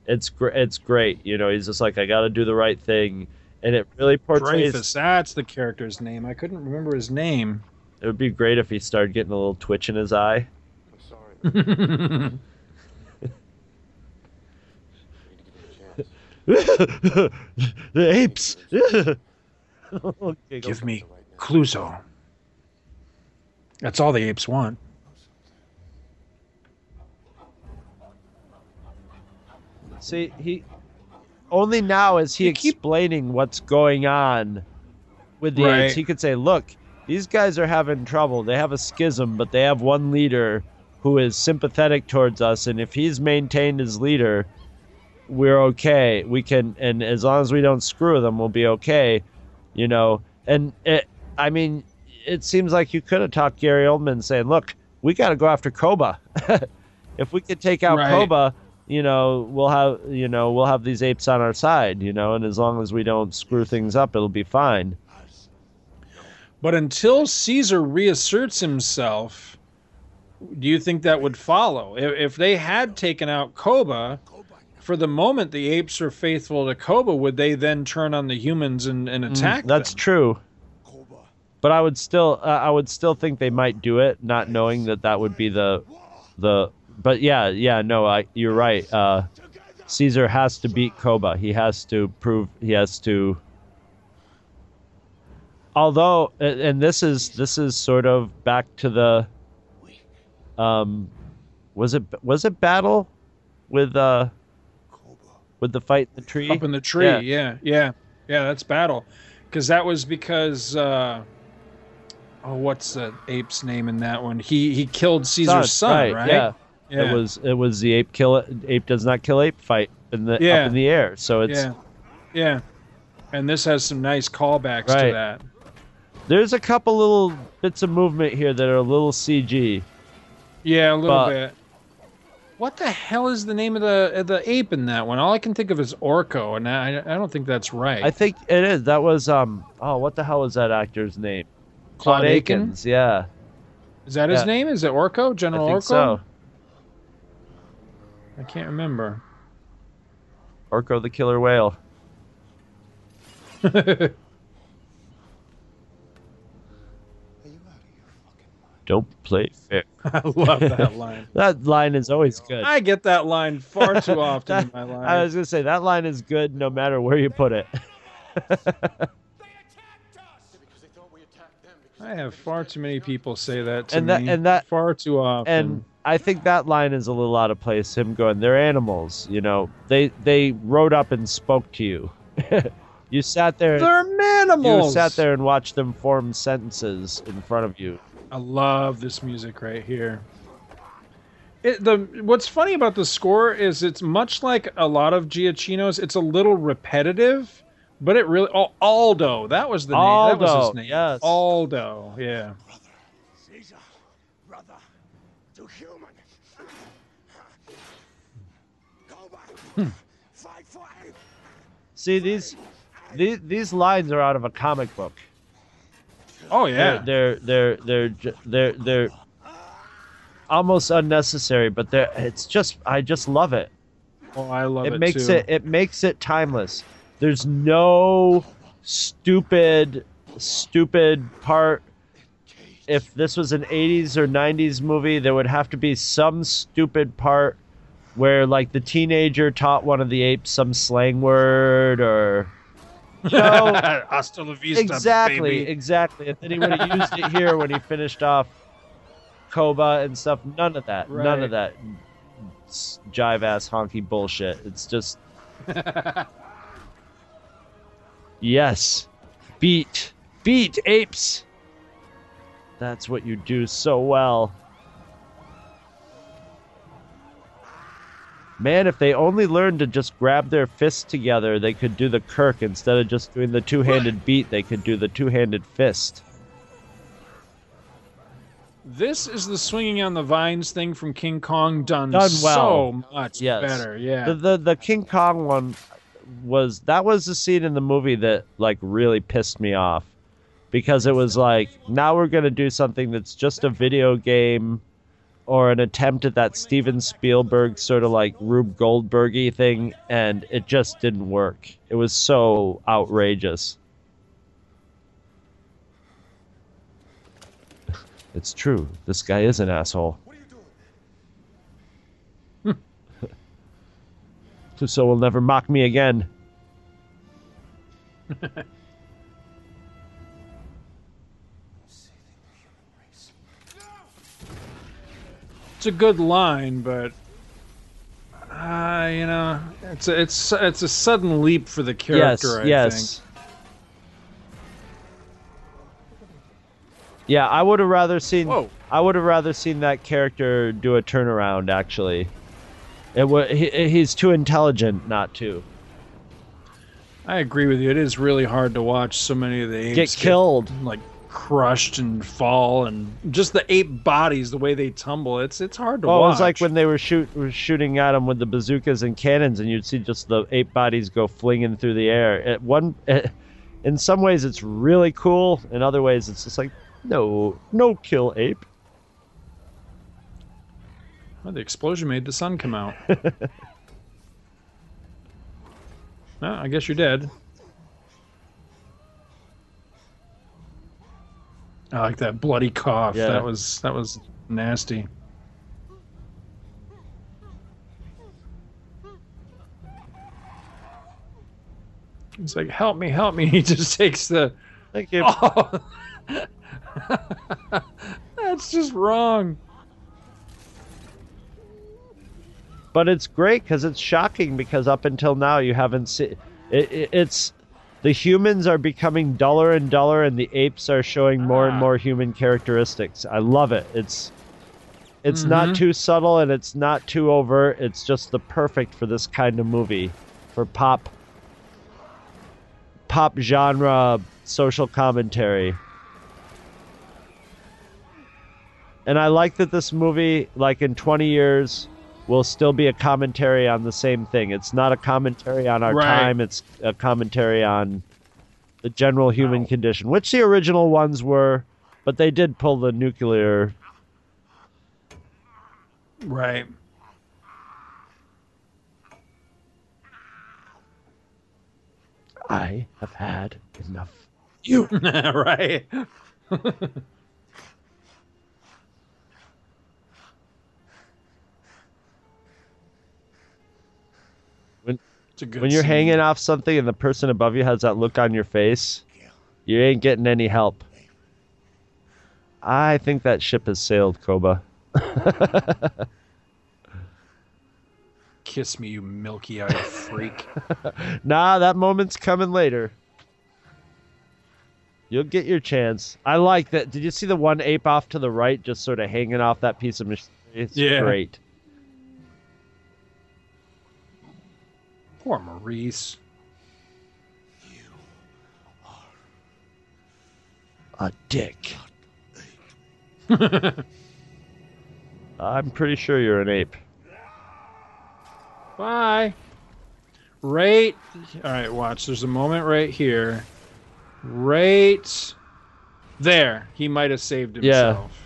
It's gr- it's great. You know, he's just like I got to do the right thing, and it really portrays. Dreyfus. That's the character's name. I couldn't remember his name. It would be great if he started getting a little twitch in his eye. I'm sorry. man. I need to give you a chance. The apes. Okay. Give me Cluzo. That's all the apes want. See, he only now is he You keep- explaining what's going on with the Right. apes. He could say, "Look, these guys are having trouble. They have a schism, but they have one leader who is sympathetic towards us, and if he's maintained as leader, we're okay. We can, and as long as we don't screw them, we'll be okay." You know, and it, I mean, it seems like you could have talked Gary Oldman saying, "Look, we got to go after Koba. if we could take out Right. Koba." you know, we'll have you know we'll have these apes on our side, you know, and as long as we don't screw things up, it'll be fine. But until Caesar reasserts himself, do you think that would follow? If, if they had taken out Koba, for the moment the apes are faithful to Koba, would they then turn on the humans and, and attack Mm, That's them? true. But I would still uh, I would still think they might do it, not knowing that that would be the the. But yeah, yeah, no, I you're right. Uh, Caesar has to beat Koba. He has to prove. He has to. Although, and and this is this is sort of back to the. Um, was it was it battle, with uh. With the fight in the tree. Up in the tree, Yeah. yeah, yeah, yeah. that's battle, because that was because. Uh, oh, what's the ape's name in that one? He he killed Caesar's son, right? Yeah. Yeah. It was it was the ape kill ape does not kill ape fight in the Yeah. up in the air. So it's yeah, yeah. And this has some nice callbacks Right. to that. there's a couple little bits of movement here that are a little CG. Yeah, a little bit. What the hell is the name of the the ape in that one? All I can think of is Orko, and I, I don't think that's right. I think it is. That was um oh what the hell is that actor's name? Claude Aiken? Akins. Yeah, Is that his name? Is it Orko? I General think Orko? so. I can't remember. Orko the killer whale. Are you out of your fucking mind? Don't play fair. I love that line. That line is always good. I get that line far too often That- in my life. I was gonna say that line is good no matter where you put it. They attacked us because they thought we attacked them. I have far too many people say that to And that- me. and that- far too often. and I think that line is a little out of place. Him going, "They're animals," you know. They they rode up and spoke to you. you sat there. they're animals. you sat there and watched them form sentences in front of you. I love this music right here. It, the what's funny about the score is it's much like a lot of Giacchino's. It's a little repetitive, But it really oh Aldo, that was the name. That was Aldo, his name. yes. Aldo, yeah. Caesar, brother, to human. Go back. Fight for him. See these, these these lines are out of a comic book. Oh yeah. They're they're they're they're they're, they're almost unnecessary, but they're it's just I just love it. oh, I love it. it makes too. it it makes it timeless. There's no stupid stupid part. If this was an 80s or 90s movie, there would have to be some stupid part where like the teenager taught one of the apes some slang word or know, Hasta la vista, exactly, baby. exactly. If then he would have used it here when he finished off Koba and stuff. None of that. None of that jive ass honky bullshit. It's just yes, beat, beat apes. That's what you do so well. Man, if they only learned to just grab their fists together, they could do the Kirk instead of just doing the two-handed beat. They could do the two-handed fist. This is the swinging on the vines thing from King Kong done, Done so much Yes. better. Yeah. The, the the King Kong one was that was the scene in the movie that like really pissed me off because it was like now we're gonna do something that's just a video game or an attempt at that Steven Spielberg sort of like Rube Goldbergy thing, and it just didn't work. It was so outrageous. It's true. This guy is an asshole. so will never mock me again. it's a good line, but uh, you know, it's a, it's it's a sudden leap for the character. I yes, yes. Yeah, I would have rather seen. Whoa. I would have rather seen that character do a turnaround. Actually, it wa he, he's too intelligent not to. I agree with you. It is really hard to watch so many of the apes get killed. like crushed and fall, and just the ape bodies, the way they tumble. It's it's hard to Well, it watch. was like when they were shoot were shooting at them with the bazookas and cannons, and you'd see just the ape bodies go flinging through the air. At one, in some ways, it's really cool. In other ways, it's just like, no, no, kill ape. Well, the explosion made the sun come out. well, ah, I guess you're dead. I like that bloody cough. Yeah. That was that was nasty. He's like, "Help me, help me!" He just takes the. Thank you. Oh, that's just wrong. but it's great because it's shocking because up until now you haven't seen it, it, it's the humans are becoming duller and duller and the apes are showing more and Ah. more human characteristics i love it it's it's not Mhm. too subtle and it's not too overt it's just the perfect for this kind of movie for pop pop genre social commentary and i like that this movie like in 20 years will still be a commentary on the same thing. It's not a commentary on our Right. time, it's a commentary on the general human condition, which the original ones were, but they did pull the nuclear. Right. I have had enough. You. right. When- a good When you're scene. hanging off something and the person above you has that look on your face, you ain't getting any help. I think that ship has sailed, Koba. Kiss me, you milky-eyed freak. Nah, that moment's coming later. You'll get your chance. I like that. Did you see the one ape off to the right, just sort of hanging off that piece of machinery? It's Yeah. great. Poor Maurice. You are a dick. I'm pretty sure you're an ape. Bye. Right. All right, watch. There's a moment right here. Right there. He might have saved himself. Yeah.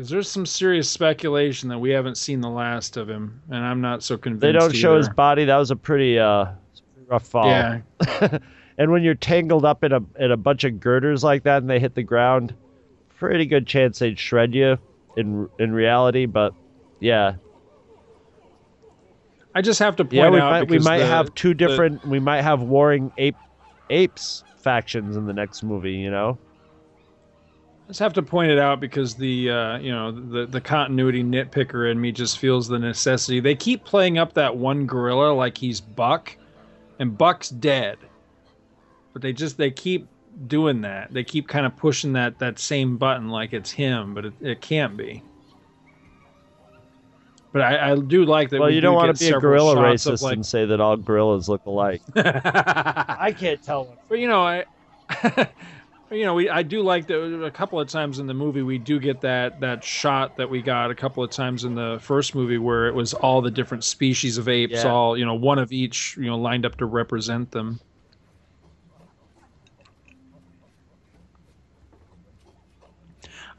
Because there's some serious speculation that we haven't seen the last of him, and I'm not so convinced. They don't show his body. That was a pretty uh rough fall. Yeah. and when you're tangled up in a in a bunch of girders like that and they hit the ground, pretty good chance they'd shred you in in reality. But yeah, I just have to point yeah, we out might we might the- have two the- different. we might have warring ape apes factions in the next movie. You know. I just have to point it out because the uh, you know the the continuity nitpicker in me just feels the necessity. They keep playing up that one gorilla like he's Buck, and Buck's dead. But they just they keep doing that. They keep kind of pushing that that same button like it's him, but it, it can't be. But I, I do like that. Well, we you do don't want to be a gorilla racist like, and say that all gorillas look alike. I can't tell. One. But you know, I, you know, we I do like that. A couple of times in the movie, we do get that that shot that we got a couple of times in the first movie where it was all the different species of apes, Yeah. all you know, one of each, you know, lined up to represent them.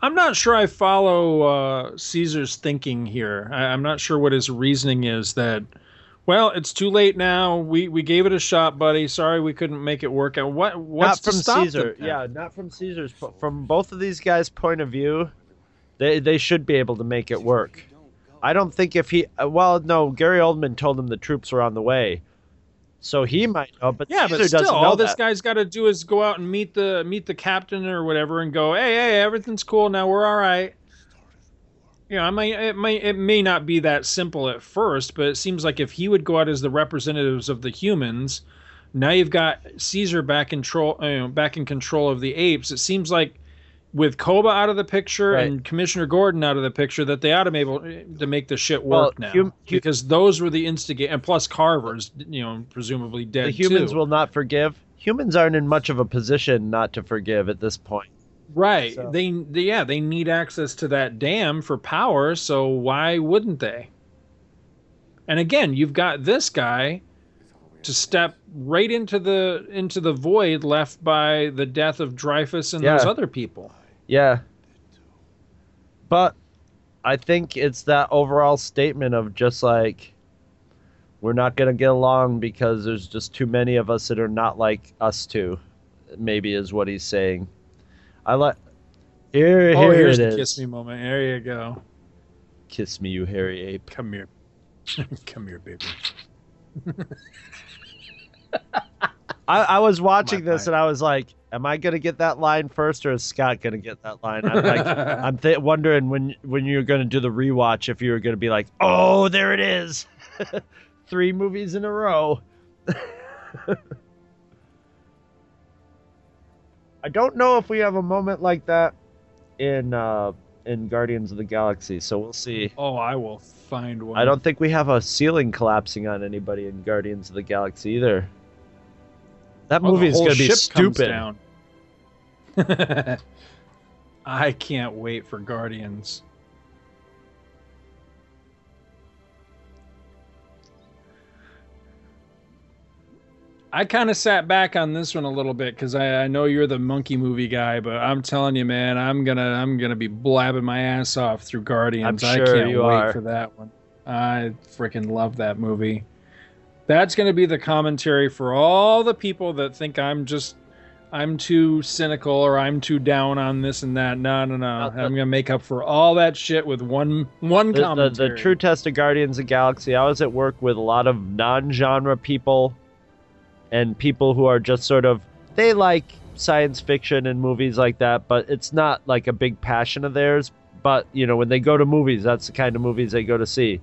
I'm not sure I follow uh, Caesar's thinking here. I, I'm not sure what his reasoning is that. Well, it's too late now. We we gave it a shot, buddy. Sorry we couldn't make it work out. What what's not from Caesar. them? Yeah, not from Caesar's. po- From both of these guys' point of view, they they should be able to make it work. I don't think if he. uh, Well, no, Gary Oldman told him the troops were on the way, so he might know. But Yeah, Caesar but still, all this that. guy's got to do is go out and meet the meet the captain or whatever, and go, "Hey, hey, everything's cool now. We're all right." Know, I mean, it may it may not be that simple at first, but it seems like if he would go out as the representatives of the humans, now you've got Caesar back in control, uh, you know, back in control of the apes. It seems like with Koba out of the picture Right. and Commissioner Gordon out of the picture, that they ought to be able to make the shit Well, work now, hum- because those were the instigate, and plus Carver's, you know, presumably dead. the humans too. will not forgive. Humans aren't in much of a position not to forgive at this point. Right. So- They, they yeah, they need access to that dam for power, so why wouldn't they? And again, you've got this guy to step right into the into the void left by the death of Dreyfus and those other people. Yeah. But I think it's that overall statement of just like we're not going to get along because there's just too many of us that are not like us two. Maybe is what he's saying. I like Here oh, here here's it the is. kiss me moment. There you go. Kiss me you hairy ape. Come here. Come here, baby. I, I was watching My this and I was like, am I going to get that line first or is Scott going to get that line? I'm like I'm th- wondering when when you're going to do the rewatch if you were going to be like, "Oh, there it is." Three movies in a row. I don't know if we have a moment like that in uh in Guardians of the Galaxy, so we'll see. Oh, I will find one. I don't think we have a ceiling collapsing on anybody in Guardians of the Galaxy either. That Oh, the movie is going to be stupid. down. I can't wait for Guardians. I kind of sat back on this one a little bit because I, I know you're the monkey movie guy, but I'm telling you, man, I'm gonna I'm gonna be blabbing my ass off through Guardians. I'm I sure can't you wait are. for that one. I freaking love that movie. That's gonna be the commentary for all the people that think I'm just I'm too cynical or I'm too down on this and that. No, no, no. Uh, the- I'm gonna make up for all that shit with one one The, the, commentary. the true test of Guardians of the Galaxy, I was at work with a lot of non genre people and people who are just sort of, they like science fiction and movies like that, but it's not like a big passion of theirs. But, you know, when they go to movies, that's the kind of movies they go to see.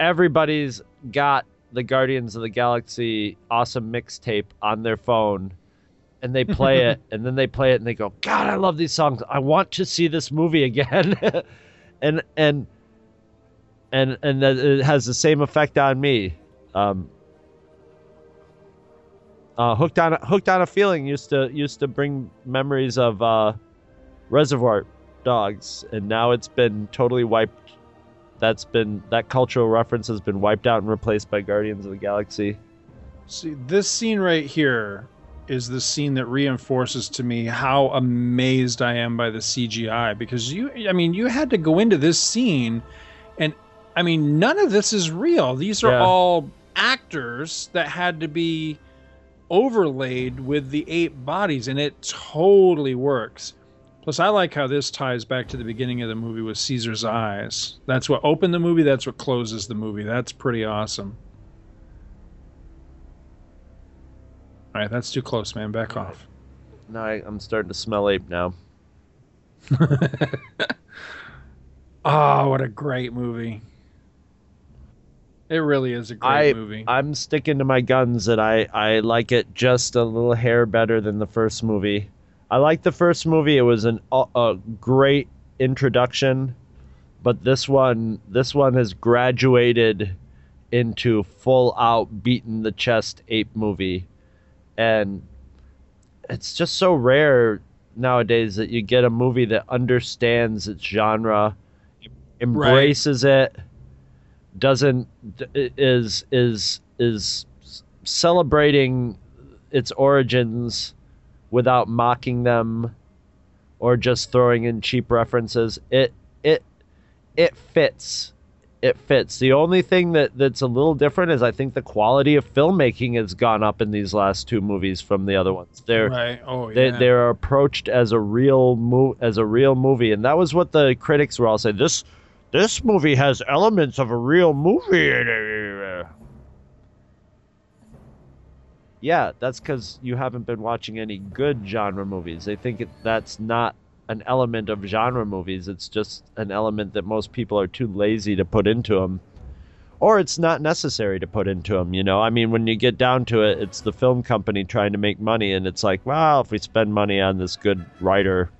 Everybody's got the Guardians of the Galaxy awesome mixtape on their phone and they play it and then they play it and they go god i love these songs i want to see this movie again and and and and that it has the same effect on me um Uh, hooked on a, hooked on a feeling used to used to bring memories of uh, Reservoir Dogs, and now it's been totally wiped. That's been that cultural reference has been wiped out and replaced by Guardians of the Galaxy. See, this scene right here is the scene that reinforces to me how amazed I am by the CGI because you I mean you had to go into this scene and I mean none of this is real. These are Yeah. all actors that had to be overlaid with the eight bodies and it totally works. Plus I like how this ties back to the beginning of the movie with Caesar's eyes. That's what opened the movie, that's what closes the movie. That's pretty awesome. All right, that's too close, man. Back off. No, I, I'm starting to smell ape now. Oh, what a great movie. It really is a great I movie. I'm sticking to my guns that I I like it just a little hair better than the first movie. I like the first movie. It was an a, a great introduction, but this one this one has graduated into full out beaten the chest ape movie, and it's just so rare nowadays that you get a movie that understands its genre, embraces it doesn't is is is celebrating its origins without mocking them or just throwing in cheap references it it it fits it fits the only thing that that's a little different is i think the quality of filmmaking has gone up in these last two movies from the other ones they're right. Oh, they yeah. they're approached as a real mo- as a real movie and that was what the critics were all saying this this movie has elements of a real movie in it. Yeah that's because you haven't been watching any good genre movies. They think that's not an element of genre movies. It's just an element that most people are too lazy to put into them or it's not necessary to put into them you know? I mean when you get down to it it's the film company trying to make money and it's like well if we spend money on this good writer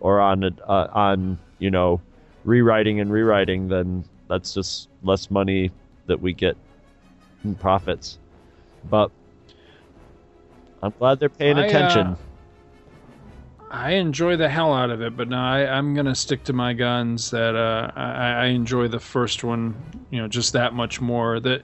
or on uh, on you know rewriting and rewriting then that's just less money that we get in profits but i'm glad they're paying I, uh, attention I enjoy the hell out of it, but no, I, I'm gonna stick to my guns. That uh, I, I enjoy the first one, you know, just that much more. That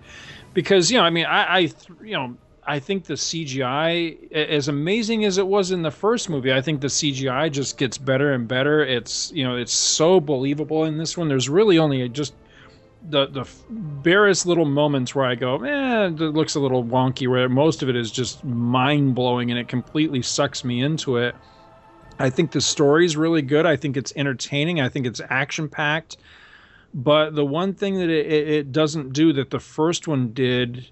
because you know, I mean, I, I you know, I think the CGI, as amazing as it was in the first movie, I think the CGI just gets better and better. It's you know, it's so believable in this one. There's really only just the the barest little moments where I go, eh, it looks a little wonky. Where most of it is just mind blowing, and it completely sucks me into it. I think the story's really good. I think it's entertaining. I think it's action packed. But the one thing that it, it, it doesn't do that the first one did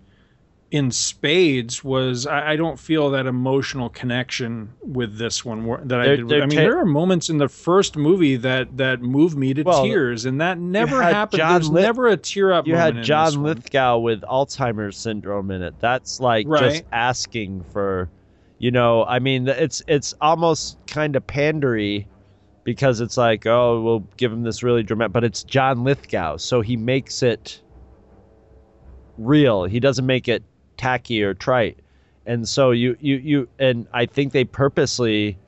in spades was I, I don't feel that emotional connection with this one that I They're- did. I mean, ta- there are moments in the first movie that that move me to Well, tears, and that never happened. John There's Lith- never a tear up. you had John. Lithgow with Alzheimer's syndrome in it. That's like just asking for, you know, I mean, it's it's almost kind of pandery because it's like, oh, we'll give him this really dramatic, but it's John Lithgow, so he makes it real. He doesn't make it tacky or trite. And so you you you and I think they purposely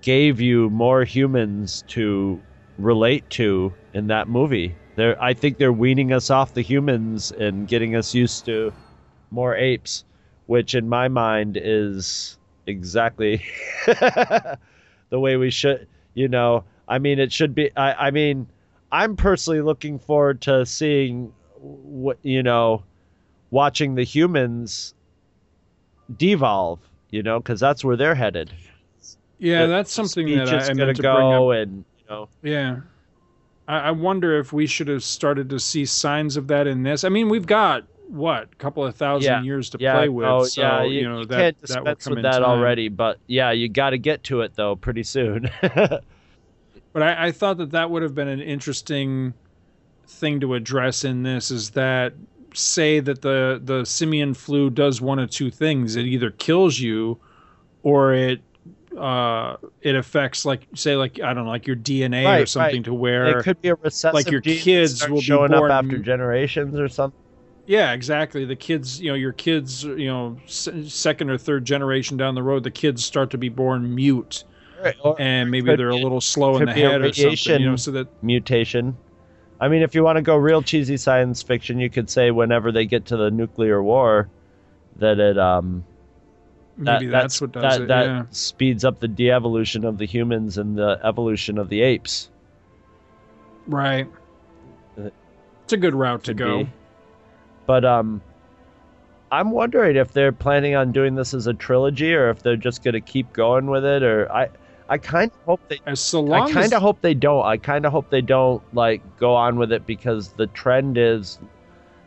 gave you more humans to relate to in that movie. They're I think they're weaning us off the humans and getting us used to more apes, which in my mind is exactly the way we should you know, I mean it should be I, I mean I'm personally looking forward to seeing what you know watching the humans devolve, you know, because that's where they're headed. Yeah, The that's something that I, I meant to bring up go and you know Yeah. I, I wonder if we should have started to see signs of that in this. I mean, we've got what a couple of thousand Yeah. years to yeah, play oh, with. oh, so yeah, you, you, know you that can't that will come with that time. already, but yeah, you got to get to it though pretty soon. But I, I thought that that would have been an interesting thing to address in this. Is that say that the the simian flu does one of two things: it either kills you, or it uh it affects like say like I don't know like your DNA or something right. to where it could be a recessive like your kids will be showing born- up after generations or something. Yeah, exactly. The kids, you know, your kids, you know, second or third generation down the road, the kids start to be born mute, Or and maybe they're a little slow in the head or something. You know, so that mutation. I mean, if you want to go real cheesy science fiction, you could say whenever they get to the nuclear war, that it um that, maybe that's, what does that, it. that yeah. speeds up the de-evolution of the humans and the evolution of the apes. Right. Uh, It's a good route to go. be. But um, I'm wondering if they're planning on doing this as a trilogy or if they're just going to keep going with it. Or I, I kind of hope they. As so long I kind of hope they don't. I kind of hope they don't like go on with it because the trend is,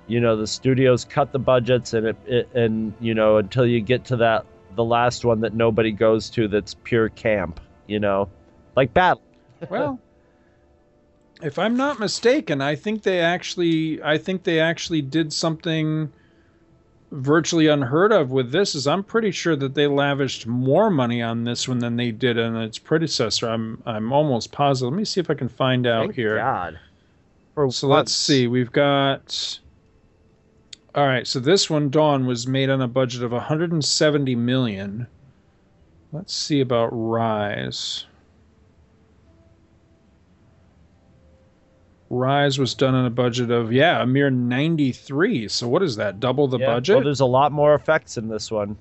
you know, the studios cut the budgets and it, it and you know until you get to that the last one that nobody goes to that's pure camp. You know, like Battle. well if i'm not mistaken i think they actually i think they actually did something virtually unheard of with this is i'm pretty sure that they lavished more money on this one than they did on its predecessor. I'm i'm almost positive. Let me see if i can find out Thank here. God. For so let's see. We've got all right. So this one dawn was made on a budget of 170 million. Let's see about rise Rise was done on a budget of yeah, a mere 93. So what is that? Double the Yeah, budget? Well, there's a lot more effects in this one.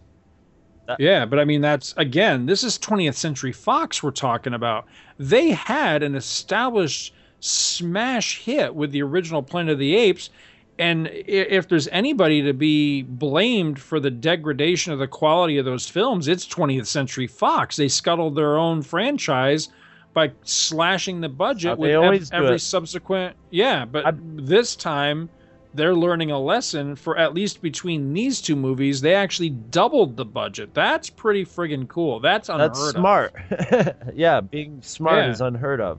yeah, but I mean that's again, this is 20th Century Fox we're talking about. They had an established smash hit with the original Planet of the Apes and if there's anybody to be blamed for the degradation of the quality of those films, it's 20th Century Fox. They scuttled their own franchise by slashing the budget Uh, with ev- every subsequent. Yeah, but I- this time they're learning a lesson for at least between these two movies. They actually doubled the budget. That's pretty friggin' cool. That's unheard That's of. smart. yeah, being smart Yeah. is unheard of,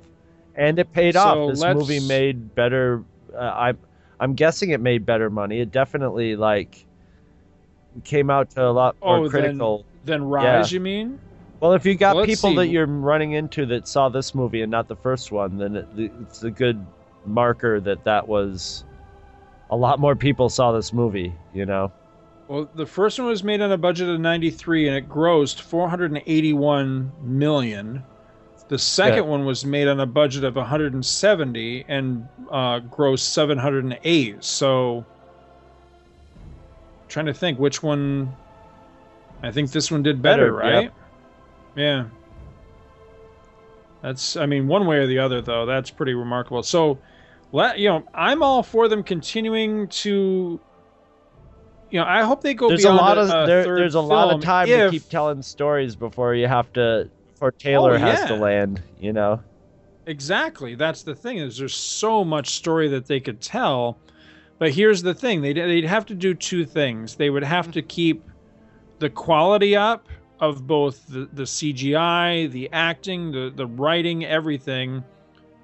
and it paid So off. This let's- movie made better. Uh, I'm I'm guessing it made better money. It definitely like came out to a lot more Oh, critical. than Rise, you mean? Well, if you got Well, people that you're running into that saw this movie and not the first one, then it, it's a good marker that that was a lot more people saw this movie. You know. Well, the first one was made on a budget of 93 and it grossed 481 million. The second Yeah. one was made on a budget of 170 and uh, grossed 708. So, trying to think which one. I think this one did better, Better, right? yep. Yeah. That's, I mean, one way or the other, though. That's pretty remarkable. So, let you know, I'm all for them continuing to. You know, I hope they go there's a lot of a there, there's a lot of time if- to keep telling stories before you have to before oh, Taylor Oh, has to land. You know. Exactly. That's the thing is there's so much story that they could tell. But here's the thing. They'd, they'd have to do two things. They would have mm. to keep the quality up of both the, the CGI, the acting, the, the writing, everything,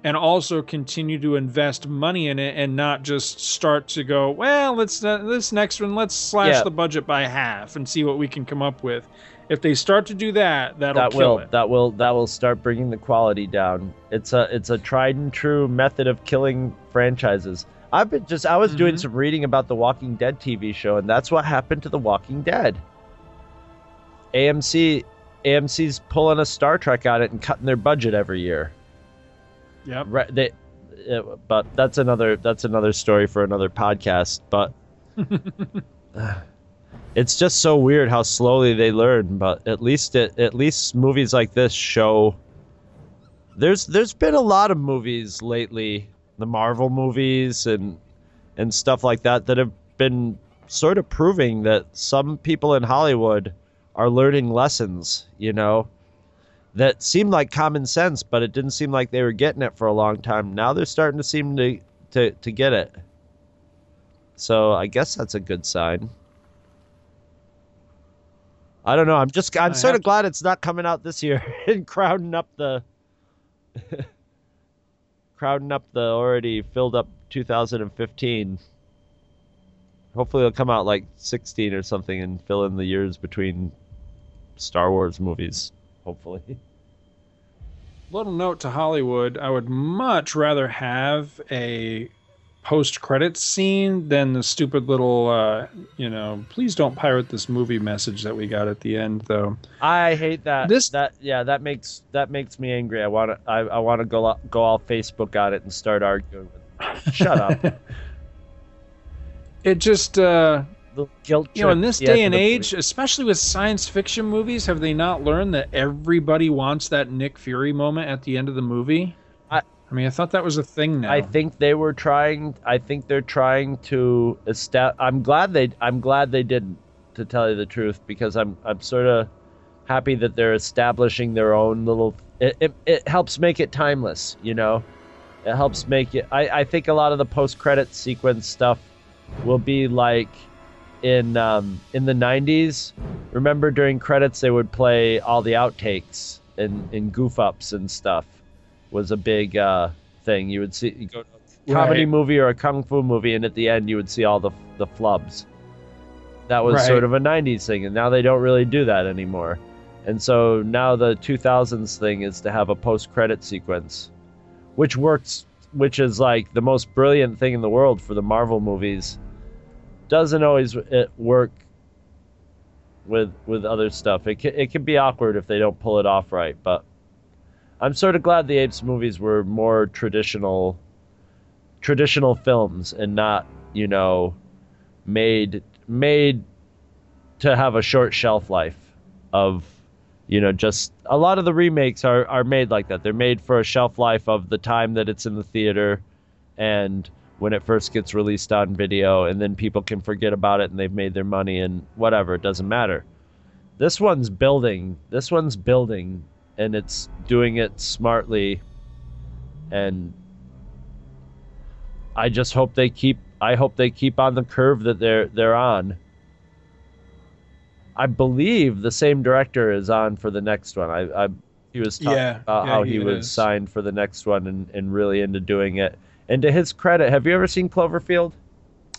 and also continue to invest money in it and not just start to go, well, let's uh, this next one, let's slash Yeah. the budget by half and see what we can come up with. If they start to do that, that'll that kill will it. that will that will start bringing the quality down. It's a it's a tried and true method of killing franchises. I've been just I was doing Mhm. some reading about the Walking Dead TV show, and that's what happened to the Walking Dead. AMC AMC's pulling a Star Trek on it and cutting their budget every year. Yep. Right, they, uh, but that's another that's another story for another podcast. But it's just so weird how slowly they learn. But at least it, at least movies like this show. There's there's been a lot of movies lately, the Marvel movies and and stuff like that that have been sort of proving that some people in Hollywood are learning lessons. You know that seemed like common sense, but it didn't seem like they were getting it for a long time. Now they're starting to seem to to, to get it. So I guess that's a good sign. I don't know. I'm just I'm I sort of glad it's not coming out this year and crowding up the crowding up the already filled up 2015. Hopefully it'll come out like 16 or something and fill in the years between Star Wars movies. Hopefully. little note to Hollywood, I would much rather have a post credits scene than the stupid little uh, you know please don't pirate this movie message that we got at the end though. I hate that. This- that yeah, that makes that makes me angry. I want to I, I want to go go all Facebook on it and start arguing. Shut up. It just uh, you know in this day and age, especially with science fiction movies, have they not learned that everybody wants that Nick Fury moment at the end of the movie? I- I mean, I thought that was a thing now. I think they were trying. I think they're trying to establish. I'm glad they. I'm glad they didn't. To tell you the truth, because I'm. I'm sort of happy that they're establishing their own little. It, it, it helps make it timeless. You know, it helps make it. I. I think a lot of the post credit sequence stuff will be like in um, in the 90s. Remember during credits they would play all the outtakes and, and goof ups and stuff was a big uh, thing. You would see you go to a comedy Right. movie or a kung fu movie, and at the end you would see all the the flubs. That was Right. sort of a '90s thing, and now they don't really do that anymore. And so now the 2000s thing is to have a post credit sequence, which works, which is like the most brilliant thing in the world for the Marvel movies. Doesn't always uh, work with with other stuff. It can, it can be awkward if they don't pull it off right, but I'm sort of glad the Apes movies were more traditional traditional films and not, you know, made made to have a short shelf life of you know just a lot of the remakes are are made like that. They're made for a shelf life of the time that it's in the theater and when it first gets released on video and then people can forget about it and they've made their money and whatever, it doesn't matter. This one's building. This one's building and it's doing it smartly and I just hope they keep I hope they keep on the curve that they're they're on. I believe the same director is on for the next one. I, I he was talking Yeah, about yeah, how he he was is. signed for the next one and, and really into doing it. And to his credit, have you ever seen Cloverfield?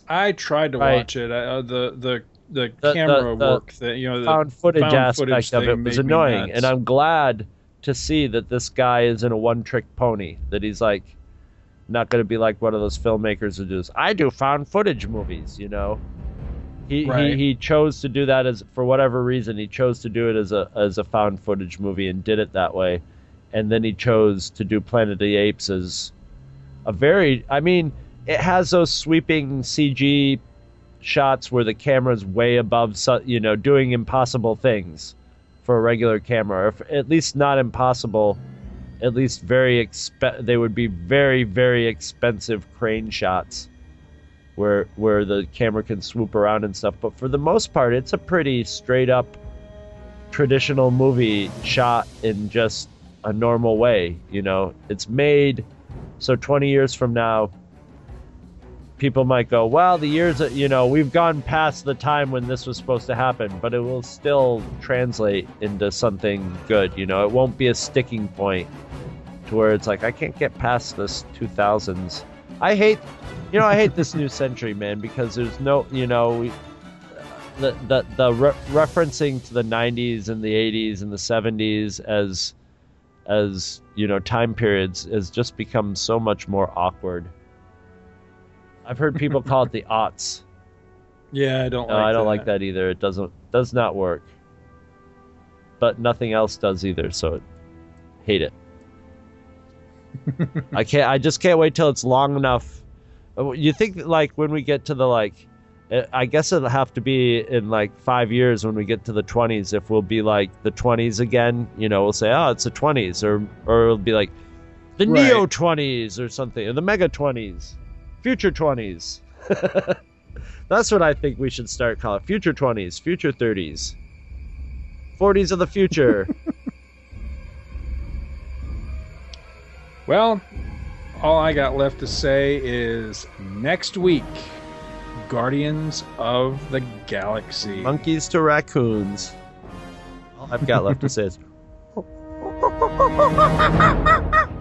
I tried to Right. watch it. I, uh, the the the The- camera the- work that you know the found footage found aspect footage of it was annoying, and I'm glad to see that this guy isn't a one-trick pony. That he's like not going to be like one of those filmmakers who does I do found footage movies. You know, he Right. he he chose to do that as for whatever reason he chose to do it as a as a found footage movie and did it that way, and then he chose to do Planet of the Apes as a very I mean it has those sweeping CG shots where the camera's way above you know doing impossible things for a regular camera. Or if, at least not impossible at least very exp- they would be very very expensive crane shots where where the camera can swoop around and stuff but for the most part it's a pretty straight up traditional movie shot in just a normal way you know it's made so 20 years from now people might go, well, the years that, you know, we've gone past the time when this was supposed to happen, but it will still translate into something good. You know, it won't be a sticking point to where it's like, I can't get past this 2000s. I hate, you know, I hate this new century, man, because there's no, you know, we, the the the re- referencing to the 90s and the 80s and the 70s as as you know time periods has just become so much more awkward. I've heard people call it the aughts. yeah, I don't. No, like I don't that. like that either. It doesn't does not work. But nothing else does either, so hate it. I can't. I just can't wait till it's long enough. Uh, You think like when we get to the like, uh, I guess it'll have to be in like five years when we get to the twenties. If we'll be like the twenties again, you know, we'll say, oh, it's the twenties, or or it'll be like the Right. neo twenties or something, or the mega twenties, future twenties. That's what I think we should start calling it. future twenties, future thirties, forties of the future. Well, all I got left to say is next week, Guardians of the Galaxy. Monkeys to raccoons. All I've got left to say is.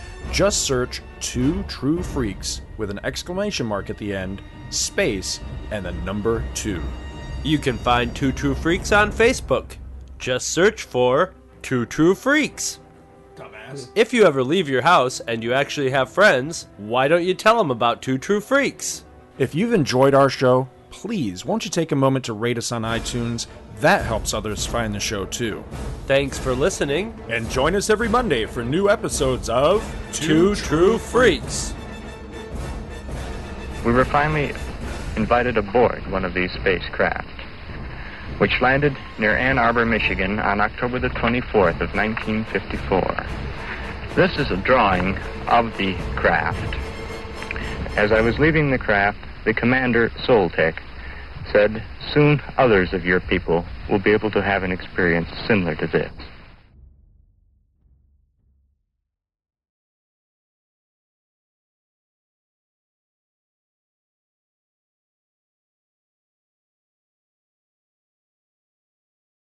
Just search Two True Freaks with an exclamation mark at the end, space, and the number two. You can find Two True Freaks on Facebook. Just search for Two True Freaks. Dumbass. If you ever leave your house and you actually have friends, why don't you tell them about Two True Freaks? If you've enjoyed our show, please won't you take a moment to rate us on iTunes? That helps others find the show too. Thanks for listening. And join us every Monday for new episodes of Two True Freaks. We were finally invited aboard one of these spacecraft, which landed near Ann Arbor, Michigan on October the 24th of 1954. This is a drawing of the craft. As I was leaving the craft, the commander, Soltec, said, Soon others of your people will be able to have an experience similar to this.